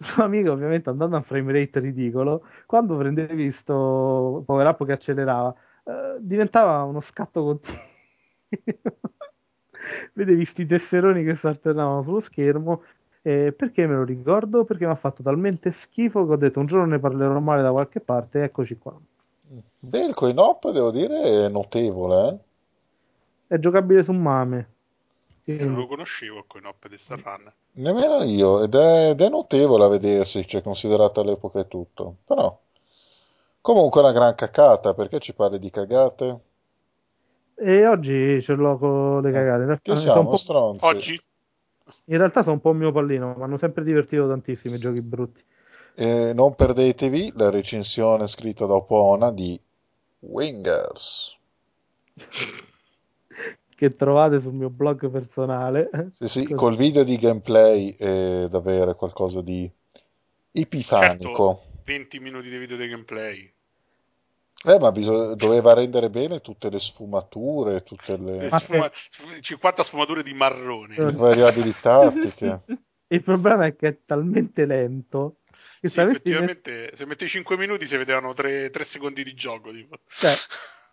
Sua amica, ovviamente, andando a un frame rate ridicolo, quando prendevi sto power up che accelerava, eh, diventava uno scatto continuo. Vedevi sti tesseroni che si alternavano sullo schermo E perché me lo ricordo? Perché mi ha fatto talmente schifo che ho detto un giorno ne parlerò male da qualche parte, eccoci qua. Beh, il coin-op devo dire è notevole, eh? È giocabile su Mame. Io non lo conoscevo il coin-op di Star Run. Nemmeno io, ed è, ed è notevole a vedersi, cioè considerata l'epoca e tutto. Però, comunque è una gran cacata, perché ci parli di cagate? E oggi ce l'ho con le cagate. Che sono un siamo, po', stronzi? Oggi in realtà sono un po' il mio pallino, mi hanno sempre divertito tantissimo i giochi brutti. E non perdetevi la recensione scritta da Opona di Wingers. Che trovate sul mio blog personale. Sì, sì, Così. col video di gameplay ed avere qualcosa di epifanico. certo 20 minuti di video di gameplay. Eh, ma biso- doveva rendere bene tutte le sfumature, tutte Le le, Ma sfuma- 50 sfumature di marrone. Eh. le variabili tattiche. Il problema è che è talmente lento che Sì, effettivamente, se metti 5 minuti si vedevano 3, secondi di gioco. Tipo. cioè,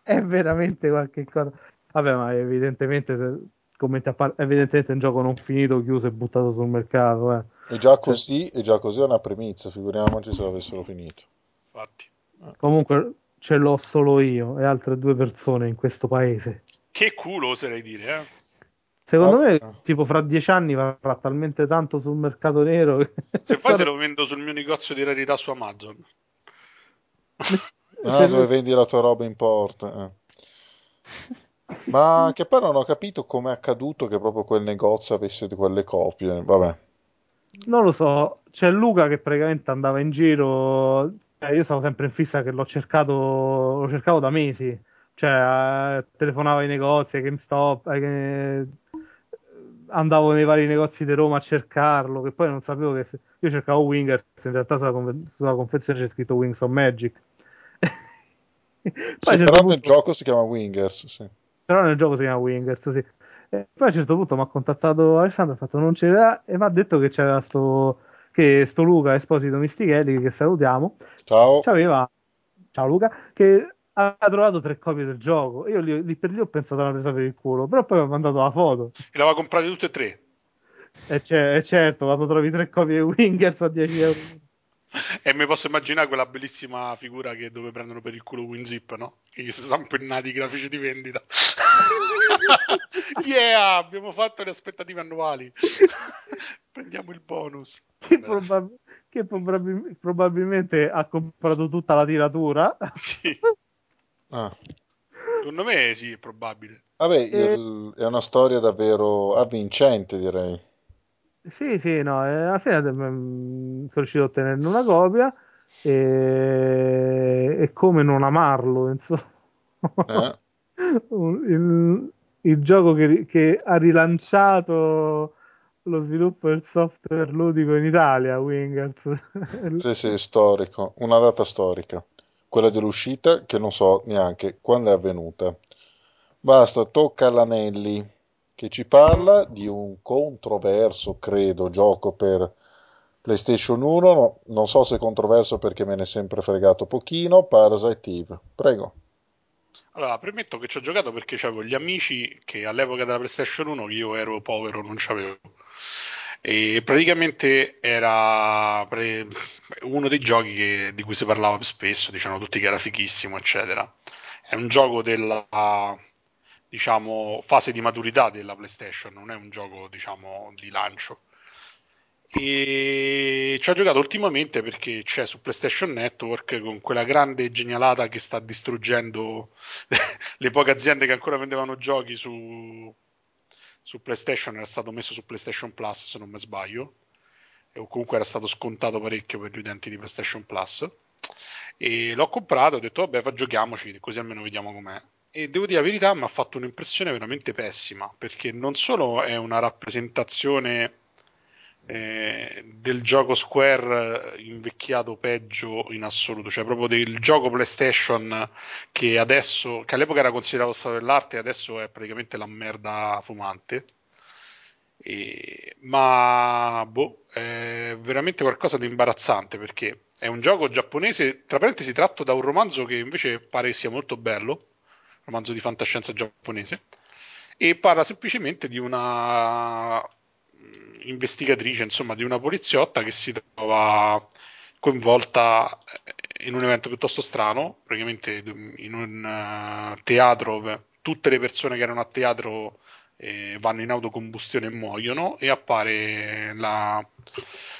è veramente qualche cosa. Vabbè, ma evidentemente, se- commenti a par- evidentemente è un gioco non finito, chiuso e buttato sul mercato. eh. E già così, e già così è una premizia, figuriamoci se l'avessero finito. Infatti. Comunque ce l'ho solo io e altre due persone in questo paese. Che culo oserei dire, eh? Secondo Ah. me, tipo, fra dieci anni varrà talmente tanto sul mercato nero che Se poi te lo vendo sul mio negozio di rarità su Amazon. Ah, dove vendi la tua roba in porta. eh. Ma che poi non ho capito come è accaduto che proprio quel negozio avesse di quelle copie. Vabbè. Non lo so, c'è Luca che praticamente andava in giro, eh, io stavo sempre in fissa che l'ho cercato, lo cercavo da mesi, cioè eh, telefonavo ai negozi, ai GameStop, eh, andavo nei vari negozi di Roma a cercarlo, che poi non sapevo che se- io cercavo Wingers, in realtà sulla, conve- sulla confezione c'è scritto Wings of Magic. Poi a Sì, però nel punto- gioco si chiama Wingers, sì. Però nel gioco si chiama Wingers, sì. E poi a un certo punto mi ha contattato Alessandro, ha fatto non ce l'ha e mi ha detto che c'era sto, che sto Luca Esposito Mistichelli, che salutiamo, Ciao. c'aveva, ciao Luca, che ha trovato tre copie del gioco. Io lì, lì per lì ho pensato a una presa per il culo, però poi mi ha mandato la foto. E l'aveva comprate tutte e tre. E, c'è- e certo, quando trovi tre copie Wingers a 10 euro. E mi posso immaginare quella bellissima figura che dove prendono per il culo WinZip, no? Che gli si sono pennati i grafici di vendita. yeah, abbiamo fatto le aspettative annuali. Prendiamo il bonus. Che, probab- che probabil- probabilmente ha comprato tutta la tiratura. sì. Ah. Secondo me sì, è probabile. Vabbè, E- il- è una storia davvero avvincente, direi. Sì, sì, no, e alla fine mm, sono riuscito a ottenerne una copia e, e come non amarlo, insomma. Eh? Il, il gioco che, che ha rilanciato lo sviluppo del software ludico in Italia, Wingers. Sì, sì, storico. Una data storica. Quella dell'uscita che non so neanche quando è avvenuta. Basta, tocca all'Anelli che ci parla di un controverso, credo, gioco per PlayStation 1. No- non so se è controverso perché me ne è sempre fregato pochino. Parasite Eve. Prego. Allora, premetto che ci ho giocato perché avevo gli amici che all'epoca della PlayStation 1, che io ero povero, non c'avevo. E praticamente era pre- uno dei giochi che- di cui si parlava spesso, dicevano tutti che era fighissimo, eccetera. È un gioco della, diciamo, fase di maturità della PlayStation, non è un gioco, diciamo, di lancio. E ci ho giocato ultimamente perché c'è su PlayStation Network con quella grande genialata che sta distruggendo le poche aziende che ancora vendevano giochi su, su PlayStation. Era stato messo su PlayStation Plus, se non mi sbaglio, o comunque era stato scontato parecchio per gli utenti di PlayStation Plus. E l'ho comprato, ho detto vabbè, giochiamoci, così almeno vediamo com'è. E devo dire la verità, mi ha fatto un'impressione veramente pessima perché non solo è una rappresentazione eh, del gioco Square eh, invecchiato peggio in assoluto, cioè proprio del gioco PlayStation che adesso, che all'epoca era considerato stato dell'arte e adesso è praticamente la merda fumante. E- ma boh, è veramente qualcosa di imbarazzante perché è un gioco giapponese, tra parentesi, tratto da un romanzo che invece pare sia molto bello, romanzo di fantascienza giapponese, e parla semplicemente di una investigatrice, insomma, di una poliziotta che si trova coinvolta in un evento piuttosto strano, praticamente in un uh, teatro, tutte le persone che erano a teatro eh, vanno in autocombustione e muoiono e appare la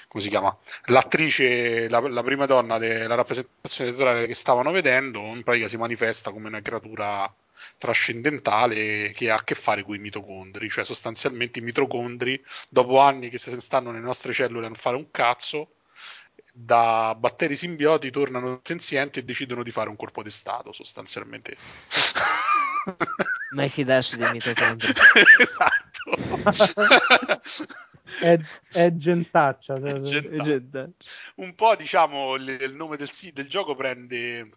come si chiama l'attrice, la, la prima donna della rappresentazione teatrale che stavano vedendo in pratica si manifesta come una creatura trascendentale che ha a che fare con i mitocondri, cioè sostanzialmente i mitocondri dopo anni che se ne stanno nelle nostre cellule a non fare un cazzo da batteri simbioti tornano senzienti e decidono di fare un colpo di stato sostanzialmente. Mai fidarsi dei mitocondri. Esatto è, è gentaccia, è gentaccia. un po' diciamo il, il nome del, del, gioco prende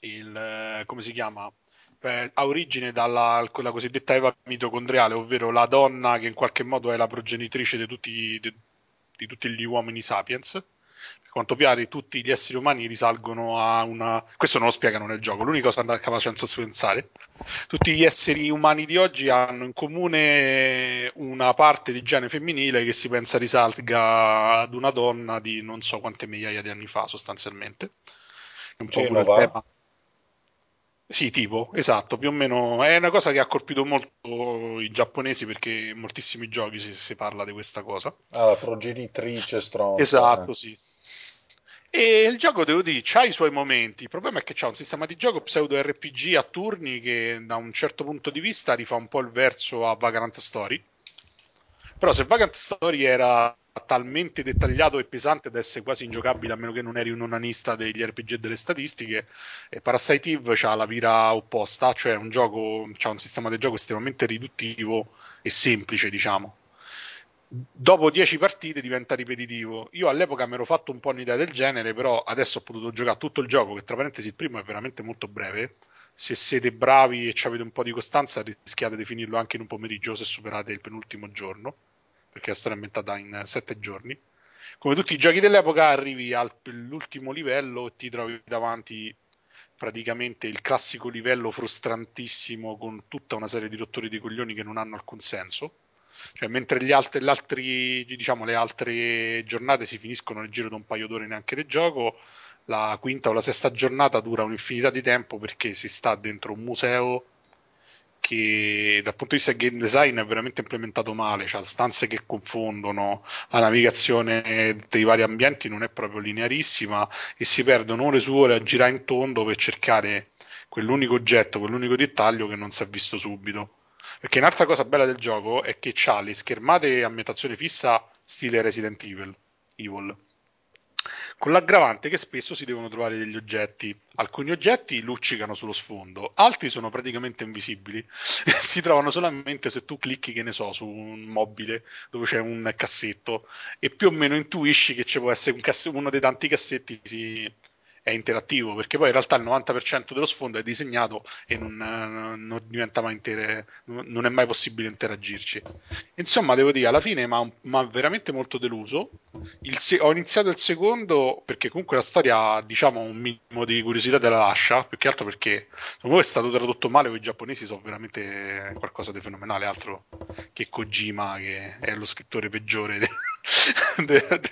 il come si chiama? Eh, ha origine dalla quella cosiddetta Eva mitocondriale ovvero la donna che in qualche modo è la progenitrice di tutti, di, di tutti gli uomini sapiens per quanto pare tutti gli esseri umani risalgono a una questo non lo spiegano nel gioco l'unica cosa faccio senza pensare tutti gli esseri umani di oggi hanno in comune una parte di gene femminile che si pensa risalga ad una donna di non so quante migliaia di anni fa sostanzialmente. È un po' il tema sì, tipo, esatto, più o meno è una cosa che ha colpito molto i giapponesi perché in moltissimi giochi si, si parla di questa cosa. Ah, progenitrice stronza. Esatto, eh. sì. E il gioco, devo dire, ha i suoi momenti. Il problema è che c'ha un sistema di gioco pseudo RPG a turni che da un certo punto di vista rifà un po' il verso a Vagrant Story. Però se Vagrant Story era talmente dettagliato e pesante da essere quasi ingiocabile a meno che non eri un onanista degli RPG e delle statistiche e Parasite Eve ha la vira opposta cioè un gioco c'ha un sistema di gioco estremamente riduttivo e semplice diciamo. Dopo 10 partite diventa ripetitivo. Io all'epoca mi ero fatto un po' un'idea del genere però adesso ho potuto giocare tutto il gioco che tra parentesi il primo è veramente molto breve. Se siete bravi e avete un po' di costanza rischiate di finirlo anche in un pomeriggio se superate il penultimo giorno perché la storia è ambientata in sette giorni. Come tutti i giochi dell'epoca, arrivi all'ultimo livello e ti trovi davanti praticamente il classico livello frustrantissimo con tutta una serie di rottori di coglioni che non hanno alcun senso. Cioè, mentre gli altri, altri, diciamo, le altre giornate si finiscono nel giro di un paio d'ore neanche del gioco, la quinta o la sesta giornata dura un'infinità di tempo perché si sta dentro un museo che dal punto di vista game design è veramente implementato male, cioè stanze che confondono, la navigazione dei vari ambienti non è proprio linearissima e si perdono ore su ore a girare in tondo per cercare quell'unico oggetto, quell'unico dettaglio che non si è visto subito. Perché un'altra cosa bella del gioco è che ha le schermate a ambientazione fissa stile Resident Evil. Evil con l'aggravante che spesso si devono trovare degli oggetti. Alcuni oggetti luccicano sullo sfondo, altri sono praticamente invisibili. si trovano solamente se tu clicchi, che ne so, su un mobile dove c'è un cassetto e più o meno intuisci che ci può essere un cass- uno dei tanti cassetti si è interattivo, perché poi in realtà il 90% dello sfondo è disegnato e non, non diventa mai intere, non è mai possibile interagirci. Insomma, devo dire, alla fine mi ha veramente molto deluso. Se- ho iniziato il secondo perché comunque la storia, diciamo, un minimo di curiosità te la lascia, più che altro perché secondo me è stato tradotto male, i giapponesi sono veramente qualcosa di fenomenale, altro che Kojima, che è lo scrittore peggiore de- de-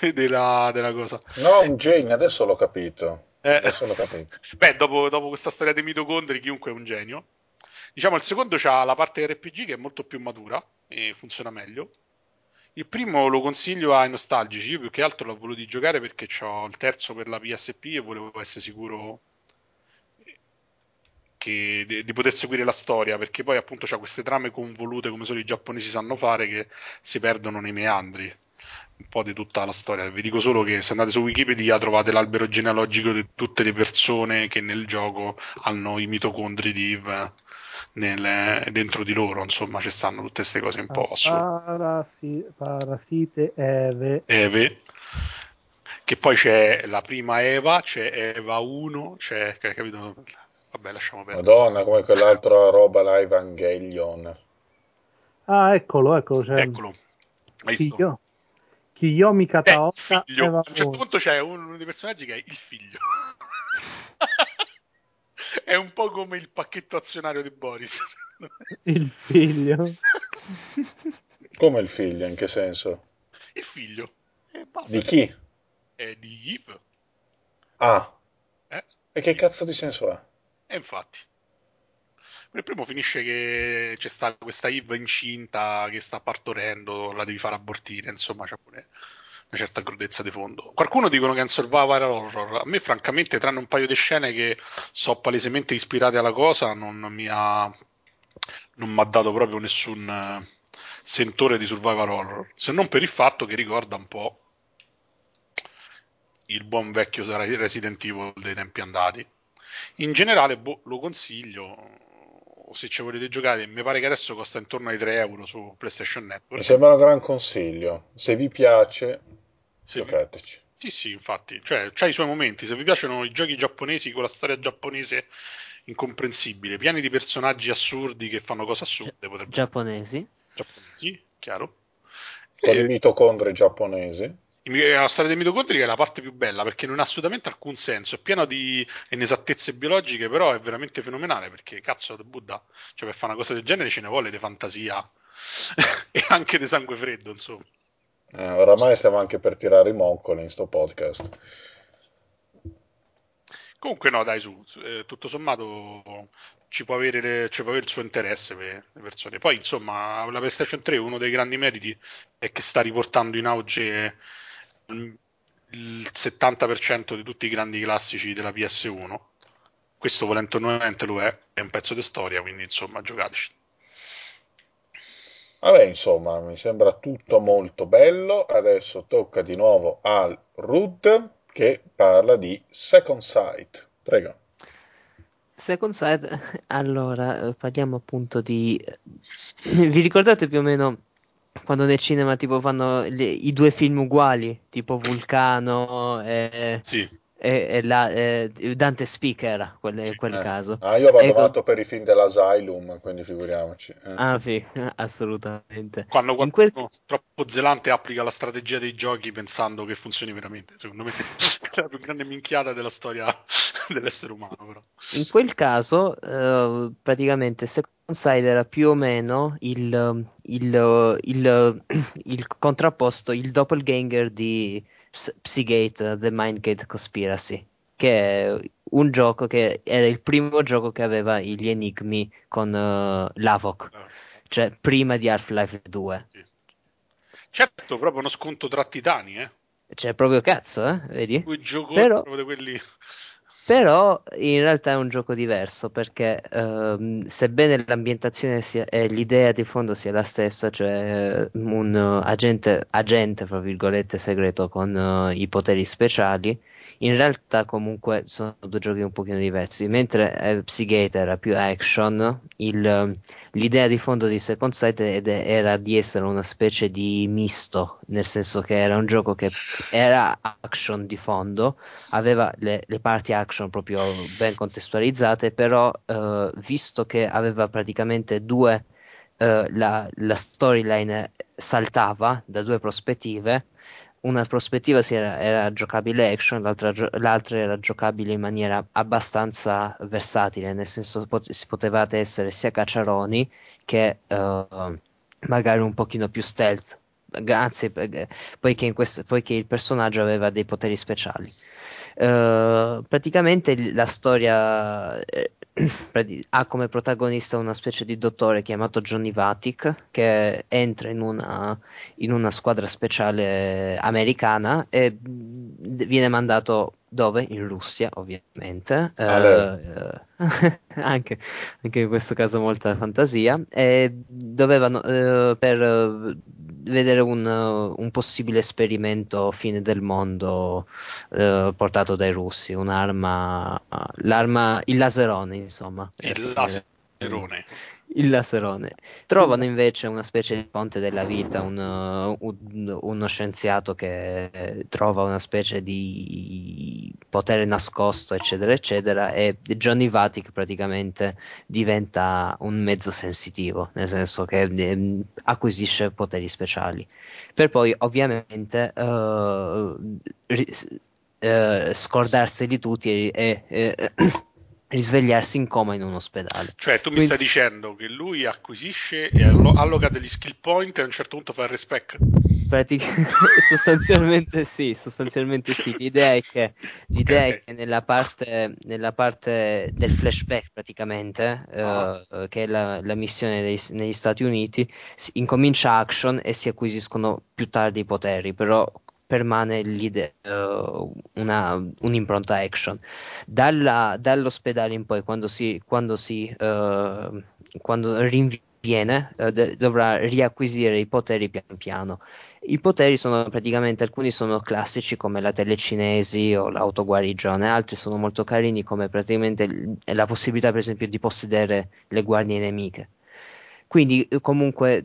de- della, della cosa. No, un genio, adesso l'ho capito capito. Eh, Adesso l'ho capito. Beh, dopo, dopo, questa storia dei mitocondri, chiunque è un genio. Diciamo, il secondo ha la parte RPG che è molto più matura e funziona meglio. Il primo lo consiglio ai nostalgici. Io più che altro l'ho voluto giocare perché ho il terzo per la PSP e volevo essere sicuro che, di, di, poter seguire la storia. Perché poi, appunto, c'ha queste trame convolute come solo i giapponesi sanno fare che si perdono nei meandri un po' di tutta la storia. Vi dico solo che se andate su Wikipedia trovate l'albero genealogico di tutte le persone che nel gioco hanno i mitocondri di Eve nel, dentro di loro. Insomma, ci stanno tutte queste cose un po' assurde. Parasi, parasite Eve. Eve. Che poi c'è la prima Eva, c'è Eva 1, c'è, capito? Vabbè, lasciamo perdere. Madonna, come quell'altra roba là, Evangelion. Ah, eccolo, eccolo. C'è... Eccolo. Hai visto? Figlio. Kiyomi Kataoka eh, a un certo punto c'è uno dei personaggi che è il figlio è un po' come il pacchetto azionario di Boris il figlio Come il figlio, in che senso? Il figlio. Basta. Di chi? È di Yves. Ah, Eh? e che cazzo di senso ha? E infatti. Nel primo finisce che c'è sta questa Yves incinta che sta partorendo, la devi fare abortire, insomma c'è pure una certa crudezza di fondo. Qualcuno dicono che è un survival horror. A me, francamente, tranne un paio di scene che so palesemente ispirate alla cosa, non mi ha, non dato proprio nessun eh, sentore di survival horror. Se non per il fatto che ricorda un po' il buon vecchio Resident Evil dei tempi andati. In generale, boh, lo consiglio. Se ci volete giocare, mi pare che adesso costa intorno ai 3 euro su PlayStation Mi Network. sembra un gran consiglio. Se vi piace, Se vi- giocateci. Sì, sì, infatti, cioè, c'ha i suoi momenti. Se vi piacciono i giochi giapponesi con la storia giapponese incomprensibile, pieni di personaggi assurdi che fanno cose assurde, potrebbe Giapponesi. giapponesi, chiaro. Con E- i mitocondri giapponesi. I- La storia dei mitocondri è la parte più bella perché non ha assolutamente alcun senso, è pieno di inesattezze biologiche, però è veramente fenomenale perché cazzo Buddha, cioè per fare una cosa del genere ce ne vuole di fantasia e anche di sangue freddo, insomma. Eh, oramai stiamo anche per tirare i moccoli in sto podcast. Comunque no, dai, su, eh, tutto sommato ci può, avere le- ci può avere il suo interesse per le persone. Poi, insomma, la PlayStation 3, uno dei grandi meriti è che sta riportando in auge il 70% di tutti i grandi classici della PS1. Questo volente o nolente lo è, è un pezzo di storia, quindi insomma, giocateci. Vabbè, insomma, mi sembra tutto molto bello. Adesso tocca di nuovo al Rud che parla di Second Sight. Prego. Second Sight, allora eh, parliamo appunto di. Vi ricordate più o meno quando nel cinema tipo fanno le- i due film uguali, tipo Vulcano e, Sì, e- la- e Dante Speaker, quel, Sì, quel Eh. caso. Ah, io vado Ecco. matto per i film dell'Asylum, quindi figuriamoci. eh. Ah, sì, assolutamente. quando In quel- qualcuno troppo zelante applica la strategia dei giochi pensando che funzioni veramente, secondo me è la più grande minchiata della storia dell'essere umano, però. In quel caso, eh, praticamente Second Sight era più o meno il, il- il- il contrapposto, il doppelganger di Psygate, The Mindgate Conspiracy, che è un gioco che era il primo gioco che aveva gli enigmi con eh, l'Avoc, cioè prima di Half-Life 2. Sì. Certo, proprio uno sconto tra titani, eh? Cioè, proprio cazzo, eh? Vedi? Due giochi Però- proprio di quelli... Però in realtà è un gioco diverso perché ehm, sebbene l'ambientazione sia, e l'idea di fondo sia la stessa, cioè un agente, agente, fra virgolette, segreto con eh, i poteri speciali, in realtà comunque sono due giochi un pochino diversi. Mentre eh, Psygate era più action, il, l'idea di fondo di Second Sight ed- era di essere una specie di misto, nel senso che era un gioco che era action di fondo, aveva le, le parti action proprio ben contestualizzate, però eh, visto che aveva praticamente due, eh, la, la storyline saltava da due prospettive, una prospettiva si era, era giocabile action, l'altra, gio- l'altra era giocabile in maniera abbastanza versatile, nel senso pot- si potevate essere sia cacciaroni che eh, magari un pochino più stealth, anzi, poiché, questo- poiché il personaggio aveva dei poteri speciali. Eh, praticamente la storia eh, ha come protagonista una specie di dottore chiamato Johnny Vatic che entra in una, in una squadra speciale americana e viene mandato dove? In Russia, ovviamente. Ah, Eh, anche, anche in questo caso molta fantasia. E dovevano eh, per eh, vedere un, eh, un possibile esperimento fine del mondo eh, portato dai russi, un'arma, l'arma, il laserone, insomma. Il finire. laserone. Il laserone. Trovano invece una specie di fonte della vita, un, uh, un- uno scienziato che eh, trova una specie di potere nascosto, eccetera, eccetera, e Johnny Vatic praticamente diventa un mezzo sensitivo, nel senso che ehm, acquisisce poteri speciali. Per poi, ovviamente, eh, ri- eh, scordarseli tutti e, e- e risvegliarsi in coma in un ospedale. Cioè, tu mi Quindi- stai dicendo che lui acquisisce e allo- alloca degli skill point e a un certo punto fa il respec. Pratic- sostanzialmente sì, sostanzialmente sì. L'idea è che, l'idea Ok, è che nella parte, nella parte del flashback praticamente, eh, Ah. eh, che è la, la missione dei- negli Stati Uniti, si- incomincia action e si acquisiscono più tardi i poteri, però permane l'idea, eh, una, un'impronta action. Dalla- dall'ospedale in poi, quando si, quando si eh, quando rinviene, eh, de- dovrà riacquisire i poteri pian piano. I poteri sono praticamente alcuni sono classici come la telecinesi o l'autoguarigione, altri sono molto carini come praticamente la possibilità per esempio di possedere le guardie nemiche. Quindi comunque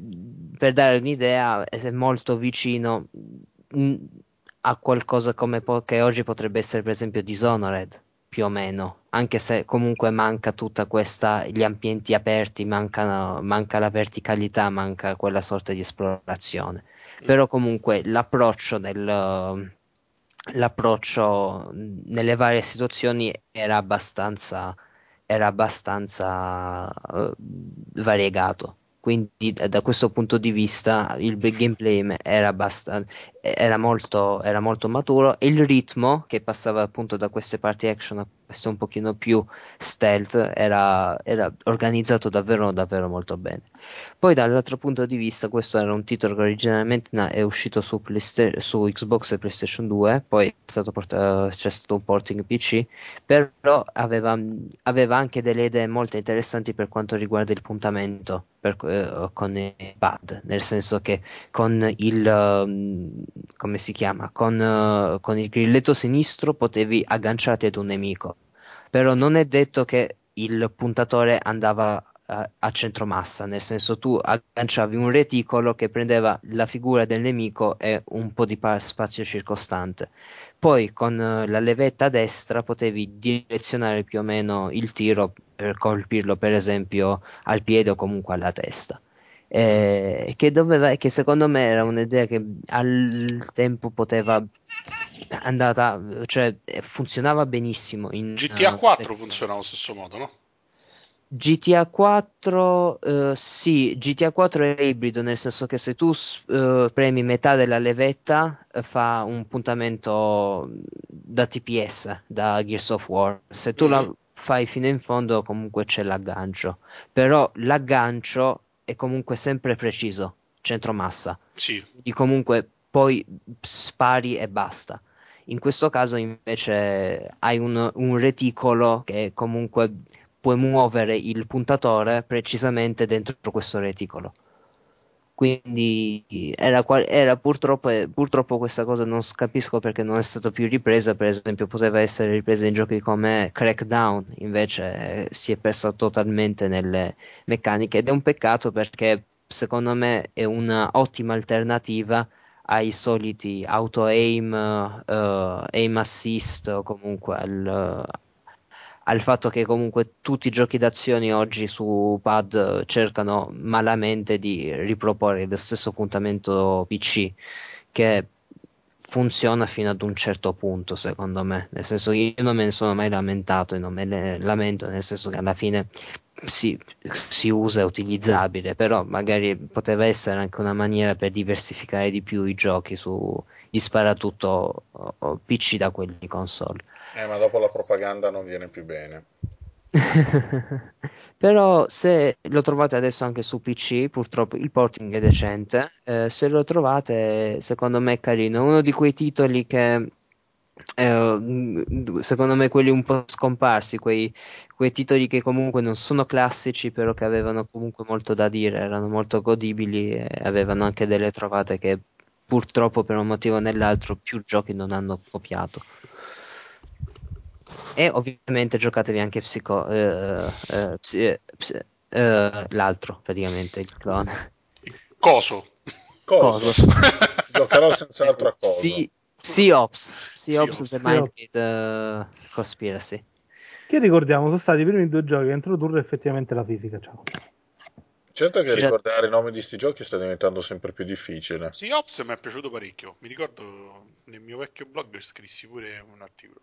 per dare un'idea è molto vicino mh, a qualcosa come po- che oggi potrebbe essere per esempio Dishonored più o meno, anche se comunque manca tutta questa, gli ambienti aperti, mancano- manca la verticalità, manca quella sorta di esplorazione. Però comunque l'approccio del, l'approccio nelle varie situazioni era abbastanza, era abbastanza eh, variegato. Quindi da da questo punto di vista il gameplay era, abbastan- era molto, era molto maturo. E il ritmo che passava appunto da queste parti action a queste un pochino più stealth era, era organizzato davvero davvero molto bene. Poi dall'altro punto di vista, questo era un titolo che originalmente na- è uscito su, Playsta- su Xbox e PlayStation 2, poi è stato porta- c'è stato un porting PC, però aveva, aveva anche delle idee molto interessanti per quanto riguarda il puntamento per- eh, con i pad, nel senso che con il, um, come si chiama, con, eh, con il grilletto sinistro potevi agganciarti ad un nemico, però non è detto che il puntatore andava a, a centromassa, nel senso tu agganciavi un reticolo che prendeva la figura del nemico e un po' di pa- spazio circostante. Poi con eh, la levetta destra potevi direzionare più o meno il tiro per colpirlo, per esempio, al piede o comunque alla testa. Eh, che, doveva, che secondo me era un'idea che al tempo poteva andata, cioè eh, funzionava benissimo in GTA eh, 4 serie- funziona allo stesso modo, no? GTA 4, eh, sì, GTA 4 è ibrido, nel senso che se tu eh, premi metà della levetta eh, fa un puntamento da TPS, da Gears of War. Se tu la Mhm. fai fino in fondo comunque c'è l'aggancio, però l'aggancio è comunque sempre preciso, centromassa Sì. di comunque poi spari e basta. In questo caso invece hai un, un reticolo che comunque puoi muovere il puntatore precisamente dentro questo reticolo. Quindi era, era purtroppo, purtroppo questa cosa non capisco perché non è stata più ripresa, per esempio poteva essere ripresa in giochi come Crackdown, invece eh, si è persa totalmente nelle meccaniche ed è un peccato perché secondo me è una ottima alternativa ai soliti auto aim, eh, aim assist o comunque al, al fatto che comunque tutti i giochi d'azione oggi su pad cercano malamente di riproporre lo stesso puntamento PC che funziona fino ad un certo punto secondo me nel senso che io non me ne sono mai lamentato e non me ne lamento nel senso che alla fine si, si usa, è utilizzabile però magari poteva essere anche una maniera per diversificare di più i giochi su gli sparatutto PC da quelli console Eh, ma dopo la propaganda non viene più bene. Però se lo trovate adesso anche su PC, purtroppo il porting è decente, eh, se lo trovate secondo me è carino, uno di quei titoli che eh, secondo me quelli un po' scomparsi, quei, quei titoli che comunque non sono classici, però che avevano comunque molto da dire, erano molto godibili e avevano anche delle trovate che purtroppo per un motivo o nell'altro più giochi non hanno copiato. E ovviamente giocatevi anche Psico, eh, eh, psi- eh, psi- eh, l'altro, praticamente, il clone. Coso. Cosa? Coso. Giocherò senz'altro a cosa. Sì, Psi-Ops, Psi-Ops Psi-Ops. The Mindgate eh, Conspiracy. Che ricordiamo sono stati i primi due giochi a introdurre effettivamente la fisica. Ciao. Certo che Sì. ricordare i nomi di sti giochi sta diventando sempre più difficile. Sì, Ops mi è piaciuto parecchio. Mi ricordo nel mio vecchio blog scrissi pure un articolo.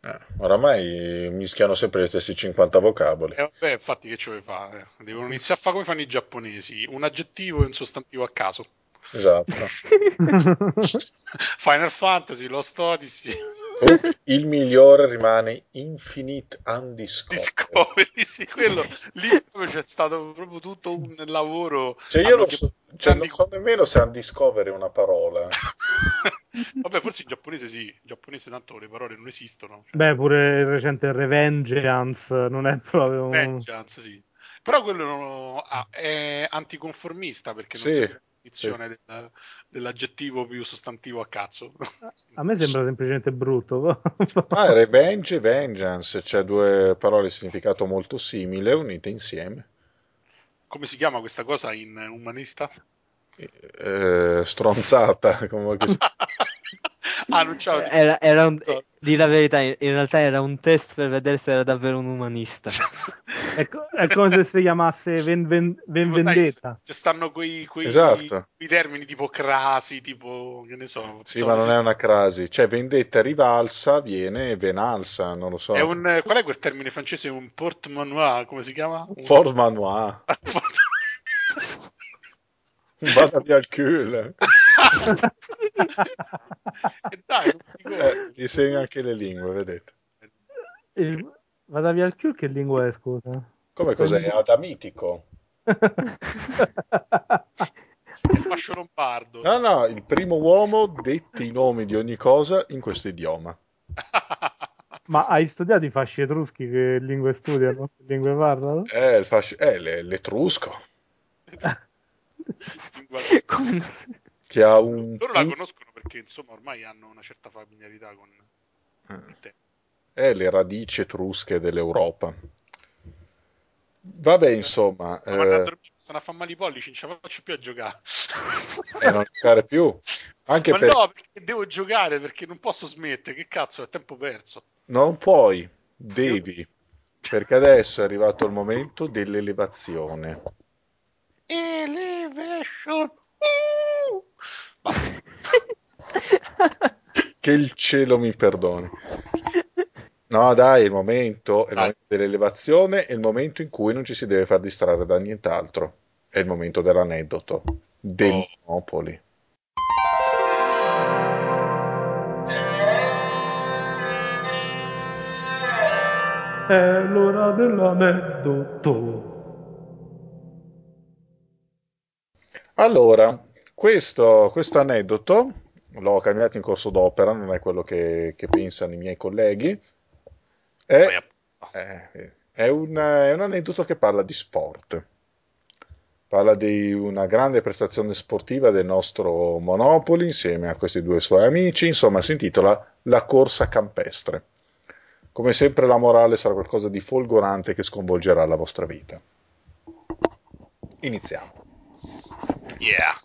Eh, oramai mischiano sempre gli stessi 50 vocaboli. E vabbè, infatti, che ci vuoi fare? Devono iniziare a fare come fanno i giapponesi: un aggettivo e un sostantivo a caso. Esatto. Final Fantasy, Lost Odyssey, il migliore rimane Infinite Undiscovered. Discovery, sì, quello lì c'è stato proprio tutto un lavoro. Cioè, io non so, cioè, non so nemmeno se Undiscovery è una parola. Vabbè, forse in giapponese sì, in giapponese tanto le parole non esistono. Cioè, Beh, pure il recente Revengeance non è proprio un... vengeance, sì. Però quello non- ah, è anticonformista perché non Sì, si del- dell'aggettivo più sostantivo a cazzo. A me sembra semplicemente brutto. Ah, revenge e vengeance, cioè due parole di significato molto simile unite insieme. Come si chiama questa cosa in umanista? Eh, stronzata, si- ah, non c'avevo Era, era un, di la verità, in realtà era un test per vedere se era davvero un umanista. è, co- è come se si chiamasse Ven, Ven- Ven Tipo, Vendetta. ci stanno quei, quei, Esatto. quei termini tipo crasi, tipo, che ne so. Sì, insomma, ma non è una crasi. Cioè, vendetta rivalsa viene venalsa, non lo so. È un, qual è quel termine francese? Un porte-monnaie, come si chiama? Un... Fort Vada via il culo. E dai, Eh, gli segna anche le lingue, vedete. Il- Vada via il Q, che lingua è, scusa? Come cos'è? Adamitico. è fascio lombardo. No, no, il primo uomo dette i nomi di ogni cosa in questo idioma. Ma hai studiato i fasci etruschi che lingue studiano? Che lingue parlano? Eh, il fasci- eh, le- l'etrusco, Come- che ha un... Loro la conoscono perché insomma ormai hanno una certa familiarità con il tema. Eh, le radici etrusche dell'Europa. Vabbè, insomma, Ma eh, dormire, stanno a fare male i pollici, non ce la faccio più a giocare. eh, non giocare più. Anche Ma perché no, perché devo giocare, perché non posso smettere, che cazzo, è tempo perso. non puoi, devi, perché adesso è arrivato il momento dell'elevazione. Elevation. Uh! Che il cielo mi perdoni. No, dai, è il momento, è il momento dell'elevazione, è il momento in cui non ci si deve far distrarre da nient'altro. È il momento dell'aneddoto, del Oh. Monopoli. È l'ora dell'aneddoto. Allora, questo, questo aneddoto l'ho cambiato in corso d'opera, non è quello che, che pensano i miei colleghi. È, Poi, eh, è un, è un aneddoto che parla di sport. Parla di una grande prestazione sportiva del nostro Monopoli insieme a questi due suoi amici. Insomma, si intitola La corsa campestre. Come sempre, la morale sarà qualcosa di folgorante che sconvolgerà la vostra vita. Iniziamo. Yeah.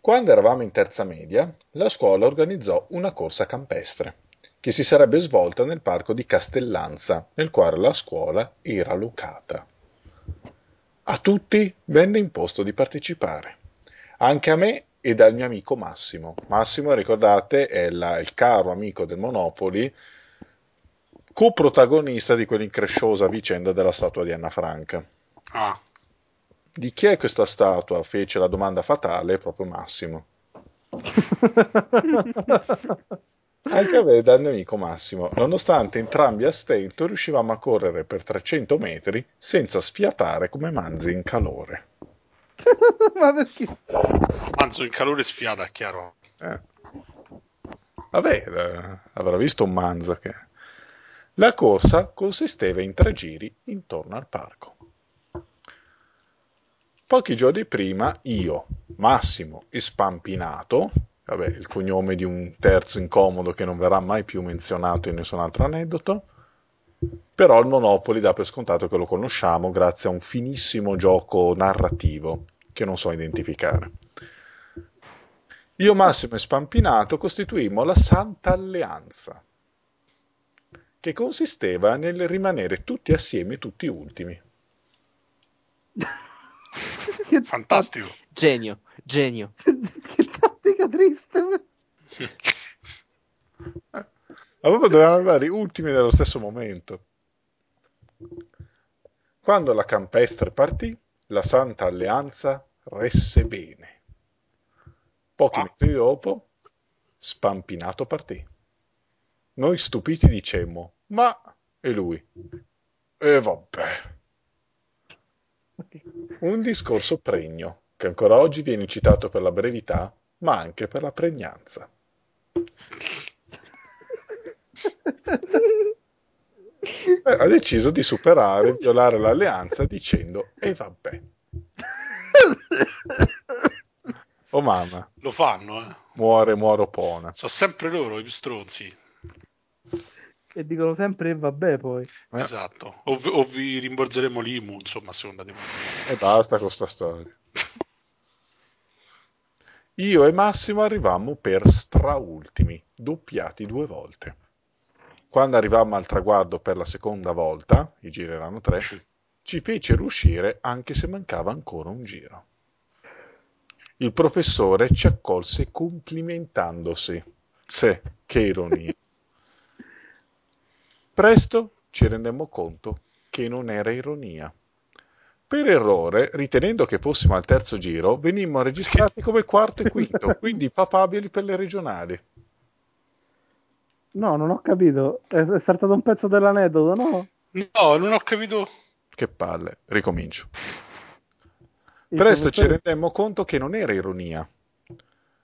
Quando eravamo in terza media, la scuola organizzò una corsa campestre che si sarebbe svolta nel parco di Castellanza, nel quale la scuola era locata. A tutti venne imposto di partecipare, anche a me e dal mio amico Massimo. Massimo, ricordate, è la- il caro amico del Monopoli, coprotagonista di quell'incresciosa vicenda della statua di Anna Franca. Ah, Di chi è questa statua? fece la domanda fatale proprio Massimo. Anche a me dal mio amico Massimo. Nonostante entrambi a stento, riuscivamo a correre per 300 metri senza sfiatare come manzi in calore. Ma perché? manzo in calore sfiata, chiaro. Eh. Vabbè, eh, avrà visto un manzo che... La corsa consisteva in tre giri intorno al parco. Pochi giorni prima io, Massimo e Spampinato, vabbè, il cognome di un terzo incomodo che non verrà mai più menzionato in nessun altro aneddoto, però il Monopoli dà per scontato che lo conosciamo grazie a un finissimo gioco narrativo che non so identificare. Io, Massimo e Spampinato costituimmo la Santa Alleanza, che consisteva nel rimanere tutti assieme, tutti ultimi. che, Fantastico. Genio, genio. Che tattica triste. Ma proprio dovevano arrivare ultimi nello stesso momento. Quando la campestre partì, la Santa Alleanza resse bene. Pochi Ah. metri dopo, Spampinato partì. Noi stupiti dicemmo, ma... E lui? E vabbè. Un discorso pregno, che ancora oggi viene citato per la brevità, ma anche per la pregnanza. Eh, ha deciso di superare, violare l'alleanza dicendo e vabbè. Oh mamma, Lo fanno, eh. muore Muoropona. Sono sempre loro i più stronzi. E dicono sempre e vabbè poi. Eh. Esatto. O, vi- o vi rimborzeremo l'IMU, insomma, a seconda di E basta con sta storia. Io e Massimo arrivammo per straultimi, doppiati due volte. Quando arrivammo al traguardo per la seconda volta, i giri erano tre, ci fecero uscire anche se mancava ancora un giro. Il professore ci accolse complimentandosi. Se, che ironia. Presto ci rendemmo conto che non era ironia. Per errore, ritenendo che fossimo al terzo giro, venimmo registrati come quarto e quinto, quindi papabili per le regionali. No, non ho capito. È, è saltato un pezzo dell'aneddoto, no? No, non ho capito. Che palle, ricomincio. Il Presto ci rendemmo conto che non era ironia.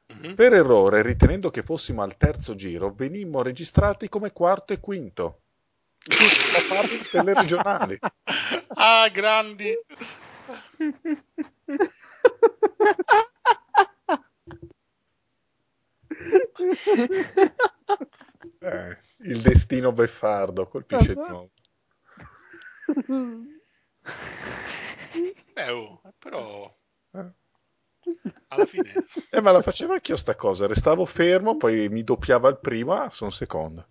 Mhm. Per errore, ritenendo che fossimo al terzo giro, venimmo registrati come quarto e quinto. Quindi papabili per le regionali. ah, grandi. Eh, il destino beffardo colpisce di nuovo. Eh, oh, però Eh. alla fine Eh, ma la facevo anch'io sta cosa, restavo fermo, poi mi doppiava il primo, ah, sono secondo.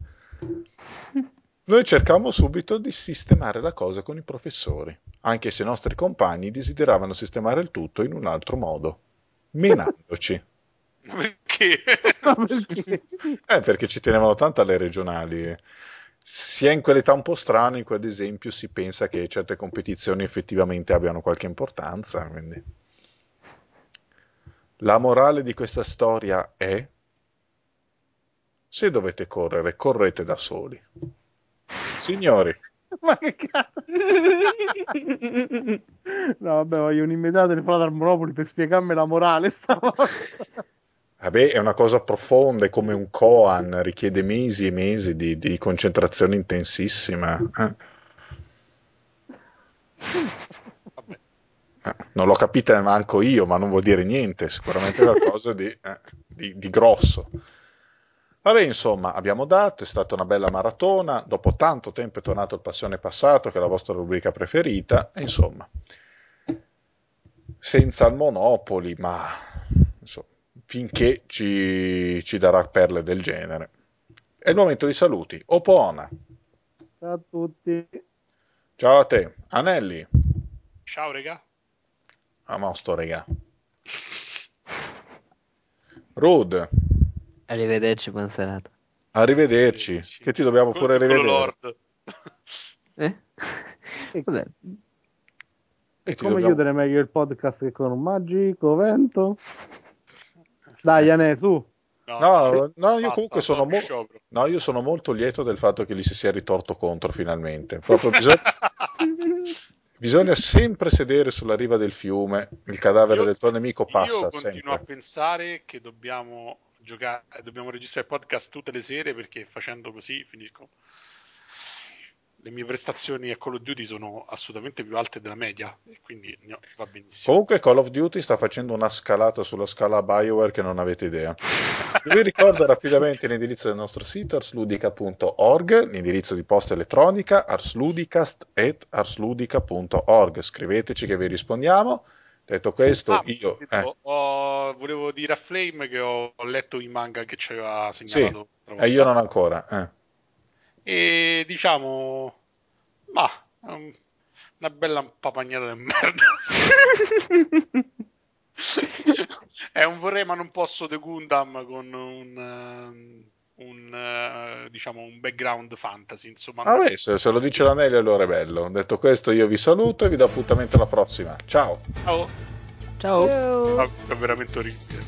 Noi cercammo subito di sistemare la cosa con i professori, anche se i nostri compagni desideravano sistemare il tutto in un altro modo, menandoci. perché Ma perché? Eh, perché ci tenevano tanto alle regionali. Si è in quell'età un po' strana in cui, ad esempio, si pensa che certe competizioni effettivamente abbiano qualche importanza. quindi. La morale di questa storia è: se dovete correre, correte da soli. Signori, Ma che cazzo? No, vabbè, voglio un'immediata telefonata al Monopoli per spiegarmi la morale stavolta. vabbè, è una cosa profonda, è come un koan, richiede mesi e mesi di, di concentrazione intensissima. eh. Eh, non l'ho capita manco io, ma non vuol dire niente, sicuramente è qualcosa di, eh, di- di grosso. Vabbè, insomma, abbiamo dato, è stata una bella maratona, dopo tanto tempo è tornato il Passione Passato, che è la vostra rubrica preferita, e insomma, senza il Monopoli, ma insomma, finché ci, ci darà perle del genere. È il momento dei saluti. Opona, Ciao a tutti. ciao a te, Anelli, ciao regà a mosto, regà. Rude, Arrivederci, buona serata. Arrivederci, che ti dobbiamo pure Piccolo rivedere. Lord. Eh? Vabbè, E Come dobbiamo- chiudere meglio il podcast che con un magico vento? Dai, Ane, su. No, No, no, io basta, comunque sono, mo- no, io sono molto lieto del fatto che gli si sia ritorto contro finalmente. Bisogna, bisogna sempre sedere sulla riva del fiume, il cadavere Io- del tuo nemico passa Io continuo sempre. a pensare che dobbiamo giocare, dobbiamo registrare il podcast tutte le sere perché facendo così finisco. Le mie prestazioni a Call of Duty sono assolutamente più alte della media e quindi no, va benissimo. Comunque Call of Duty sta facendo una scalata sulla scala BioWare che non avete idea. Vi ricordo rapidamente l'indirizzo del nostro sito arsludica.org, l'indirizzo di posta elettronica arsludica.org. Scriveteci che vi rispondiamo. Detto questo, Ah, io... sì, eh, ho- volevo dire a Flame che ho, ho letto i manga che ci aveva segnalato. l'altra eh, io non ancora. eh. E diciamo, ma una bella papagnata di merda. È un vorrei ma non posso de Gundam con un, ehm, un, eh, diciamo, un background fantasy. Insomma, Ah, beh, se, se lo dice l'Anelli allora è bello. Detto questo, io vi saluto e vi do appuntamento alla prossima. Ciao! Ciao. Ciao. Ah, è veramente orribile.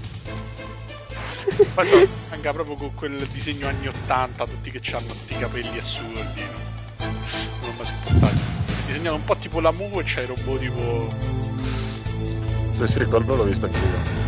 Poi so, anche proprio con quel disegno anni 80, tutti che hanno sti capelli assurdi. No? Non mi sopportato. Disegnato un po' tipo la Mu e c'è il robot tipo. Se si ricorda l'ho visto anch'io.